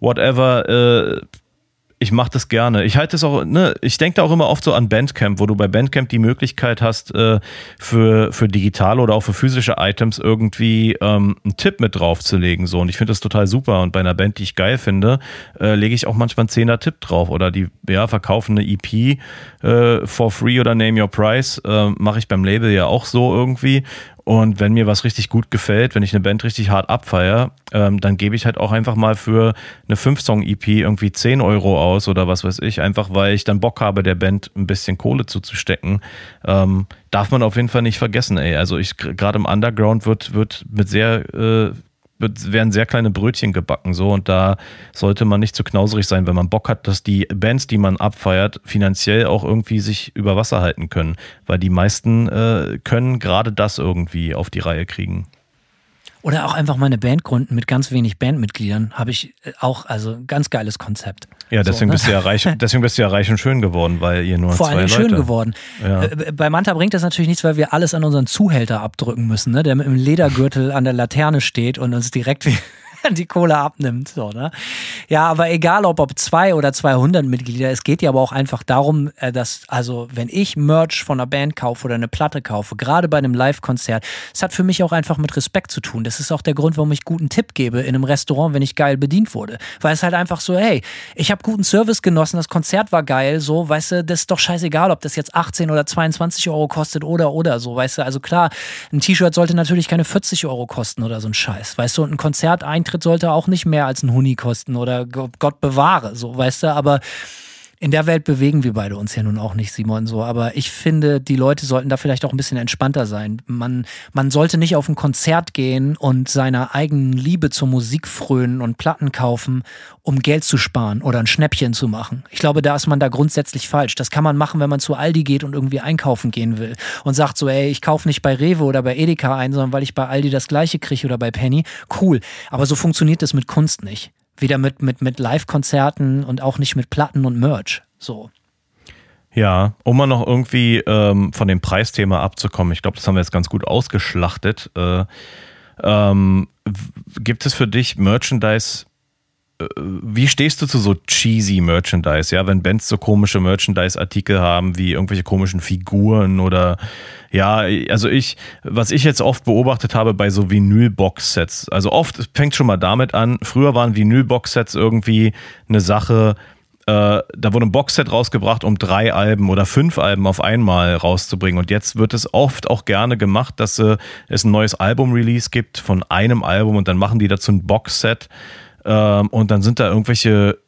whatever, äh, ich mache das gerne. Ich halte es auch, ne, ich denke da auch immer oft so an Bandcamp, wo du bei Bandcamp die Möglichkeit hast, äh, für, für digitale oder auch für physische Items irgendwie ähm, einen Tipp mit draufzulegen. So. Und ich finde das total super. Und bei einer Band, die ich geil finde, äh, lege ich auch manchmal einen Zehner Tipp drauf. Oder die ja, verkaufen eine EP äh, for free oder Name Your Price. Äh, mache ich beim Label ja auch so irgendwie. Und wenn mir was richtig gut gefällt, wenn ich eine Band richtig hart abfeier, ähm, dann gebe ich halt auch einfach mal für eine 5-Song-EP irgendwie 10 Euro aus oder was weiß ich, einfach weil ich dann Bock habe, der Band ein bisschen Kohle zuzustecken. Ähm, darf man auf jeden Fall nicht vergessen, ey. Also ich gerade im Underground wird, wird mit sehr äh, werden sehr kleine Brötchen gebacken so und da sollte man nicht zu knauserig sein, wenn man Bock hat, dass die Bands, die man abfeiert, finanziell auch irgendwie sich über Wasser halten können, weil die meisten äh, können gerade das irgendwie auf die Reihe kriegen. Oder auch einfach mal eine Band gründen mit ganz wenig Bandmitgliedern. Habe ich äh, auch, also ganz geiles Konzept. Ja, deswegen, so, ne? bist du ja reich, (laughs) deswegen bist du ja reich und schön geworden, weil ihr nur Vor zwei allem Leute. schön geworden. Ja. Äh, bei Manta bringt das natürlich nichts, weil wir alles an unseren Zuhälter abdrücken müssen, ne? der mit dem Ledergürtel an der Laterne steht und uns direkt (laughs) die Kohle abnimmt. So, ne? Ja, aber egal ob, ob zwei oder 200 Mitglieder, es geht ja aber auch einfach darum, äh, dass, also wenn ich Merch von einer Band kaufe oder eine Platte kaufe, gerade bei einem Live-Konzert, es hat für mich auch einfach mit Respekt zu tun. Das ist auch der Grund, warum ich guten Tipp gebe in einem Restaurant, wenn ich geil bedient wurde. Weil es halt einfach so, hey, ich habe guten Service genossen, das Konzert war geil, so, weißt du, das ist doch scheißegal, ob das jetzt 18 oder 22 Euro kostet oder oder so, weißt du, also klar, ein T-Shirt sollte natürlich keine 40 Euro kosten oder so ein Scheiß, weißt du, und ein Konzerteintritt sollte auch nicht mehr als ein Huni kosten oder Gott bewahre, so, weißt du, aber in der Welt bewegen wir beide uns ja nun auch nicht, Simon, so. Aber ich finde, die Leute sollten da vielleicht auch ein bisschen entspannter sein. Man, man sollte nicht auf ein Konzert gehen und seiner eigenen Liebe zur Musik frönen und Platten kaufen, um Geld zu sparen oder ein Schnäppchen zu machen. Ich glaube, da ist man da grundsätzlich falsch. Das kann man machen, wenn man zu Aldi geht und irgendwie einkaufen gehen will und sagt so, ey, ich kaufe nicht bei Rewe oder bei Edeka ein, sondern weil ich bei Aldi das gleiche kriege oder bei Penny. Cool. Aber so funktioniert das mit Kunst nicht. Weder mit, mit, mit Live-Konzerten und auch nicht mit Platten und Merch. So. Ja, um mal noch irgendwie ähm, von dem Preisthema abzukommen, ich glaube, das haben wir jetzt ganz gut ausgeschlachtet. Äh, ähm, gibt es für dich Merchandise? Äh, wie stehst du zu so cheesy Merchandise? Ja, wenn Bands so komische Merchandise-Artikel haben, wie irgendwelche komischen Figuren oder ja, also ich, was ich jetzt oft beobachtet habe bei so Vinyl-Box-Sets, also oft fängt schon mal damit an, früher waren Vinyl-Box-Sets irgendwie eine Sache, äh, da wurde ein Boxset rausgebracht, um drei Alben oder fünf Alben auf einmal rauszubringen. Und jetzt wird es oft auch gerne gemacht, dass äh, es ein neues Album-Release gibt von einem Album und dann machen die dazu ein Boxset ähm, und dann sind da irgendwelche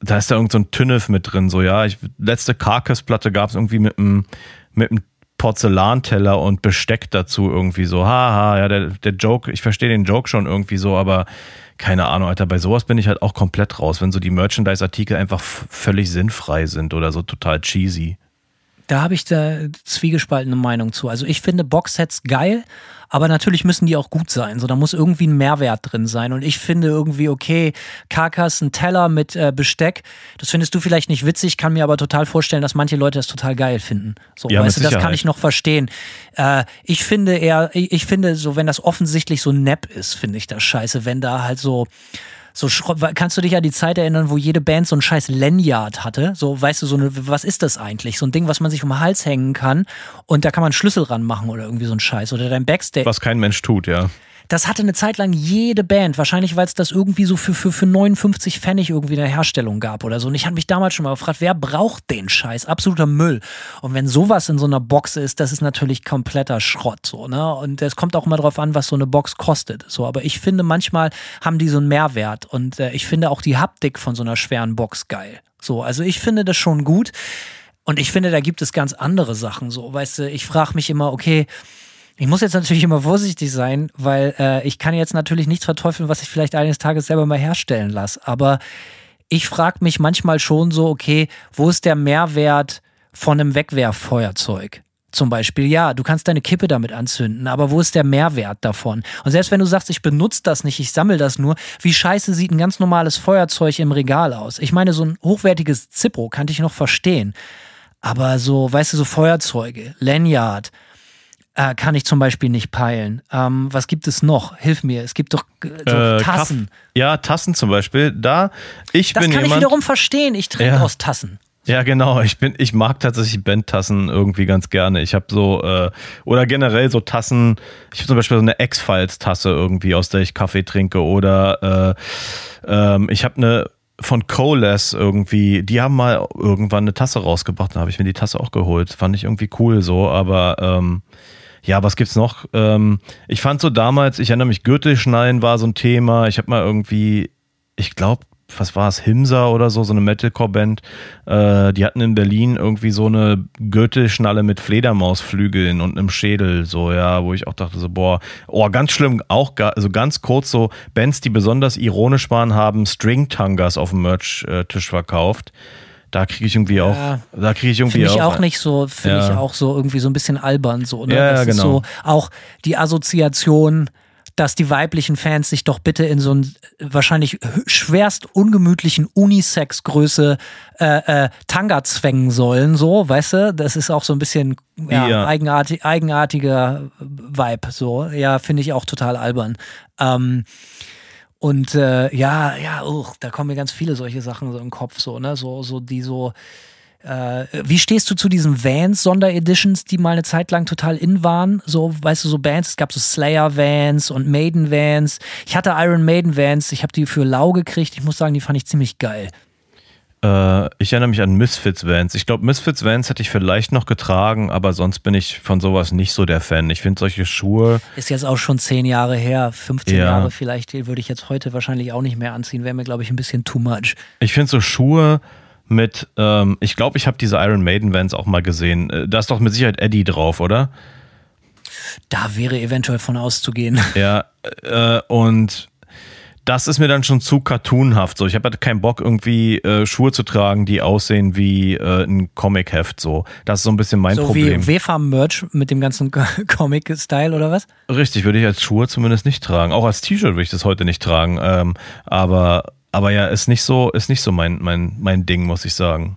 da ist da irgend so ein Tünnef mit drin, so ja. Ich, letzte Carcass-Platte gab es irgendwie mit einem mit einem Porzellanteller und Besteck dazu irgendwie so. Haha, ja, der, der Joke, ich verstehe den Joke schon irgendwie so, aber keine Ahnung, Alter, bei sowas bin ich halt auch komplett raus, wenn so die Merchandise-Artikel einfach völlig sinnfrei sind oder so total cheesy. Da habe ich da zwiegespaltene Meinung zu. Also ich finde Boxsets geil, aber natürlich müssen die auch gut sein. So, da muss irgendwie ein Mehrwert drin sein. Und ich finde irgendwie, okay, Karkas, ein Teller mit äh, Besteck, das findest du vielleicht nicht witzig, kann mir aber total vorstellen, dass manche Leute das total geil finden. So, Ja, weißt du, das kann ich noch verstehen. Äh, ich finde eher, ich, ich finde so, wenn das offensichtlich so nepp ist, finde ich das scheiße, wenn da halt so so kannst du dich an die Zeit erinnern, wo jede Band so ein scheiß Lanyard hatte? So, weißt du, so eine, was ist das eigentlich? So ein Ding, was man sich um den Hals hängen kann und da kann man einen Schlüssel ranmachen oder irgendwie so ein Scheiß. Oder dein Backstage. Was kein Mensch tut, ja. Das hatte eine Zeit lang jede Band, wahrscheinlich weil es das irgendwie so für, für, für 59 Pfennig irgendwie in der Herstellung gab oder so. Und ich habe mich damals schon mal gefragt, wer braucht den Scheiß? Absoluter Müll. Und wenn sowas in so einer Box ist, das ist natürlich kompletter Schrott. So, ne? Und es kommt auch immer drauf an, was so eine Box kostet. So, aber ich finde, manchmal haben die so einen Mehrwert. Und äh, ich finde auch die Haptik von so einer schweren Box geil. So, also ich finde das schon gut. Und ich finde, da gibt es ganz andere Sachen. So, weißt du, ich frage mich immer, okay, ich muss jetzt natürlich immer vorsichtig sein, weil äh, ich kann jetzt natürlich nichts verteufeln, was ich vielleicht eines Tages selber mal herstellen lasse. Aber ich frage mich manchmal schon so, okay, wo ist der Mehrwert von einem Wegwerffeuerzeug? Zum Beispiel, ja, du kannst deine Kippe damit anzünden, aber wo ist der Mehrwert davon? Und selbst wenn du sagst, ich benutze das nicht, ich sammle das nur, wie scheiße sieht ein ganz normales Feuerzeug im Regal aus? Ich meine, so ein hochwertiges Zippo kann ich noch verstehen. Aber so, weißt du, so Feuerzeuge, Lanyard, äh, kann ich zum Beispiel nicht peilen. Ähm, was gibt es noch? Hilf mir. Es gibt doch äh, so Äh, Tassen. Kaff- Ja, Tassen zum Beispiel. Da, ich Das bin kann ich jemand. wiederum verstehen. Ich trinke Ja. aus Tassen. Ja, genau. Ich bin, ich mag tatsächlich Bandtassen irgendwie ganz gerne. Ich habe so äh, oder generell so Tassen. Ich habe zum Beispiel so eine X-Files-Tasse irgendwie, aus der ich Kaffee trinke. Oder äh, ähm, ich habe eine von Coles irgendwie. Die haben mal irgendwann eine Tasse rausgebracht. Da habe ich mir die Tasse auch geholt. Fand ich irgendwie cool so. Aber ähm, Ja, was gibt's noch? Ähm, ich fand so damals, ich erinnere mich, Gürtelschneiden war so ein Thema. Ich habe mal irgendwie, ich glaube, was war es, Himsa oder so, so eine Metalcore-Band. Äh, die hatten in Berlin irgendwie so eine Gürtelschnalle mit Fledermausflügeln und einem Schädel, so, ja, wo ich auch dachte, so, boah, oh, ganz schlimm, auch gar, also ganz kurz so Bands, die besonders ironisch waren, haben String-Tangas auf dem Merch-Tisch verkauft. Da kriege ich irgendwie auch, da kriege ich irgendwie Finde ich auch, auch nicht so, finde Ja. ich auch so irgendwie so ein bisschen albern so. Ne? Ja, das ja, ist genau. so auch die Assoziation, dass die weiblichen Fans sich doch bitte in so einen wahrscheinlich schwerst ungemütlichen Unisex-Größe äh, äh, Tanga zwängen sollen, so, weißt du? Das ist auch so ein bisschen ja, Ja. Eigenartig, eigenartiger Vibe, so. Ja, finde ich auch total albern. Ähm, und äh, ja, ja, uch, da kommen mir ganz viele solche Sachen so im Kopf, so, ne? So, so, die so. Äh, wie stehst du zu diesen Vans-Sondereditions, die mal eine Zeit lang total in waren? So, weißt du, so Bands, es gab so Slayer-Vans und Maiden-Vans. Ich hatte Iron Maiden-Vans, ich habe die für lau gekriegt. Ich muss sagen, die fand ich ziemlich geil. Äh, ich erinnere mich an Misfits Vans. Ich glaube, Misfits Vans hätte ich vielleicht noch getragen, aber sonst bin ich von sowas nicht so der Fan. Ich finde solche Schuhe, Ist jetzt auch schon zehn Jahre her, 15 Ja. Jahre vielleicht, die würde ich jetzt heute wahrscheinlich auch nicht mehr anziehen. Wäre mir, glaube ich, ein bisschen too much. ich finde so Schuhe mit, ähm, ich glaube, ich habe diese Iron Maiden Vans auch mal gesehen. Äh, Da ist doch mit Sicherheit Eddie drauf, oder? Da wäre eventuell von auszugehen. Ja, äh, und das ist mir dann schon zu cartoonhaft. So, ich habe halt keinen Bock, irgendwie äh, Schuhe zu tragen, die aussehen wie äh, ein Comic-Heft. So, das ist so ein bisschen mein so Problem. wie WFAM-Merch mit dem ganzen (laughs) Comic-Style oder was? Richtig, würde ich als Schuhe zumindest nicht tragen. Auch als T-Shirt würde ich das heute nicht tragen. Ähm, aber, aber ja, ist nicht so, ist nicht so mein, mein, mein Ding, muss ich sagen.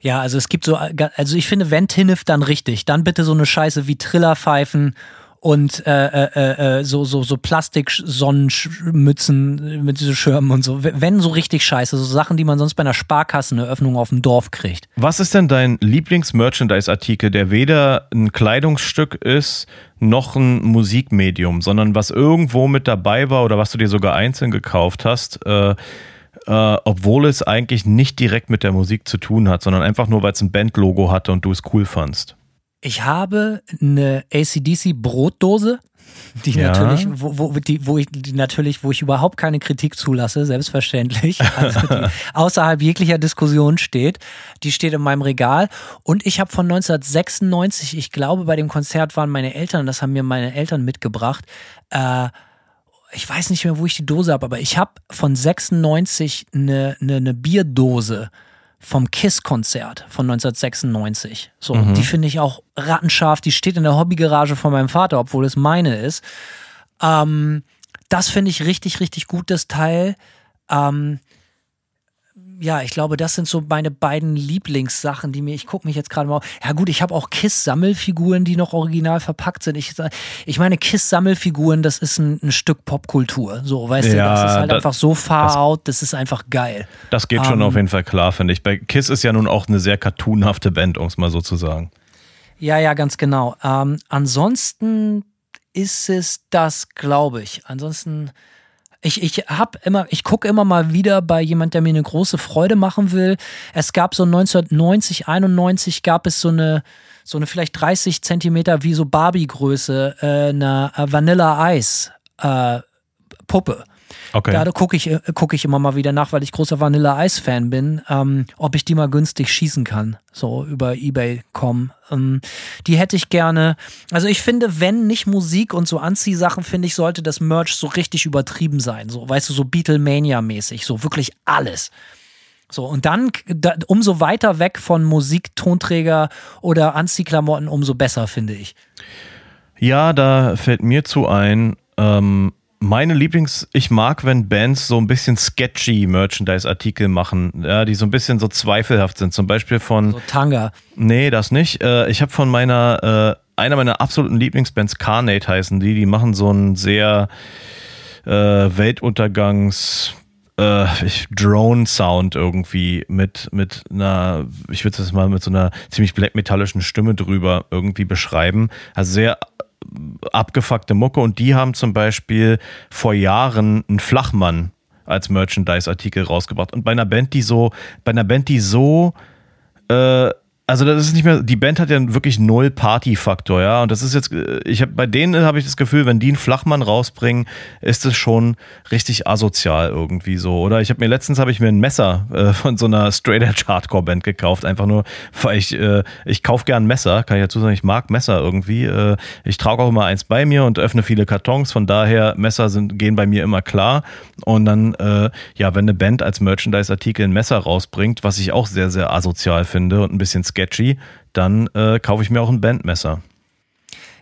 Ja, also es gibt so, also ich finde, wenn Tinnef, dann richtig. Dann bitte so eine Scheiße wie Trillerpfeifen und äh, äh, äh, so, so, so Plastik-Sonnenmützen mit so Schirmen und so. Wenn so richtig scheiße, so Sachen, die man sonst bei einer Sparkasseneröffnung auf dem Dorf kriegt. Was ist denn dein Lieblings-Merchandise-Artikel, der weder ein Kleidungsstück ist, noch ein Musikmedium, sondern was irgendwo mit dabei war oder was du dir sogar einzeln gekauft hast, äh, äh, obwohl es eigentlich nicht direkt mit der Musik zu tun hat, sondern einfach nur, weil es ein Bandlogo hatte und du es cool fandst? Ich habe eine ACDC Brotdose, die Ja. natürlich, wo, wo, die, wo ich die natürlich, wo ich überhaupt keine Kritik zulasse, selbstverständlich, (laughs) also die außerhalb jeglicher Diskussion steht. Die steht in meinem Regal und ich habe von 1996, ich glaube, bei dem Konzert waren meine Eltern, das haben mir meine Eltern mitgebracht. Äh, ich weiß nicht mehr, wo ich die Dose habe, aber ich habe von 96 eine, eine, eine Bierdose vom KISS-Konzert von 1996. So, die finde ich auch rattenscharf. Die steht in der Hobbygarage von meinem Vater, obwohl es meine ist. Ähm, das finde ich richtig, richtig gut, das Teil. Ähm, ja, ich glaube, das sind so meine beiden Lieblingssachen, die mir, ich gucke mich jetzt gerade mal, ja gut, ich habe auch KISS-Sammelfiguren, die noch original verpackt sind. Ich, ich meine, KISS-Sammelfiguren, das ist ein, ein Stück Popkultur. So, weißt du, Ja, das ist halt das- einfach so far out, das ist einfach geil. Das geht schon Ähm, auf jeden Fall klar, finde ich. Bei Kiss ist ja nun auch eine sehr cartoonhafte Band, um es mal so zu sagen. Ja, ja, ganz genau. Ähm, ansonsten ist es das, glaube ich. Ansonsten, ich, ich habe immer, ich gucke immer mal wieder bei jemand, der mir eine große Freude machen will. Es gab so 1990, 91 gab es so eine, so eine vielleicht 30 Zentimeter wie so Barbie-Größe, äh, eine äh, Vanilla Ice äh, Puppe. Okay. Da gucke ich, äh, guck ich immer mal wieder nach, weil ich großer Vanilla Ice Fan bin, ähm, ob ich die mal günstig schießen kann. So über Ebay.com. Ähm, die hätte ich gerne. Also ich finde, wenn nicht Musik und so Anziehsachen, finde ich, sollte das Merch so richtig übertrieben sein. So, weißt du, so Beatlemania-mäßig. So wirklich alles. So, und dann, da, umso weiter weg von Musik, Tonträger oder Anziehklamotten, umso besser, finde ich. Ja, da fällt mir zu ein, ähm, meine Lieblings, ich mag, wenn Bands so ein bisschen sketchy Merchandise-Artikel machen, ja, die so ein bisschen so zweifelhaft sind. Zum Beispiel von, So Tanga. nee, das nicht. Äh, ich habe von meiner, äh, einer meiner absoluten Lieblingsbands, Carnate heißen die, die machen so einen sehr äh, Weltuntergangs, äh, Drone-Sound irgendwie mit, mit einer, ich würde das mal mit so einer ziemlich black metallischen Stimme drüber irgendwie beschreiben. Also sehr abgefuckte Mucke und die haben zum Beispiel vor Jahren einen Flachmann als Merchandise-Artikel rausgebracht. Und bei einer Band, die so, bei einer Band, die so äh, also das ist nicht mehr, die Band hat ja wirklich null Party-Faktor, ja. Und das ist jetzt, äh, ich habe bei denen habe ich das Gefühl, wenn die einen Flachmann rausbringen, ist es schon richtig asozial irgendwie so. Oder ich habe mir letztens habe ich mir ein Messer äh, von so einer Straight Edge Hardcore Band gekauft, einfach nur, weil ich äh, ich kaufe gern Messer, kann ich dazu sagen, ich mag Messer irgendwie. Äh, ich trage auch immer eins bei mir und öffne viele Kartons, von daher Messer sind gehen bei mir immer klar. Und dann äh, ja, wenn eine Band als Merchandise-Artikel ein Messer rausbringt, was ich auch sehr sehr asozial finde und ein bisschen sketchy, dann äh, kaufe ich mir auch ein Bandmesser.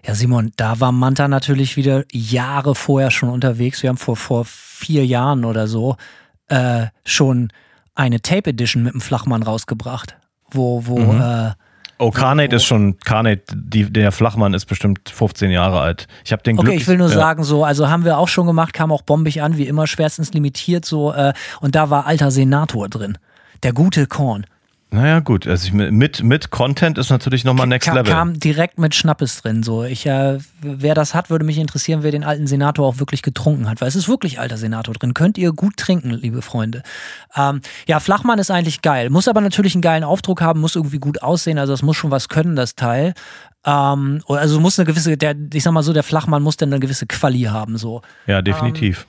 Ja, Simon, da war Manta natürlich wieder Jahre vorher schon unterwegs. Wir haben vor, vor vier Jahren oder so äh, schon eine Tape Edition mit dem Flachmann rausgebracht, wo, wo, Mhm. äh, Oh, Carnate ist schon, Carnate, die, der Flachmann ist bestimmt 15 Jahre alt. Ich habe den Okay, glücklich- ich will nur ja. sagen, so, also haben wir auch schon gemacht, kam auch bombig an, wie immer schwerstens limitiert, so, äh, und da war alter Senator drin. Der gute Korn. Naja, gut. Also ich, mit, mit Content ist natürlich nochmal Next Level. kam direkt mit Schnappes drin. So, ich, äh, wer das hat, würde mich interessieren, wer den alten Senator auch wirklich getrunken hat, weil es ist wirklich alter Senator drin. Könnt ihr gut trinken, liebe Freunde. Ähm, ja, Flachmann ist eigentlich geil, muss aber natürlich einen geilen Aufdruck haben, muss irgendwie gut aussehen, also es muss schon was können, das Teil. Ähm, also muss eine gewisse, der, ich sag mal so, der Flachmann muss dann eine gewisse Quali haben, so. ja, definitiv.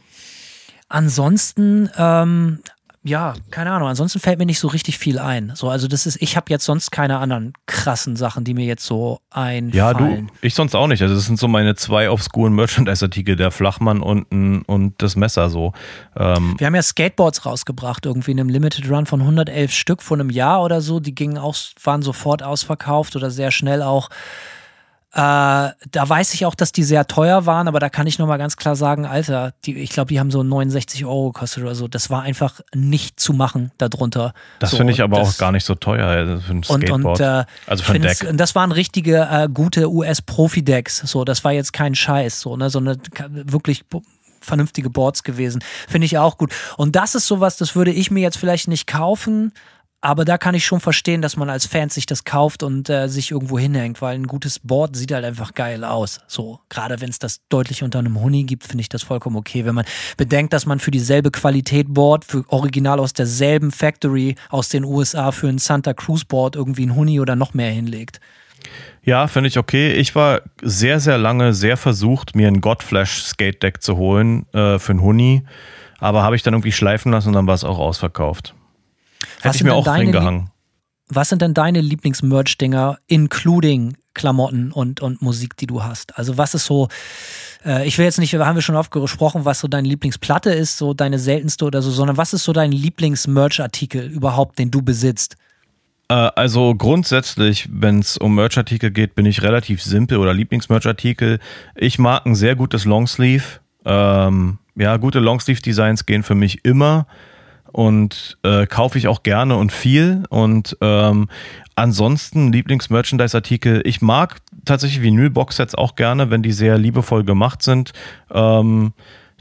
Ansonsten, ähm, ja, keine Ahnung, ansonsten fällt mir nicht so richtig viel ein. So, also das ist, ich habe jetzt sonst keine anderen krassen Sachen, die mir jetzt so einfallen. ja, du, ich sonst auch nicht. Also das sind so meine zwei obskuren Merchandise-Artikel, der Flachmann und, und das Messer so. Ähm, Wir haben ja Skateboards rausgebracht, irgendwie in einem Limited Run von 111 Stück vor einem Jahr oder so. Die gingen auch, waren sofort ausverkauft oder sehr schnell auch. Äh, da weiß ich auch, dass die sehr teuer waren, aber da kann ich nochmal ganz klar sagen, Alter, die, ich glaube, die haben so 69 Euro gekostet oder so. Das war einfach nicht zu machen darunter. das so, finde ich aber auch gar nicht so teuer also für ein und, Skateboard. und äh, also für ein Deck. und das waren richtige äh, gute US-Profi-Decks. So, das war jetzt kein Scheiß, so, ne, sondern wirklich vernünftige Boards gewesen. Finde ich auch gut. Und das ist sowas, das würde ich mir jetzt vielleicht nicht kaufen. Aber da kann ich schon verstehen, dass man als Fan sich das kauft und äh, sich irgendwo hinhängt, weil ein gutes Board sieht halt einfach geil aus. So, gerade wenn es das deutlich unter einem Huni gibt, finde ich das vollkommen okay. Wenn man bedenkt, dass man für dieselbe Qualität Board, für Original aus derselben Factory aus den USA für ein Santa Cruz Board irgendwie ein Huni oder noch mehr hinlegt. Ja, finde ich okay. Ich war sehr, sehr lange sehr versucht, mir ein Godflash Skate Deck zu holen äh, für einen Huni. Aber habe ich dann irgendwie schleifen lassen und dann war es auch ausverkauft. Was Hätte ich sind mir denn auch deine reingehangen. Was sind denn deine Lieblings-Merch-Dinger, including Klamotten und, und Musik, die du hast? Also was ist so, äh, ich will jetzt nicht, haben wir schon oft gesprochen, was so deine Lieblingsplatte ist, so deine seltenste oder so, sondern was ist so dein Lieblings-Merch-Artikel überhaupt, den du besitzt? Äh, also grundsätzlich, wenn es um Merchartikel geht, bin ich relativ simpel oder Lieblingsmerchartikel. Ich mag ein sehr gutes Longsleeve. Ähm, ja, gute Longsleeve-Designs gehen für mich immer und äh, kaufe ich auch gerne und viel. Und ähm, ansonsten Lieblings-Merchandise-Artikel. Ich mag tatsächlich Vinyl-Box-Sets auch gerne, wenn die sehr liebevoll gemacht sind. Ähm,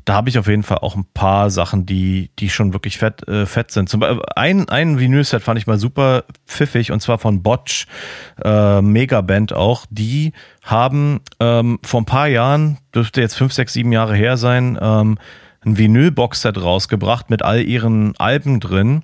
da habe ich auf jeden Fall auch ein paar Sachen, die, die schon wirklich fett, äh, fett sind. Zum Beispiel ein, ein Vinyl-Set fand ich mal super pfiffig und zwar von Botch, äh, Megaband auch. Die haben ähm, vor ein paar Jahren, dürfte jetzt fünf, sechs, sieben Jahre her sein, ähm, ein Vinyl-Box-Set rausgebracht mit all ihren Alben drin.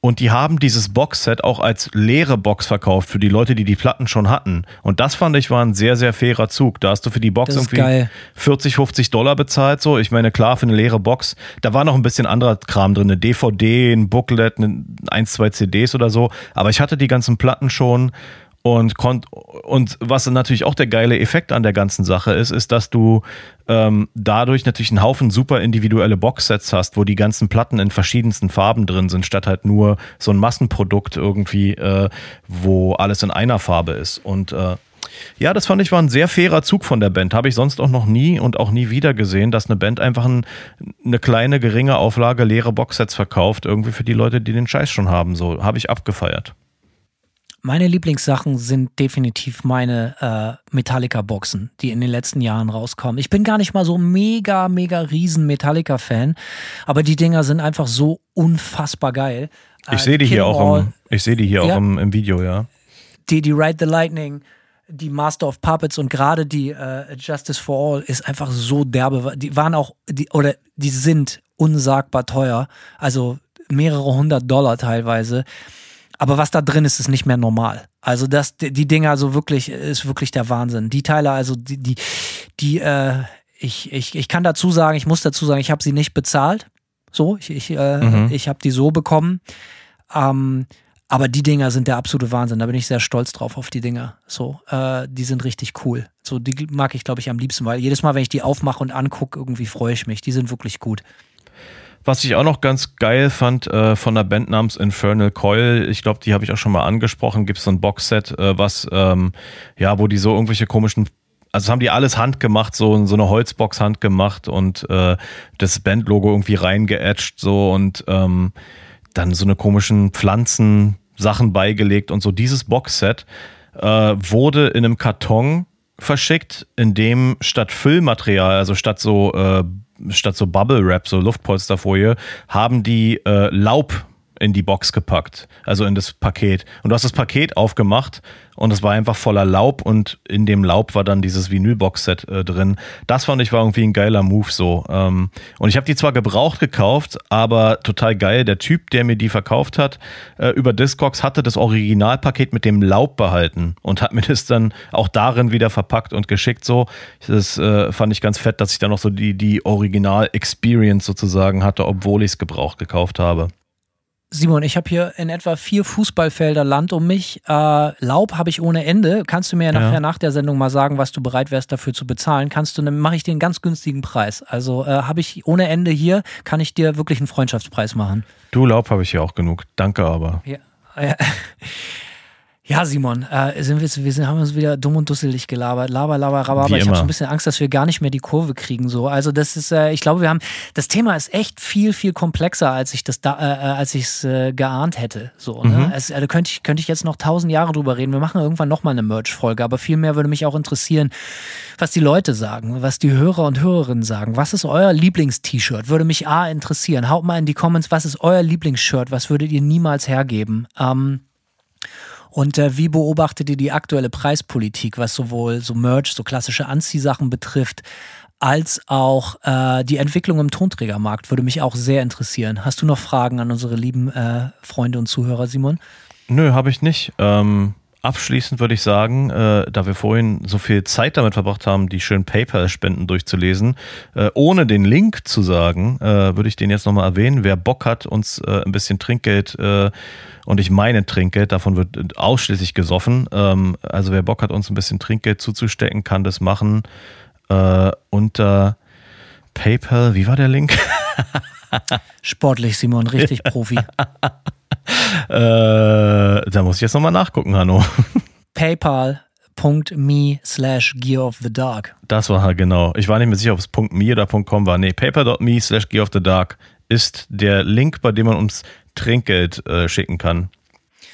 Und die haben dieses Boxset auch als leere Box verkauft für die Leute, die die Platten schon hatten. Und das fand ich war ein sehr, sehr fairer Zug. Da hast du für die Box irgendwie geil. 40, 50 Dollar bezahlt. So, ich meine, klar, für eine leere Box, da war noch ein bisschen anderer Kram drin. Eine DVD, ein Booklet, eine, eins, zwei CDs oder so. Aber ich hatte die ganzen Platten schon und und was natürlich auch der geile Effekt an der ganzen Sache ist, ist, dass du ähm, dadurch natürlich einen Haufen super individuelle Boxsets hast, wo die ganzen Platten in verschiedensten Farben drin sind, statt halt nur so ein Massenprodukt irgendwie, äh, wo alles in einer Farbe ist. Und äh, ja, das fand ich war ein sehr fairer Zug von der Band. Habe ich sonst auch noch nie und auch nie wieder gesehen, dass eine Band einfach ein, eine kleine, geringe Auflage leere Boxsets verkauft, irgendwie für die Leute, die den Scheiß schon haben. So habe ich abgefeiert. Meine Lieblingssachen sind definitiv meine äh, Metallica-Boxen, die in den letzten Jahren rauskommen. Ich bin gar nicht mal so mega, mega riesen Metallica-Fan, aber die Dinger sind einfach so unfassbar geil. Ich Äh, sehe die hier auch im, ich sehe die hier Ja. auch im, im Video, ja. die, die Ride the Lightning, die Master of Puppets und gerade die äh, Justice for All ist einfach so derbe. Die waren auch, die, oder die sind unsagbar teuer. Also mehrere hundert Dollar teilweise. Aber was da drin ist, ist nicht mehr normal. Also das, die Dinger so wirklich, ist wirklich der Wahnsinn. Die Teile, also die, die, die äh, ich, ich, ich kann dazu sagen, ich muss dazu sagen, ich habe sie nicht bezahlt. So, ich, ich, äh, mhm. ich habe die so bekommen. Ähm, aber die Dinger sind der absolute Wahnsinn. Da bin ich sehr stolz drauf auf die Dinger. So, äh, die sind richtig cool. So, die mag ich, glaube ich, am liebsten, weil jedes Mal, wenn ich die aufmache und angucke, irgendwie freue ich mich. Die sind wirklich gut. Was ich auch noch ganz geil fand äh, von der Band namens Infernal Coil, ich glaube, die habe ich auch schon mal angesprochen, gibt es so ein Boxset, äh, was, ähm, ja, wo die so irgendwelche komischen also haben die alles handgemacht, so, so eine Holzbox handgemacht und äh, das Bandlogo irgendwie reingeetcht so und ähm, dann so eine komischen Pflanzensachen beigelegt und so. Dieses Boxset äh, wurde in einem Karton verschickt, in dem statt Füllmaterial, also statt so äh, statt so Bubble Wrap, so Luftpolsterfolie, haben die äh, Laub in die Box gepackt, also in das Paket. Und du hast das Paket aufgemacht und es war einfach voller Laub und in dem Laub war dann dieses Vinylbox-Set äh, drin. Das fand ich war irgendwie ein geiler Move so. Ähm, und ich habe die zwar gebraucht gekauft, aber total geil. Der Typ, der mir die verkauft hat, äh, über Discogs hatte das Originalpaket mit dem Laub behalten und hat (laughs) mir das dann auch darin wieder verpackt und geschickt so. Das äh, fand ich ganz fett, dass ich dann noch so die, die Original-Experience sozusagen hatte, obwohl ich es gebraucht gekauft habe. Simon, ich habe hier in etwa vier Fußballfelder Land um mich. Äh, Laub habe ich ohne Ende. Kannst du mir ja nachher nach der Sendung mal sagen, was du bereit wärst dafür zu bezahlen? Kannst du, dann mache ich dir einen ganz günstigen Preis. Also äh, habe ich ohne Ende hier, kann ich dir wirklich einen Freundschaftspreis machen. Du Laub habe ich hier auch genug. Danke aber. Ja. (laughs) ja. Simon, äh, sind wir, wir sind, haben uns wieder dumm und dusselig gelabert. Laber, laber, raber. Aber ich habe so ein bisschen Angst, dass wir gar nicht mehr die Kurve kriegen. So. Also, das ist, äh, ich glaube, wir haben, das Thema ist echt viel, viel komplexer, als ich das da, äh, als ich es äh, geahnt hätte. So, ne? Mhm. Es, also könnte ich, könnte ich jetzt noch tausend Jahre drüber reden. Wir machen irgendwann nochmal eine Merch-Folge, aber viel mehr würde mich auch interessieren, was die Leute sagen, was die Hörer und Hörerinnen sagen. Was ist euer Lieblings-T-Shirt? Würde mich A interessieren. Haut mal in die Comments, was ist euer Lieblingsshirt? Was würdet ihr niemals hergeben? Ähm, und äh, wie beobachtet ihr die aktuelle Preispolitik, was sowohl so Merch, so klassische Anziehsachen betrifft, als auch äh, die Entwicklung im Tonträgermarkt? Würde mich auch sehr interessieren. Hast du noch Fragen an unsere lieben äh, Freunde und Zuhörer, Simon? Nö, habe ich nicht. Ähm, abschließend würde ich sagen, äh, da wir vorhin so viel Zeit damit verbracht haben, die schönen PayPal-Spenden durchzulesen, äh, ohne den Link zu sagen, äh, würde ich den jetzt nochmal erwähnen. Wer Bock hat, uns äh, ein bisschen Trinkgeld äh, und ich meine Trinkgeld, davon wird ausschließlich gesoffen. Ähm, also wer Bock hat, uns ein bisschen Trinkgeld zuzustecken, kann das machen äh, unter PayPal. Wie war der Link? (laughs) (laughs) Sportlich, Simon, richtig Profi. (laughs) äh, da muss ich jetzt nochmal nachgucken, Hanno. (laughs) PayPal.me slash Gear of the Dark. Das war genau. Ich war nicht mehr sicher, ob es .me oder .com war. Nee, paypal.me slash Gear of the Dark ist der Link, bei dem man uns Trinkgeld äh, schicken kann.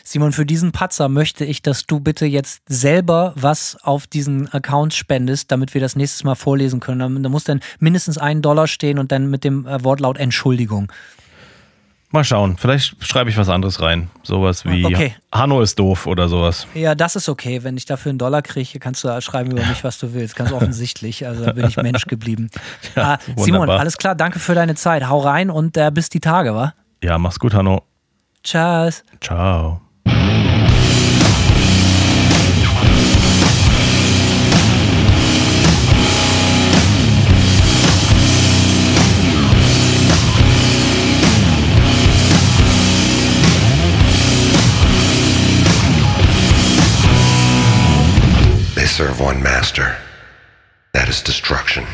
Simon, für diesen Patzer möchte ich, dass du bitte jetzt selber was auf diesen Account spendest, damit wir das nächstes Mal vorlesen können. Da muss dann mindestens ein Dollar stehen und dann mit dem äh, Wortlaut Entschuldigung. Mal schauen, vielleicht schreibe ich was anderes rein. Sowas wie okay. Hanno ist doof oder sowas. Ja, das ist okay. Wenn ich dafür einen Dollar kriege, kannst du schreiben über mich, was du willst. Ganz offensichtlich. Also da bin ich Mensch geblieben. (laughs) Ja, ah, Simon, alles klar, danke für deine Zeit. Hau rein und äh, bis die Tage, wa? Ja, mach's gut, Hanno. Tschüss. Ciao. They serve one master. That is destruction.